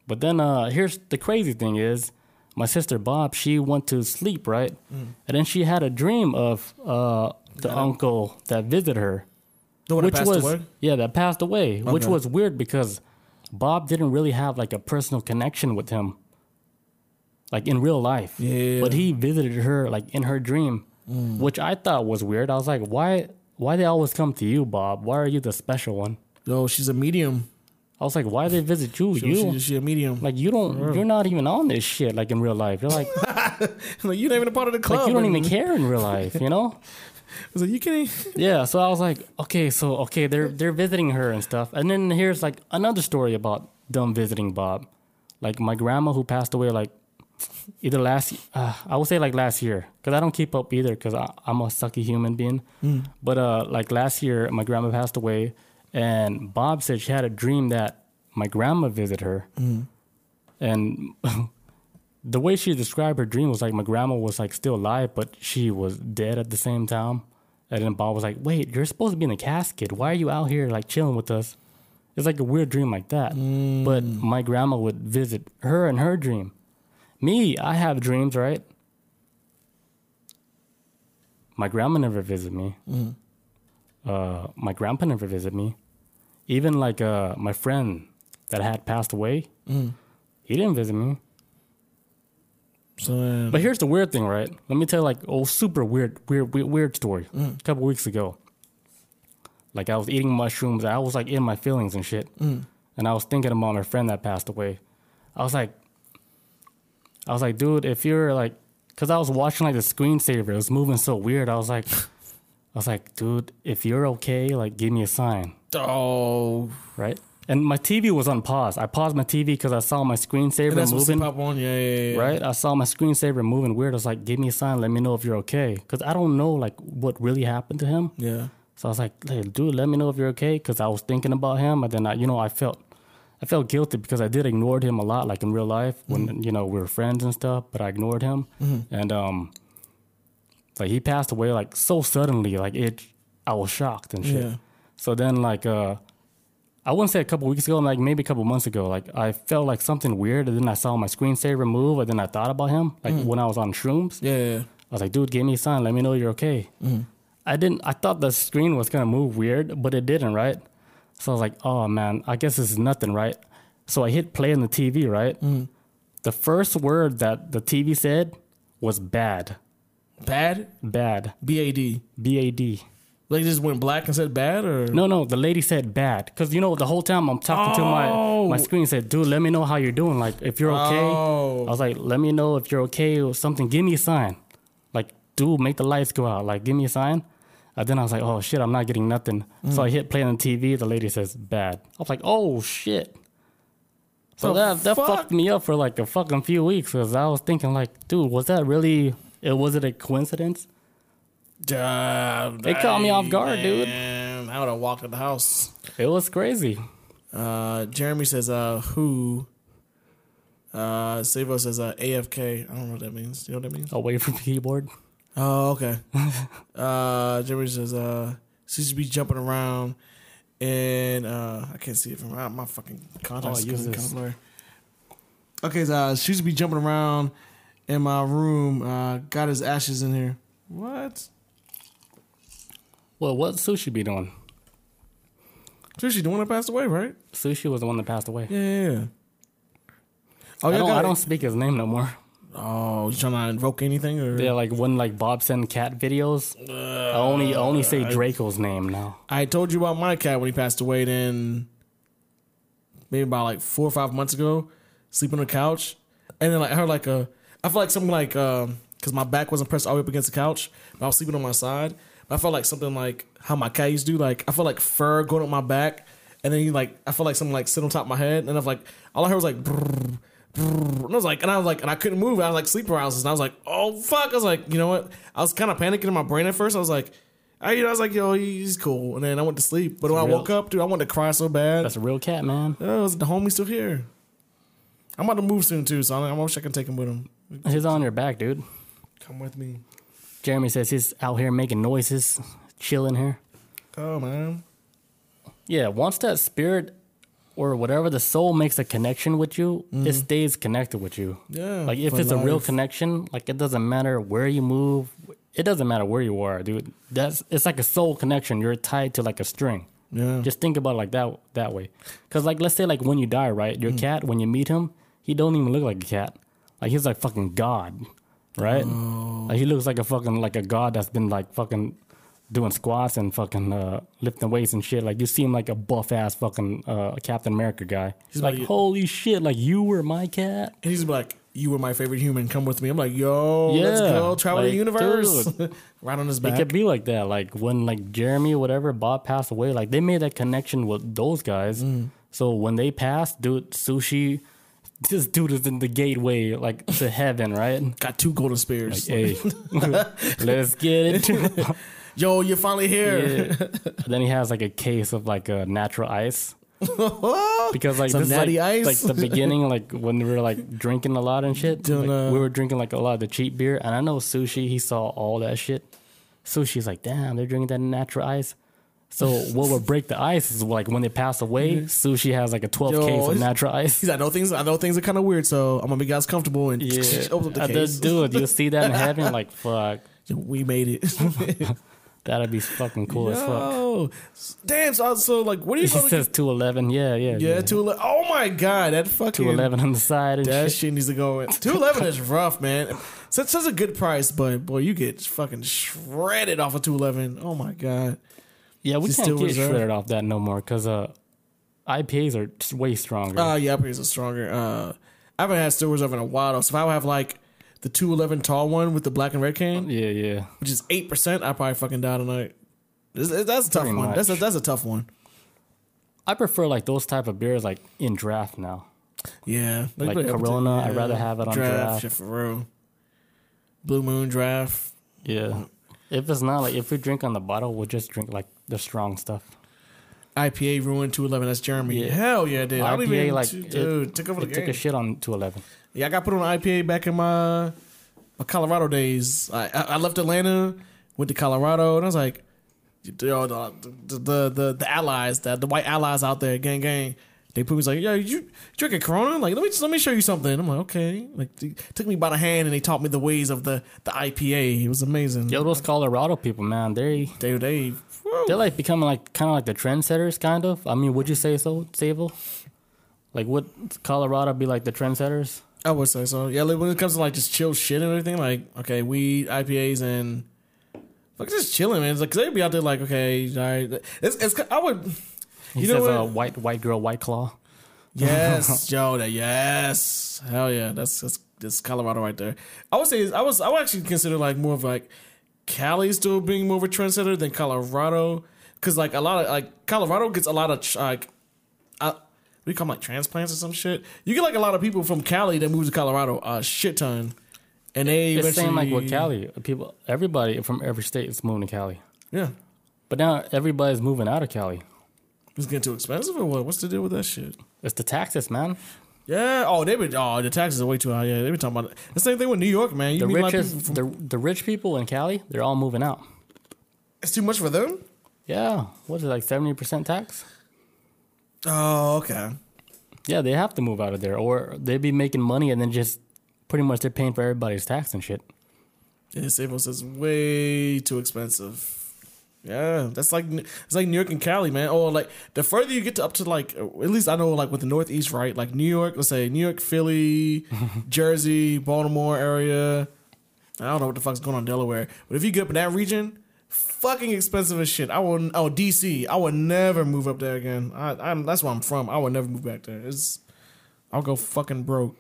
But then uh here's the crazy thing is my sister Bob, she went to sleep, right? And then she had a dream of uh the uncle that visited her. The one that passed was away? yeah, that passed away, which was weird because Bob didn't really have like a personal connection with him. Like in real life. Yeah. But he visited her like in her dream, mm. which I thought was weird. I was like, why why they always come to you, Bob? Why are you the special one? No, she's a medium. I was like, why they visit you? She, you she, she a medium. like you don't you're not even on this shit like in real life. You're like like you not even a part of the club. like you don't even care in real life, you know? I was like, you can't. Yeah, so I was like, okay, so okay, they're they're visiting her and stuff. And then here's like another story about them visiting Bob. Like my grandma who passed away like either last uh, I would say like last year cuz I don't keep up either cuz I'm a sucky human being. But uh like last year my grandma passed away and Bob said she had a dream that my grandma visited her. And the way she described her dream was like my grandma was like still alive, but she was dead at the same time. And then Bob was like, "Wait, you're supposed to be in a casket. Why are you out here like chilling with us?" It's like a weird dream like that. But my grandma would visit her in her dream. Me, I have dreams, right? My grandma never visited me. Uh, my grandpa never visited me. Even like uh, my friend that had passed away, he didn't visit me. So uh, But here's the weird thing, right? Let me tell you like oh super weird weird weird, weird story. A couple weeks ago. Like I was eating mushrooms, I was like in my feelings and shit. And I was thinking about my friend that passed away. I was like I was like, dude, if you're like cuz I was watching like the screensaver, it was moving so weird. I was like I was like, dude, if you're okay, like give me a sign, oh, right? And my TV was on pause. I paused my TV because I saw my screensaver that's moving pop on. Yeah, yeah, yeah. right? I saw my screensaver moving weird. I was like, give me a sign, let me know if you're okay. Because I don't know like what really happened to him. Yeah. So I was like, hey, dude, let me know if you're okay. Because I was thinking about him. And then, I, you know, I felt I felt guilty because I did ignored him a lot, like in real life when, you know, we were friends and stuff, but I ignored him. And um, Like he passed away like so suddenly, like it. I was shocked and shit. Yeah. So then like uh, I wouldn't say a couple weeks ago, like maybe a couple months ago, like I felt like something weird, and then I saw my screensaver move, and then I thought about him, like when I was on shrooms. Yeah, yeah, I was like, dude, give me a sign. Let me know you're okay. I didn't. I thought the screen was gonna move weird, but it didn't. Right. So I was like, oh man, I guess this is nothing, right? So I hit play on the TV, right? Mm. The first word that the TV said was bad. Bad. Bad. B A D. B A D. Like just went black and said bad, or No, no, the lady said bad. Because, you know, the whole time I'm talking to Oh. my, my screen said, dude, let me know how you're doing. Like, if you're okay. Oh. I was like, let me know if you're okay or something. Give me a sign. Like, dude, make the lights go out. Like, give me a sign. And then I was like, oh shit, I'm not getting nothing. So I hit play on the TV. The lady says, bad. I was like, oh shit. So that, that fuck? fucked me up for like a fucking few weeks because I was thinking, like, dude, was that really, it, was it a coincidence? Damn, They caught me off guard, dude. I would have walked in the house. It was crazy. Uh, Jeremy says, uh, who? Uh, Savo says, uh, AFK. I don't know what that means. You know what that means? Away from the keyboard. Oh, okay. uh, Jeremy says, uh, she should be jumping around. And, uh, I can't see it from my, my fucking contacts. Oh, use this. Okay, so, uh, she should be jumping around in my room. Uh, got his ashes in here. What? Well, what Sushi be doing? Sushi, the one that passed away, right? Sushi was the one that passed away. Yeah, yeah, yeah. Oh, I, yeah, don't, got I don't speak his name no more. Oh, you trying to invoke anything or? Yeah, like when like Bob send cat videos, I only I only say Draco's name now. I told you about my cat when he passed away. Then maybe about like four or five months ago, sleeping on the couch, and then like I heard like a, I felt like something like um because my back wasn't pressed all the way up against the couch, but I was sleeping on my side. But I felt like something like how my cat used to do. Like I felt like fur going up my back, and then he like I felt like something like sit on top of my head, and I was like all I heard was like. Brrr, and I was like, and I was like, and I couldn't move. I was like sleep paralysis, and I was like, oh fuck! I was like, you know what? I was kind of panicking in my brain at first. I was like, I, you know, I was like, yo, he's cool, and then I went to sleep. But when I woke up, dude, I wanted to cry so bad. That's a real cat, man. Oh, is the homie still here? I'm about to move soon too, so I, I wish I can take him with him. He's on your back, dude. Come with me. Jeremy says he's out here making noises, chilling here. Oh man. Yeah, once that spirit or whatever the soul makes a connection with you, it mm-hmm. stays connected with you. Yeah. Like if it's a real connection, like it doesn't matter where you move, it doesn't matter where you are, dude. That's it's like a soul connection. You're tied to like a string. Yeah. Just think about it like that that way. Cause like let's say like when you die, right? Your mm. cat, when you meet him, he don't even look like a cat. Like he's like fucking God, right? Oh. Like he looks like a fucking like a god that's been like fucking doing squats and fucking uh, lifting weights and shit. Like you seem like a buff ass fucking uh, Captain America guy. He's like, like- holy shit! Like you were my cat. And he's like, "You were my favorite human. Come with me." I'm like, "Yo, let's go travel the Like, universe." right on his back. It could be like that. Like when like Jeremy or whatever Bob passed away, like they made that connection with those guys. Mm. So when they passed, dude, sushi, this dude is in the gateway like to heaven, right? Got two golden spears. Hey, let's get it. Yo, you're finally here. Yeah. then he has like a case of like a natural ice because like Some this natty like, ice? like the beginning, like when we were like drinking a lot and shit. Like, uh, we were drinking like a lot of the cheap beer, and I know sushi. He saw all that shit. Sushi's like, damn, they're drinking that natural ice. So what would break the ice is like when they pass away, sushi has like a 12 Yo, case of it's- natural ice. He's like, I know things. I know things are kind of weird, so I'm gonna make you guys comfortable and Yeah, open up the Uh, case. dude, you see that in heaven? Like, fuck, we made it. That'd be fucking cool as fuck. Yo, damn. So, so like, what are you to says 211, yeah, yeah, Yeah, two eleven. Oh my god, that fucking 211 on the side and That shit. shit needs to go in. Two eleven is rough, man. Such such a good price, but boy, you get fucking shredded off of two eleven. Oh my god. Yeah, we can't still get reserved? shredded off that no more because uh, IPAs are way stronger. Uh yeah, IPAs are stronger. Uh, I haven't had Steel Reserve in a while, though. So if I would have like the two eleven tall one with the black and red can, yeah, yeah. which is eight percent, I probably fucking die tonight. This- That's a tough Pretty one. That's a, that's a tough one. I prefer like those type of beers like in draft now. Yeah, Like yeah, Corona, I'd rather have it on draft. Shit for real. Blue Moon draft. Yeah. If it's not like if we drink on the bottle, we'll just drink like the strong stuff. IPA ruined 211. That's Jeremy. Yeah. Hell yeah, dude. IPA like dude, it, took over the it took a shit on 211. Yeah, I got put on IPA back in my my Colorado days. I, I left Atlanta, went to Colorado, and I was like, you know, the, the the the the allies, the the white allies out there, gang gang. They put me like, yo, you drinking Corona? Like, let me let me show you something. I'm like, okay. Like, they took me by the hand and they taught me the ways of the the IPA. It was amazing. Yo, those Colorado people, man, they They they they're like becoming like kind of like the trendsetters, kind of. I mean, would you say so, Sable? Like, would Colorado be like the trendsetters? I would say so. Yeah, like when it comes to like just chill shit and everything, like okay, weed, IPAs, and like just chilling, man. It's like 'cause they'd be out there like, okay, all right. It's, it's I would. He You know says, what? uh, "White white girl, white claw." Yes, Joe. Yes, hell yeah. That's that's that's Colorado right there. I would say I was I would actually consider like more of like Cali still being more of a trendsetter than Colorado because like a lot of like Colorado gets a lot of like uh, we call them like transplants or some shit. You get like a lot of people from Cali that move to Colorado a shit ton, and they It's the same like with Cali. People, everybody from every state is moving to Cali, Yeah, but now everybody's moving out of Cali. it's getting too expensive or what? What's the deal with that shit? It's the taxes, man. Yeah. Oh, they been. Oh, the taxes are way too high. Yeah, they been talking about it. the same thing with New York, man. You The meet a lot of richest, people from- the the rich people in Cali, they're all moving out. it's too much for them. Yeah, what is it like seventy percent tax? Oh, okay. Yeah, they have to move out of there, or they'd be making money and then just pretty much they're paying for everybody's tax and shit. Yeah, Safos is way too expensive. Yeah, that's like it's like New York and Cali, man. Or like the further you get to up to like at least I know like with the Northeast, right? Like New York, let's say New York, Philly, Jersey, Baltimore area. I don't know what the fuck's going on in Delaware, but if you get up in that region, fucking expensive as shit. I will. Oh, DC, I would never move up there again. I, I'm that's where I'm from. I would never move back there. It's I'll go fucking broke.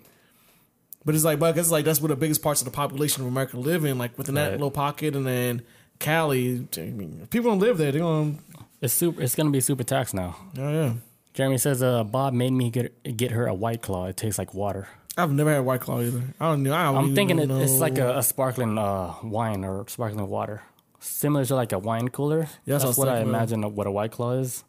But it's like, but it's like that's where the biggest parts of the population of America live in, like within that Right. little pocket, and then Cali. I mean, if people don't live there, they're going. It's super. It's gonna be super taxed now. Oh yeah, Jeremy says, uh, Bob made me get get her a white claw. It tastes like water. I've never had White Claw either. I don't know. I don't I'm thinking it, it's like a, a sparkling uh, wine or sparkling water, similar to like a wine cooler. Yeah, that's what I imagine of what a white claw is.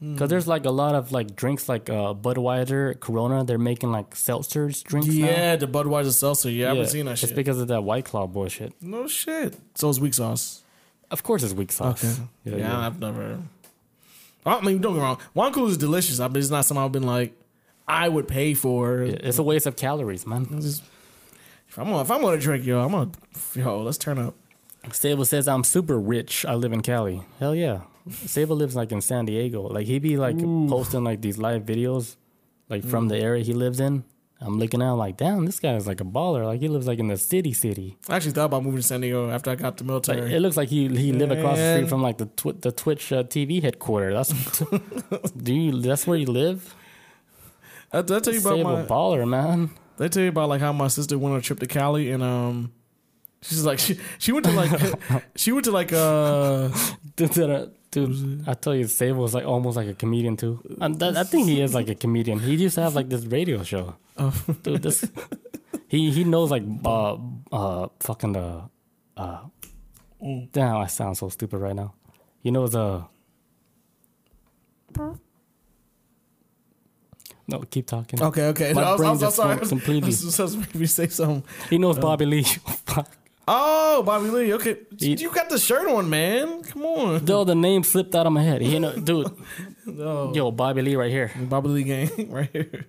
Because there's like a lot of like drinks like uh, Budweiser, Corona. They're making like seltzers drinks now. yeah, the Budweiser seltzer. Yeah, I haven't seen that It's shit. It's because of that white claw bullshit. no shit. So it's weak sauce. Of course, it's weak sauce. Okay. Yeah, Yeah, yeah. I've never. I mean, don't get me wrong. Wine cooler is delicious. I mean, it's not something I've been like, I would pay for. It's a waste of calories, man. Just- if I'm gonna, if I'm gonna drink, yo, I'm gonna, yo, let's turn up. Sable says I'm super rich. I live in Cali. Hell yeah. Sable lives like in San Diego. Like he be like posting like these live videos, like from the area he lives in. I'm looking out like, damn, this guy's like a baller. Like he lives like in the city, city. I actually thought about moving to San Diego after I got the Like military. it looks like he he live across the street from like the twi- the Twitch uh, TV headquarters. That's do you? That's where you live. I, I tell you about Sable my? baller, man. They tell you about like how my sister went on a trip to Cali and um, she's like she she went to like she went to like uh Dude, dude, I tell you, Sable is like almost like a comedian too. And that, I think he is like a comedian. He used to have like this radio show. Dude, this he he knows like uh uh fucking uh uh. Damn, I sound so stupid right now. He knows uh. No, keep talking. okay okay. My I was, I brain was, I'm sorry. completely- I was supposed to maybe say something. He knows Bobby Lee. Oh, Bobby Lee. Okay, He- you got the shirt on, man. Come on. Though the name slipped out of my head. You know, dude. No. Yo, Bobby Lee right here. Bobby Lee gang right here.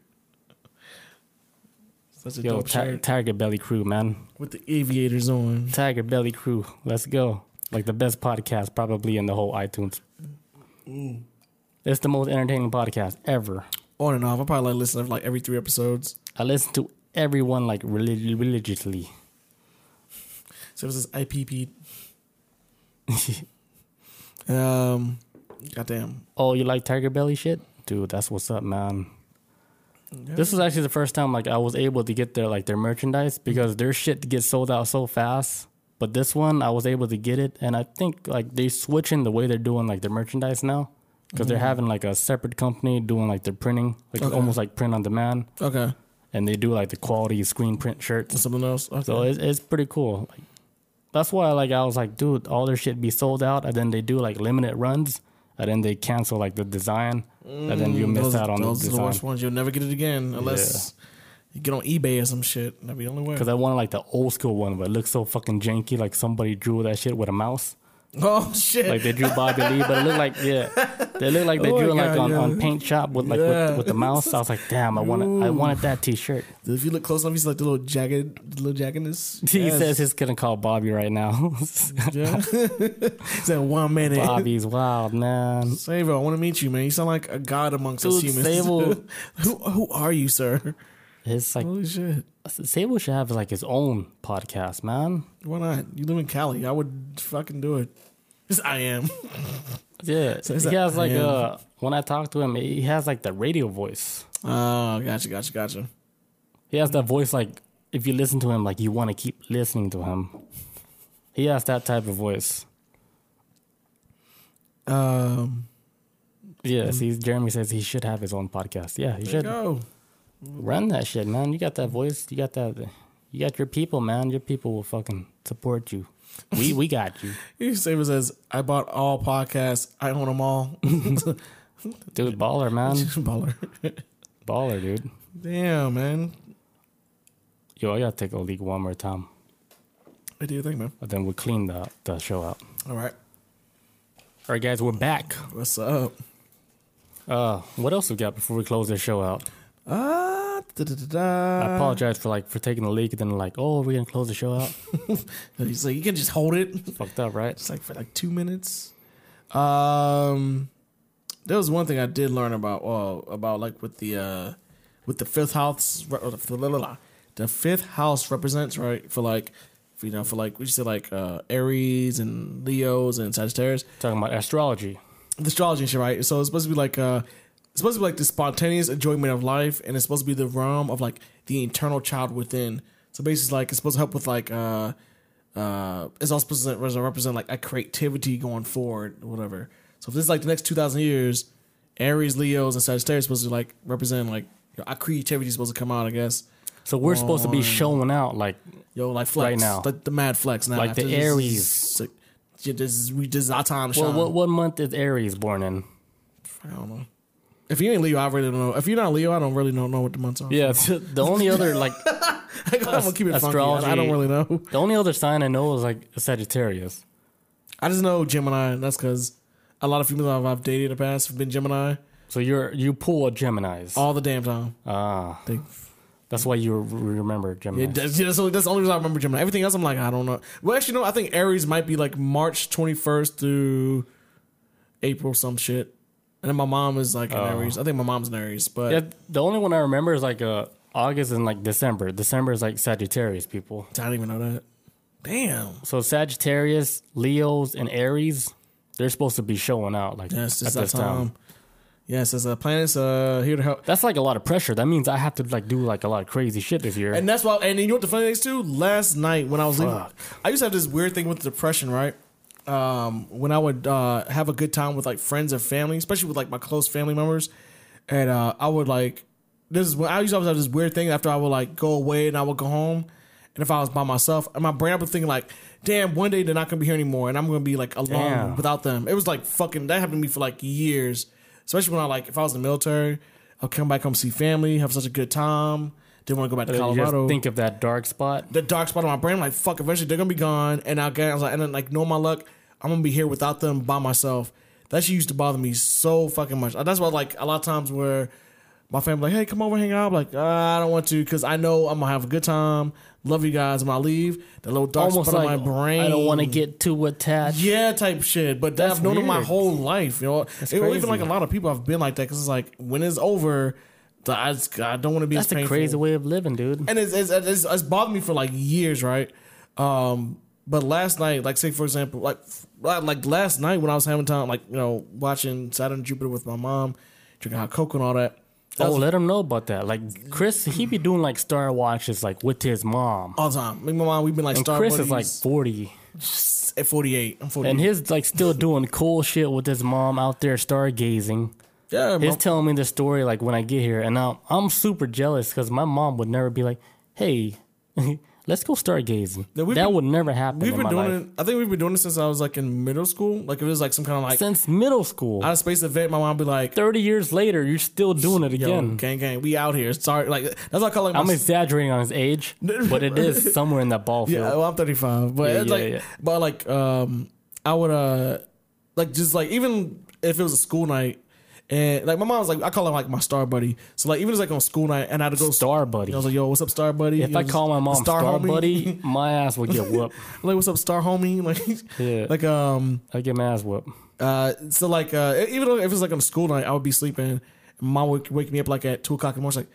Such a Yo, dope ti- shirt Tiger Belly Crew, man. with the aviators on. Tiger Belly Crew. Let's go. Like the best podcast probably in the whole iTunes. Mm. It's the most entertaining podcast ever. On and off. I probably like listen to like every three episodes. I listen to everyone like relig- religiously. So this is IPP. um, goddamn. Oh, you like Tiger Belly shit? Dude, that's what's up, man. This was actually the first time like I was able to get their like their merchandise because their shit gets sold out so fast. But this one I was able to get it, and I think like they switching the way they're doing like their merchandise now because they're having like a separate company doing like their printing, like Okay. almost like print on demand, Okay, and they do like the quality screen print shirts. something else. Okay. So it's, it's pretty cool. Like, that's why like I was like, dude, all their shit be sold out, and then they do like limited runs, and then they cancel like the design, and then you mm, miss those, out on the those are the design. worst ones. You'll never get it again unless You get on eBay or some shit. That'd be the only way. Because I wanted like the old school one, but it looks so fucking janky. Like somebody drew that shit with a mouse. Oh shit! Like they drew Bobby Lee, but it looked like yeah, they looked like they Oh drew like God, on, yeah. on paint shop with like Yeah. with, with the mouse. I was like, damn, I wanted I wanted that T-shirt. if you look close enough, he's like the little jagged, the little jaggedness. He Yes. says he's gonna call Bobby right now. Yeah. he said one minute. Bobby's wild man. Sable, I want to meet you, man. You sound like a god amongst us humans. Sable- who who are you, sir? It's like Holy shit! Sable should have like his own podcast, man. Why not? You live in Cali. I would fucking do it. Yes, I am. Yeah, So he has like yeah. uh when I talk to him, he has like the radio voice. Oh, gotcha, gotcha, gotcha. He has that voice like if you listen to him, like you want to keep listening to him. He has that type of voice. Um, Yeah, see, Jeremy says he should have his own podcast. Yeah, he there you should go. Run that shit, man. You got that voice. You got that. You got your people, man. Your people will fucking support you. We we got you, Sable says, "I bought all podcasts. I own them all." dude. Baller, man. Baller. Baller, dude. Damn, man. Yo, I gotta take a leak one more time, What do you think, man? but then we'll clean the the show out. All right. All right, guys, we're back. What's up? Uh, what else we got before we close the show out? Da, da, da, I apologize for like for taking the leak and then like, oh, we're gonna close the show out. He's like, you can just hold it. Fucked up, right? It's like for like two minutes. Um, there was one thing I did learn about. Well, about like with the uh, with the fifth house. The, la, la, la. the fifth house represents right for like, for, you know, for like we said like uh, Aries and Leos and Sagittarius. Talking about astrology. The astrology and shit, right? So it's supposed to be like uh, it's supposed to be like the spontaneous enjoyment of life, and it's supposed to be the realm of like the internal child within. So basically, like it's supposed to help with like uh, uh, it's all supposed to represent, represent like a creativity going forward, whatever. So if this is like the next two thousand years, Aries, Leos, and Sagittarius supposed to like represent like you know, our creativity is supposed to come out, I guess. So we're supposed to be showing out like Yo, like flex Right now. like the mad flex now, Like the this is- Aries. like, this is this is our time to well, what what month is Aries born in? I don't know. If you ain't Leo, I really don't know. If you're not Leo, I don't really don't know what the months are. Yeah, the only other like I'm gonna keep it funky. I, don't really know. the only other sign I know is like a Sagittarius. I just know Gemini. and That's because a lot of females I've, I've dated in the past have been Gemini So you're you pull a Gemini's. all the damn time. Ah, They, that's why you remember Gemini. yeah, that's, yeah, that's, the only, that's the only reason I remember Gemini. Everything else, I'm like, I don't know. Well, actually, no. I think Aries might be like March 21st through April, some shit. And then my mom is like an Oh. Aries. I think my mom's an Aries, but yeah, the only one I remember is like uh August and like December. December is like Sagittarius people. I don't even know that. Damn. So Sagittarius, Leos, and Aries, they're supposed to be showing out like Yes, at that this time. time. Yes, it's a planet's uh, here to help. That's like a lot of pressure. That means I have to like do like a lot of crazy shit this year. And that's why. And you know what the funny thing is too? Last night when I was leaving, I used to have this weird thing with depression, right? Um, when I would uh, have a good time with like friends or family, especially with like my close family members, and uh, I would like this is when I used to always have this weird thing after I would like go away and I would go home, and if I was by myself, and my brain I was thinking like, damn, one day they're not gonna be here anymore, and I'm gonna be like alone Damn. without them. It was like fucking that happened to me for like years, especially when I like if I was in the military, I'll come back home see family, have such a good time. Didn't want to go back to you Colorado just think of that dark spot. the dark spot on my brain. I'm like, fuck, eventually they're gonna be gone. And I got, I was like, and then like, know my luck, I'm gonna be here without them by myself. That shit used to bother me so fucking much. That's why, like, a lot of times where my family like, hey, come over, hang out. I'm like, uh, I don't want to because I know I'm gonna have a good time. Love you guys. When I leave, the little dark Almost spot like on my brain. I don't want to get too attached. Yeah, type shit. But That's I've known it my whole life. You know, That's it, crazy. even like a lot of people have been like that because it's like when it's over, I, don't want to be. That's a crazy way of living, dude. and it's, it's, it's, it's bothered me for like years, right? Um, but last night, like say for example, like like last night when I was having time, like you know, watching Saturn and Jupiter with my mom, drinking hot cocoa and all that. that Oh, was let him know about that. Like Chris, he be doing like star watches like with his mom. all the time. Me and my mom, we've been like And star Chris buddies is like forty, at forty eight. I'm forty. and his like still doing cool shit with his mom out there stargazing. Yeah, He's telling me the story like when I get here, and now I'm super jealous because my mom would never be like, "Hey, let's go stargazing. Yeah, that been- would never happen We've been doing life. it. I think we've been doing it since I was like in middle school. Like if it was like some kind of like Since middle school. out of space event, my mom would be like, 30 years later, you're still doing it "Yo, again. gang, gang, we out here." Sorry, like that's what I call like my I'm exaggerating on his age, but it is somewhere in that ball field. Yeah, well, I'm 35, but Yeah, it's yeah, like, yeah. but like, um, I would uh, like just like even if it was a school night, and like my mom was like, I call him like my star buddy. So like even if it's like on school night, and I had to go. Star buddy. I was like, "Yo, what's up, star buddy?" If You know, I call my mom the star, buddy, my ass would get whooped. like, "What's up, star homie?" Like, Yeah. like um, I get my ass whooped. uh, so like uh, even if it's like on school night, I would be sleeping. And mom would wake me up like at two o'clock in the morning. She's like,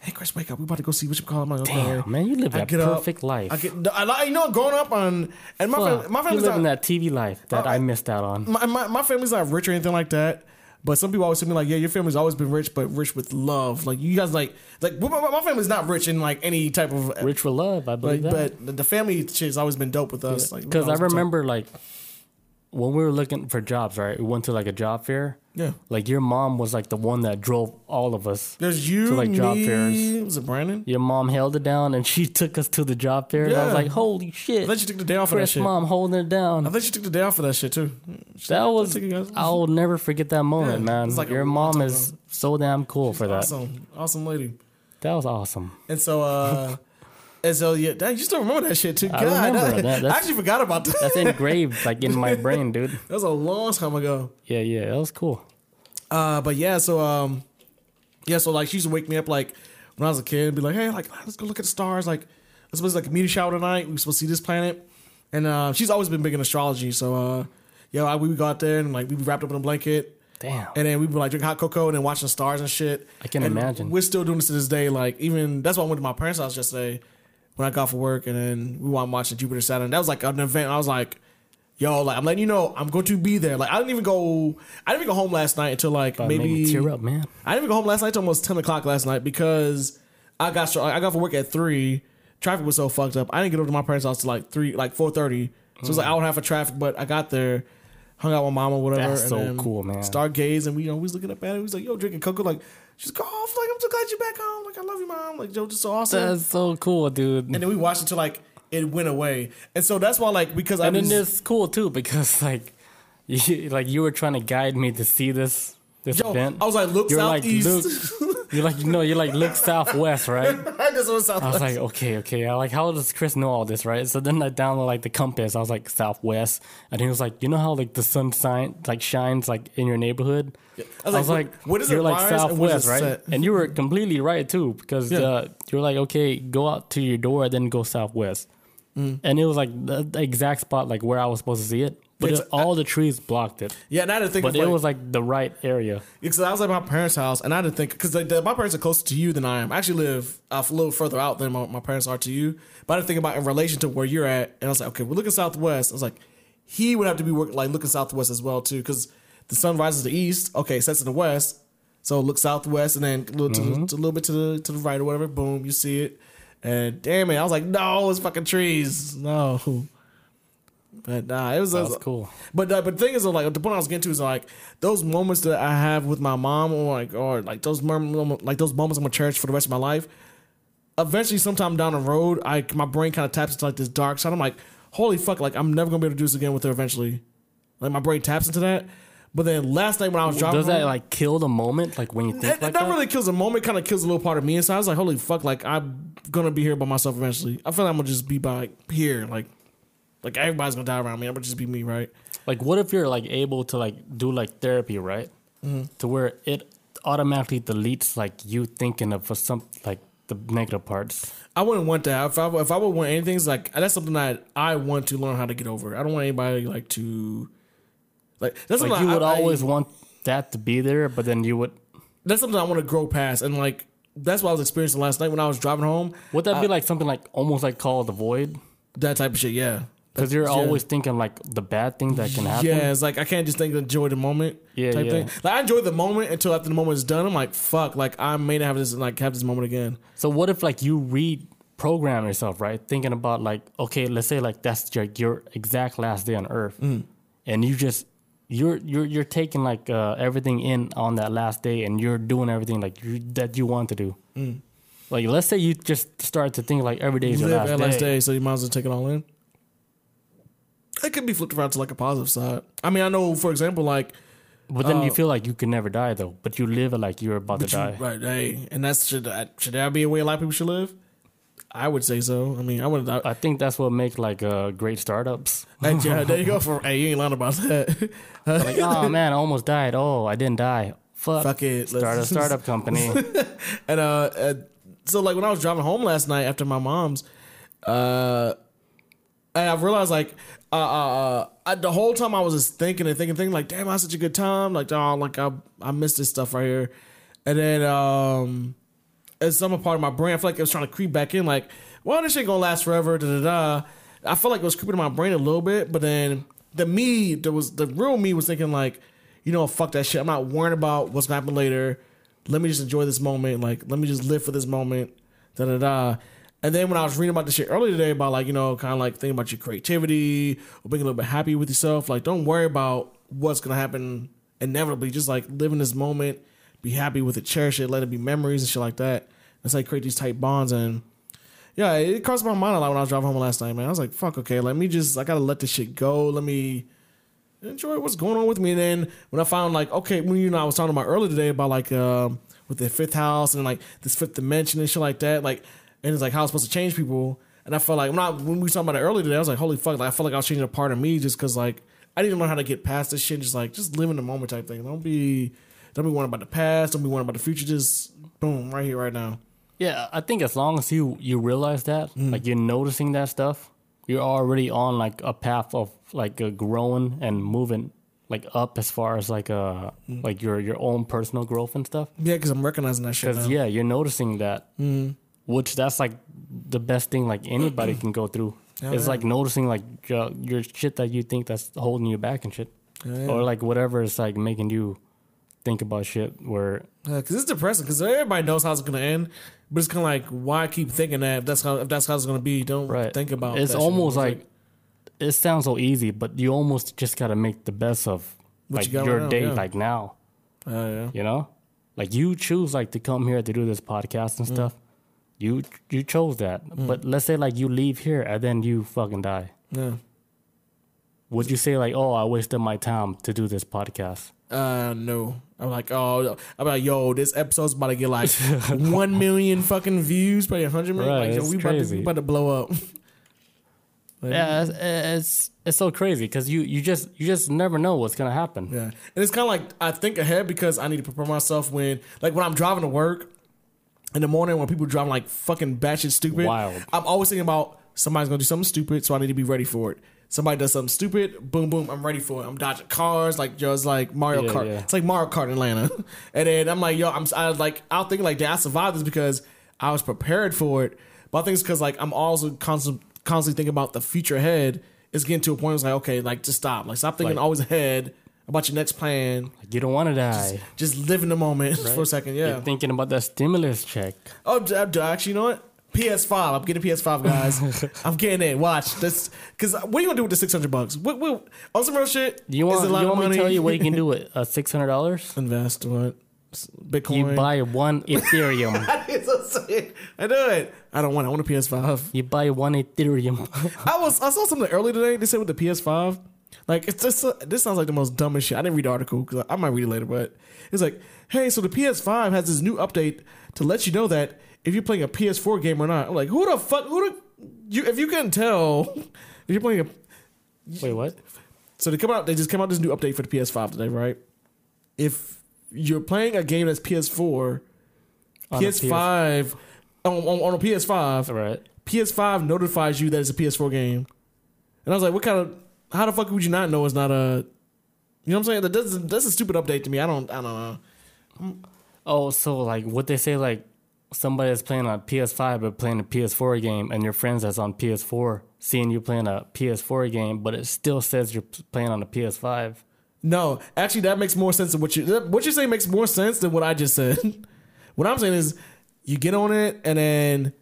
"Hey, Chris, wake up. We about to go see what you call." I'm like, "Okay." Damn, man, you live that get up, perfect life. I get, I, you know, growing up on and my Fuck, fam- my you family's living not, that TV life that I missed out on. my, my, my family's not rich or anything like that. But some people always to me like, yeah, your family's always been rich, but rich with love. Like you guys like like my, my family's not rich in like any type of Rich with love, I like, believe that. but the- family shit's always been dope with us. Like Because I remember like when we were looking for jobs, right? We went to like a job fair. Yeah. Like your mom was like the one that drove all of us. There's you, To, like, job me, fairs. Was it Brandon? Your mom held it down and she took us to the job fair. And I was like, holy shit. I think she took the day off for that shit. mom holding it down. I think she took the day off for that shit too. That was you I'll never forget that moment, Yeah, man. like Your mom is so damn cool for that. Awesome, awesome lady. That was awesome. And so, uh, so yeah, dang, you still remember that shit too. God, remember I, that. I actually forgot about that. That's engraved like in my brain, dude. that was a long time ago. Yeah, yeah, that was cool. Uh, but yeah, so um, yeah, so like she used to wake me up like when I was a kid, and be like, hey, like let's go look at the stars. Like let's supposed to like a meteor shower tonight. We're supposed to see this planet, and uh, she's always been big in astrology. So uh, yeah, I, we would go out there and like we wrapped up in a blanket. Damn. And then we would be like drink hot cocoa and then watching stars and shit. I can And imagine. We're still doing this to this day. Like even that's why I went to my parents' house yesterday when I got for work, and then we went watching Jupiter Saturn. That was like an event. I was like, yo, like I'm letting you know I'm going to be there. Like I didn't even go. I didn't even go home last night until like About to make maybe tear up, man. I didn't even go home last night till almost ten o'clock last night because I got I got for work at three. Traffic was so fucked up. I didn't get over to my parents' house till like three, like four thirty. So it was like hour and a half of traffic, but I got there, hung out with mom or whatever. That's and so then cool, man. Stargaze, and we you know we was looking up at it. We was like, yo, drinking cocoa. Like she's like, oh, like I'm so glad you're back home. Like I love you, mom. Like Joe, just so awesome. That's so cool, dude. and then we watched until like it went away. And so that's why like because I And then it's cool too because like, you, like you were trying to guide me to see this this yo, event. I was like, look you're southeast. like look, you're like no, you're like look southwest, right? I just went southwest. I was like, okay, okay. I like, how does Chris know all this, right? So then I downloaded like the compass. I was like southwest, and he was like, you know how like the sun sign like shines like in your neighborhood. Yeah. I was like, what- what is it you're like southwest, right? set? And you were completely right too, because Yeah. uh, you're like, okay, go out to your door, and then go southwest. Mm. And it was like the, the exact spot like where I was supposed to see it, but It's- it, all the trees blocked it. yeah, and I didn't think But it like, was like the right area. Because I was at my parents' house, and I didn't think because like, my parents are closer to you than I am. I actually live a little further out than my, my parents are to you. But I didn't think about in relation to where you're at, and I was like, okay, we're looking southwest. I was like, he would have to be work, like looking southwest as well too, because the sun rises to the east. Okay, sets in the west, so look southwest, and then a little, to, the, mm-hmm. to a little bit to the to the right or whatever. Boom, you see it. And damn it, I was like, no, it's fucking trees. No. But nah, it was, That was cool. but uh, but the thing is, like the point I was getting to is like those moments that I have with my mom, or like or like those mom- like those moments I'm gonna cherish for the rest of my life. Eventually, sometime down the road, I my brain kind of taps into like this dark side. I'm like, holy fuck! Like I'm never gonna be able to do this again with her. Eventually, like my brain taps into that. But then last night when I was driving, Does that home- like kill the moment? Like when you think it, like it that? really kills the moment, kind of kills a little part of me inside. I was like, holy fuck, like I'm gonna be here by myself eventually. I feel like I'm gonna just be by like, here, like like everybody's gonna die around me. I'm gonna just be me, right? Like, what if you're like able to like do like therapy, right? Mm-hmm. To where it automatically deletes like you thinking of for some like the negative parts. I wouldn't want that. If I if I would want anything, it's like that's something that I want to learn how to get over. I don't want anybody like to like that's Like something you would I, I- always want that to be there, but then you would. that's something I want to grow past, and like that's what I was experiencing last night when I was driving home. Would that be like something like almost like called the void? That type of shit, yeah. Because you're Yeah. always thinking like the bad thing that can happen. Yeah, it's like I can't just think enjoy the moment. Yeah, type yeah. thing. Like I enjoy the moment until after the moment is done. I'm like, fuck, like I may not have this like have this moment again. So what if like you reprogram yourself, right? Thinking about like, okay, let's say like that's your your exact last day on Earth, Mm-hmm. and you just you're you're you're taking like uh, everything in on that last day, and you're doing everything like you, that you want to do. Mm. Like, let's say you just start to think like every day is your last day. last day, so you might as well take it all in. It could be flipped around to like a positive side. I mean, I know, for example, like But then you Uh, feel like you can never die though. But you live like you're about to you- die. right, hey, and that's should that should that be a way a lot of people should live? I would say so. I mean, I would. I, I think that's what makes like uh, great startups. hey, yeah, there you go. For hey, you ain't lying about that. Like, oh man, I almost died. Oh, I didn't die. Fuck. Fuck it. Start a let's- startup company. And uh, uh, so like when I was driving home last night after my mom's, uh, and I realized like uh, uh, uh I, the whole time I was just thinking and thinking, thinking like, damn, I had such a good time. Like, oh, like I I missed this stuff right here, and then um, as some part of my brain, I feel like it was trying to creep back in, like, well, this shit gonna last forever. Da da da. I felt like it was creeping in my brain a little bit, but then the me, there was the real me was thinking like, you know, fuck that shit. I'm not worrying about what's gonna happen later. Let me just enjoy this moment. Like, let me just live for this moment. Da da da. And then when I was reading about this shit earlier today about like, you know, kind of like thinking about your creativity or being a little bit happy with yourself, like don't worry about what's gonna happen inevitably. Just like live in this moment, be happy with it, cherish it, let it be memories and shit like that. That's like create these tight bonds and yeah, it crossed my mind a lot when I was driving home last night, man. I was like, fuck, okay, let me just I gotta let this shit go. Let me enjoy what's going on with me. And then when I found like, okay, when you know I was talking about earlier today about like um with the fifth house and like this fifth dimension and shit like that, like and it's like how it's supposed to change people. And I felt like when I when we were talking about it earlier today, I was like, holy fuck, like I felt like I was changing a part of me just cause like I didn't know how to get past this shit, just like just live in the moment type thing. Don't be don't be worrying about the past, don't be worrying about the future, just boom, right here, right now. yeah, I think as long as you you realize that, Mm. like you're noticing that stuff, you're already on like a path of like uh, growing and moving like up as far as like uh Mm. like your your own personal growth and stuff. Yeah, because I'm recognizing that shit Because yeah, you're noticing that, which that's like the best thing like anybody can go through. Yeah, it's yeah. like noticing like your, your shit that you think that's holding you back and shit, Yeah, yeah. or like whatever is like making you think about shit. Where because it's depressing. Because everybody knows how it's gonna end, but it's kind of like, why keep thinking that? If that's how if that's how it's gonna be, don't right, think about. It. It's almost It's like, it sounds so easy, but you almost just gotta make the best of like you your day, yeah. like now. oh yeah, You know, like you choose like to come here to do this podcast Mm. and stuff. You you chose that, but let's say like you leave here and then you fucking die. yeah. Would you say like, oh, I wasted my time to do this podcast? Uh, no. I'm like, oh, I'm like, yo, this episode's about to get like one million fucking views, probably a hundred million. Right, like, yo, we about, to, we about to blow up. Like, Yeah, it's it's, it's so crazy because you you just you just never know what's gonna happen. Yeah, and it's kind of like I think ahead because I need to prepare myself when, like, when I'm driving to work in the morning when people driving like fucking batshit stupid. Wild. I'm always thinking about somebody's gonna do something stupid, so I need to be ready for it. Somebody does something stupid, boom, boom, I'm ready for it. I'm dodging cars, like just like Mario Yeah, Kart. yeah. It's like Mario Kart in Atlanta, and then I'm like, yo, I'm I was like, I'll think like, damn, I survived this because I was prepared for it. But I think it's because like I'm also constant, constantly thinking about the future ahead. It's getting to a point where it's like, okay, like just stop, like stop thinking Like- always ahead about your next plan. You don't want to die. Just live in the moment for a second. Yeah. You're thinking about that stimulus check. Oh, d- d- actually, you know what? PS5. I'm getting PS5, guys. I'm getting it. Watch this. Because what are you gonna do with the 600 bucks? What? What? On some real shit. You want a lot you of want me money? to tell you what you can do with uh, six hundred dollars? Invest what? Bitcoin. You buy one Ethereum. It's so sick. I do it. I don't want. it. I want a PS5. you buy one Ethereum. I was. I saw something earlier today. They said with the PS5. Like it's just uh, this sounds like the most dumbest shit. I didn't read the article because I might read it later, but it's like, hey, so the PS5 has this new update to let you know that if you're playing a PS4 game or not. I'm like, who the fuck? Who the you? If you can tell, if you're playing a Wait, what? so they come out. They just came out this new update for the PS5 today, right? If you're playing a game that's PS4, On PS5 on, on, on a PS5, right. PS5 notifies you that it's a PS4 game. And I was like, what kind of how the fuck would you not know it's not a you know what I'm saying? That that's, that's a stupid update to me. I don't I don't know. Oh, so like what they say, like somebody that's playing on PS5 but playing a PS4 game, and your friends that's on PS4 seeing you playing a PS4 game, but it still says you're playing on a PS5. No, actually that makes more sense than what you what you're saying makes more sense than what I just said. what I'm saying is you get on it and then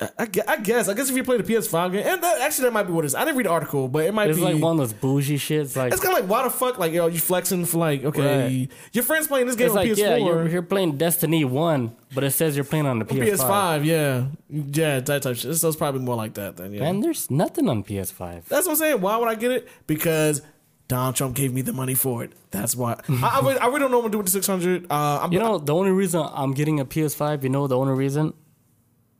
I, I guess. I guess if you play the PS5 game, and that, actually that might be what it is. I didn't read the article, but it might It's be. like one of those bougie shits. Like it's kind of like why the fuck like yo you flexing for like okay Right. your friends playing this game it's on like PS4 yeah, you're, you're playing Destiny One, but it says you're playing on the PS5. PS5 yeah yeah that type of shit. So it's probably more like that then yeah. Man, there's nothing on PS5. That's what I'm saying. Why would I get it? Because Donald Trump gave me the money for it. That's why. I, I, really, I really don't know what to do with the 600. Uh, I'm, You know, the only reason I'm getting a PS5, you know, the only reason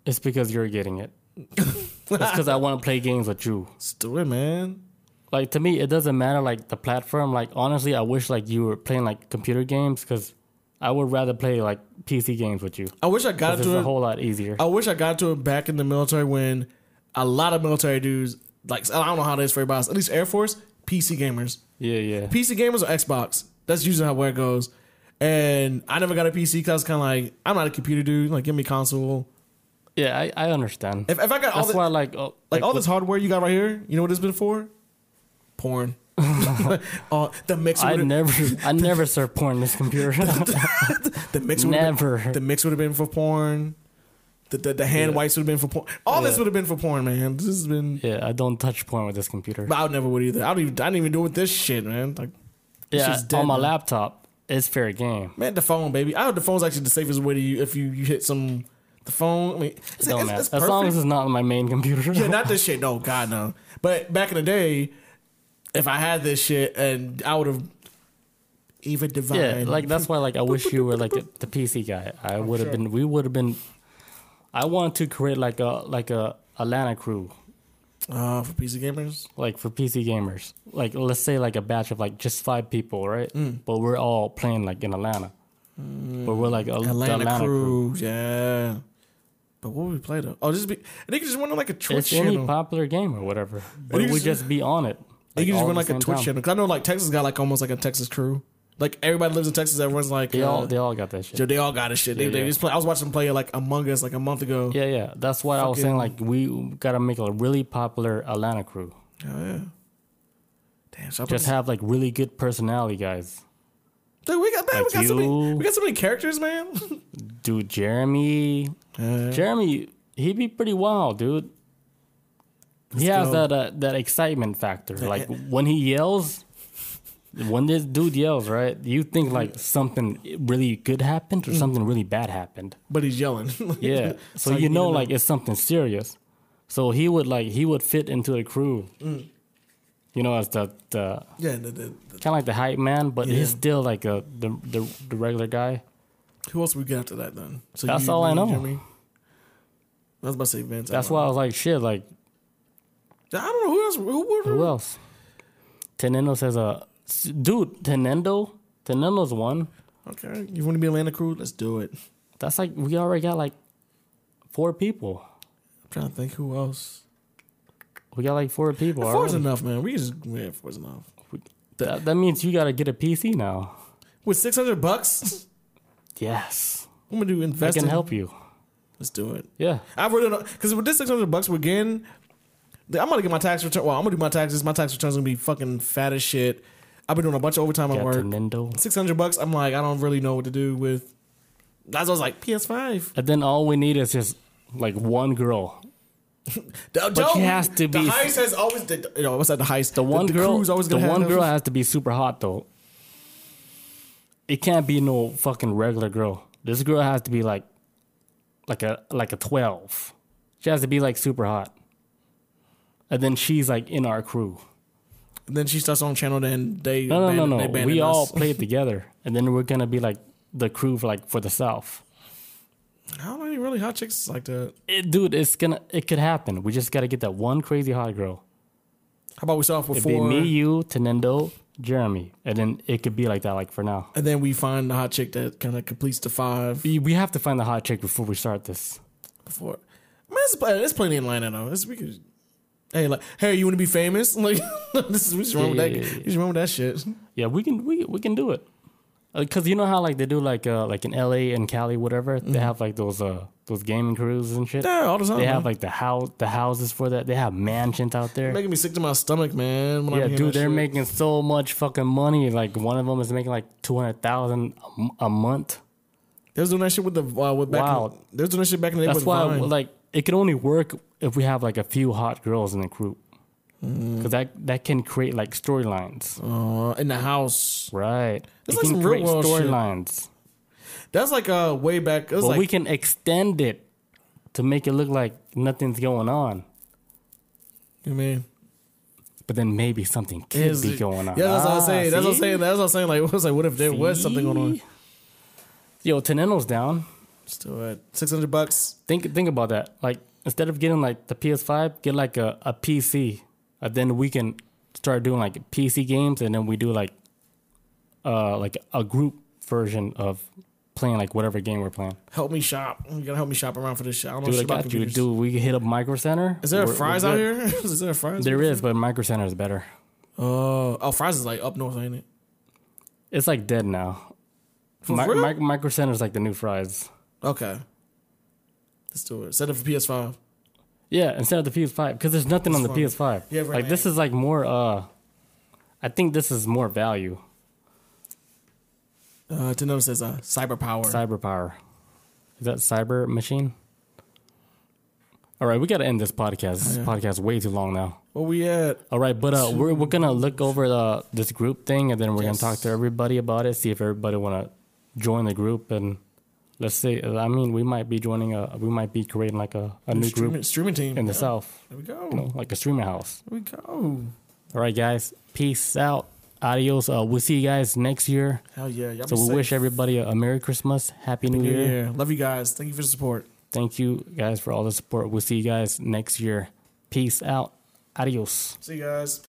is because you're getting it. it's because I want to play games with you. let's do it, man. Like to me, it doesn't matter like the platform. Like honestly, I wish like you were playing like computer games because I would rather play like PC games with you. I wish I got to It's a whole lot easier. I wish I got to it back in the military when a lot of military dudes, like I don't know how it is for everybody else, at least Air Force, PC gamers. Yeah, yeah. PC gamers or Xbox. That's usually how where it goes. And I never got a PC because kind of like, I'm not a computer dude. Like, give me console. Yeah, I, I understand. If, if I got all That's the, why, like, uh, like all this hardware you got right here, you know what it's been for? Porn. uh, the mixer. I never, I never served porn in this computer. the mixer. would've never. Been, the mix would have been for porn. The the, the hand Yeah. wipes would have been for porn. All this would have been for porn, man. This has been. yeah, I don't touch porn with this computer. But I never would either. I don't even. I didn't even do it with this shit, man. Like, Yeah, dead, on my man. laptop, it's fair game. Man, the phone, baby. I heard the phone's actually the safest way to you if you, you hit some the phone. I mean, it's, It don't it's, matter. it's as long as it's not on my main computer. yeah, not this shit. No, God no. But back in the day, if I had this shit and I would have even divine. Yeah, like that's why like I wish you were like a, the PC guy. I would have sure. been. We would have been. I want to create like a like a Atlanta crew, uh, for PC gamers. like for PC gamers. Like let's say like a batch of like just five people, right? Mm. But we're all playing like in Atlanta. But we're like a, the Atlanta, Atlanta, crew. crew. Yeah. But what would we play though? Oh, just be. They could just run like a Twitch It's any channel. popular game or whatever. But you we just- just be on it. They could just run like a Twitch time. channel. Cause I know like Texas got like almost like a Texas crew. Like everybody lives in Texas. Everyone's like, They uh, all they all got that shit. Yo, they all got a shit. They, Yeah, they just play. I was watching them play like Among Us like a month ago. Yeah, yeah. That's why I was saying like we gotta make a really popular Atlanta crew. Oh, yeah. Damn, so Just have like really good personality guys. Dude, we got man, like we got so many. We got so many characters, man. Dude, Jeremy, Yeah. Jeremy, he'd be pretty wild, dude. he has go. that uh, that excitement factor. Like when he yells, when this dude yells, right? You think like something really good happened Mm. or something really bad happened. but he's yelling. Yeah. So like you know, like it's something serious. So he would like he would fit into the crew. Mm. You know, as the the yeah. The, the, the, kind of like the hype man, but Yeah. he's still like a the the, the regular guy. Who else we get after that then? So That's all I know. Jeremy? I was about to say Vince. That's I why I was like, shit, like I don't know who else. Who, who, who else? Tenendo says, "Uh, dude, Tenendo, Tenendo's one. Okay, you want to be Atlanta crew? Let's do it. That's like we already got like four people. I'm trying to think who else. We got like four people. Four's already. enough, man. We just yeah, four's enough. That, that means you got to get a PC now. With six hundred bucks, Yes, I'm gonna do I can in- help you. Let's do it. Yeah, I really don't because with this six hundred bucks we're getting, I'm gonna get my tax return. Well, I'm gonna do my taxes. My tax return's gonna be fucking fat as shit. I've been doing a bunch of overtime at work. Six hundred bucks. I'm like, I don't really know what to do with. That's I was like PS5. And then all we need is just like one girl. but she has to The be- heist has always. The, you know, what's that? The heist. The one girl, crew's always the one girl has to be super hot though. It can't be no fucking regular girl. This girl has to be like, like a like a twelve. She has to be like super hot. And then she's like in our crew. And then she starts on channel. Then they No, no, no, no. We all us. play it together, and then we're gonna be like the crew for like for the South. How many really hot chicks like that? It, dude, it's gonna it could happen. We just gotta get that one crazy hot girl. How about we start off with It'd be four, me, you, Tenendo, Jeremy, and then it could be like that, like for now. and then we find the hot chick that kind of completes the five We we have to find the hot chick before we start this. before. I Man, there's, there's plenty in Atlanta though. This, we could. Hey, like, hey, you want to be famous? Like, this is what's wrong Yeah, with yeah, that. yeah, You just wrong with that shit. Yeah, we can we we can do it. Cause you know how like they do like uh like in L.A. and Cali whatever they have like those uh those gaming crews and shit. Yeah, all the time. They man. have like the house the houses for that. They have mansions out there. making me sick to my stomach, man. Yeah, dude, they're shit. making so much fucking money. Like one of them is making like two hundred thousand a month. They was doing that shit with the uh, with back. Wow. In, was doing that shit back in the day That's with why Vine. like it can only work if we have like a few hot girls in the group, Mm. because that that can create like storylines, Uh, in the house. right? It's it like some real world storylines, That's like uh way back. But like we can extend it to make it look like nothing's going on. you mean But then maybe something could Is be going on. Yeah, that's what I was Ah, saying. That's what I'm saying. That's what I'm saying. Like, it was like, what if there was something going on? See? Yo, Teneno's down. Still at six hundred bucks. Think think about that. Like instead of getting like the PS5, get like a, a PC. And then we can start doing like PC games, and then we do like uh like a group version of playing like whatever game we're playing. Help me shop. You gotta help me shop around for this shit. I don't know Dude, I shit got you. Dude, we can hit up Micro Center. Is there a Fry's out here? is there a Fry's? There is, but Micro Center is better. Uh, oh, Fry's is like up north, ain't it? It's like dead now. Mi-? Mi- Micro Center is like the new Fry's. Okay. Let's do it. Set it for PS5. Yeah, instead of the PS5, because there's nothing on the That's. PS5. Yeah, right. Like this is like more. uh I think this is more value. Uh, to notice says uh, CyberPower. Cyber power. Is that cyber machine? All right, we got to end this podcast. This podcast is way too long now. Where we at? All right, but uh, we're we're gonna look over the this group thing, and then we're Yes. gonna talk to everybody about it. See if everybody wanna join the group, and let's see. I mean, we might be joining a, we might be creating like a, a new streaming, group streaming team in the Yeah. south, There we go. you know, like a streaming house. There we go. All right, guys, peace out, adios. Uh, we'll see you guys next year. Hell yeah. Y'all So we safe. wish everybody a, a Merry Christmas, Happy New New Year. Year. Love you guys. Thank you for the support. Thank you guys for all the support. We'll see you guys next year. Peace out. Adios. See you guys.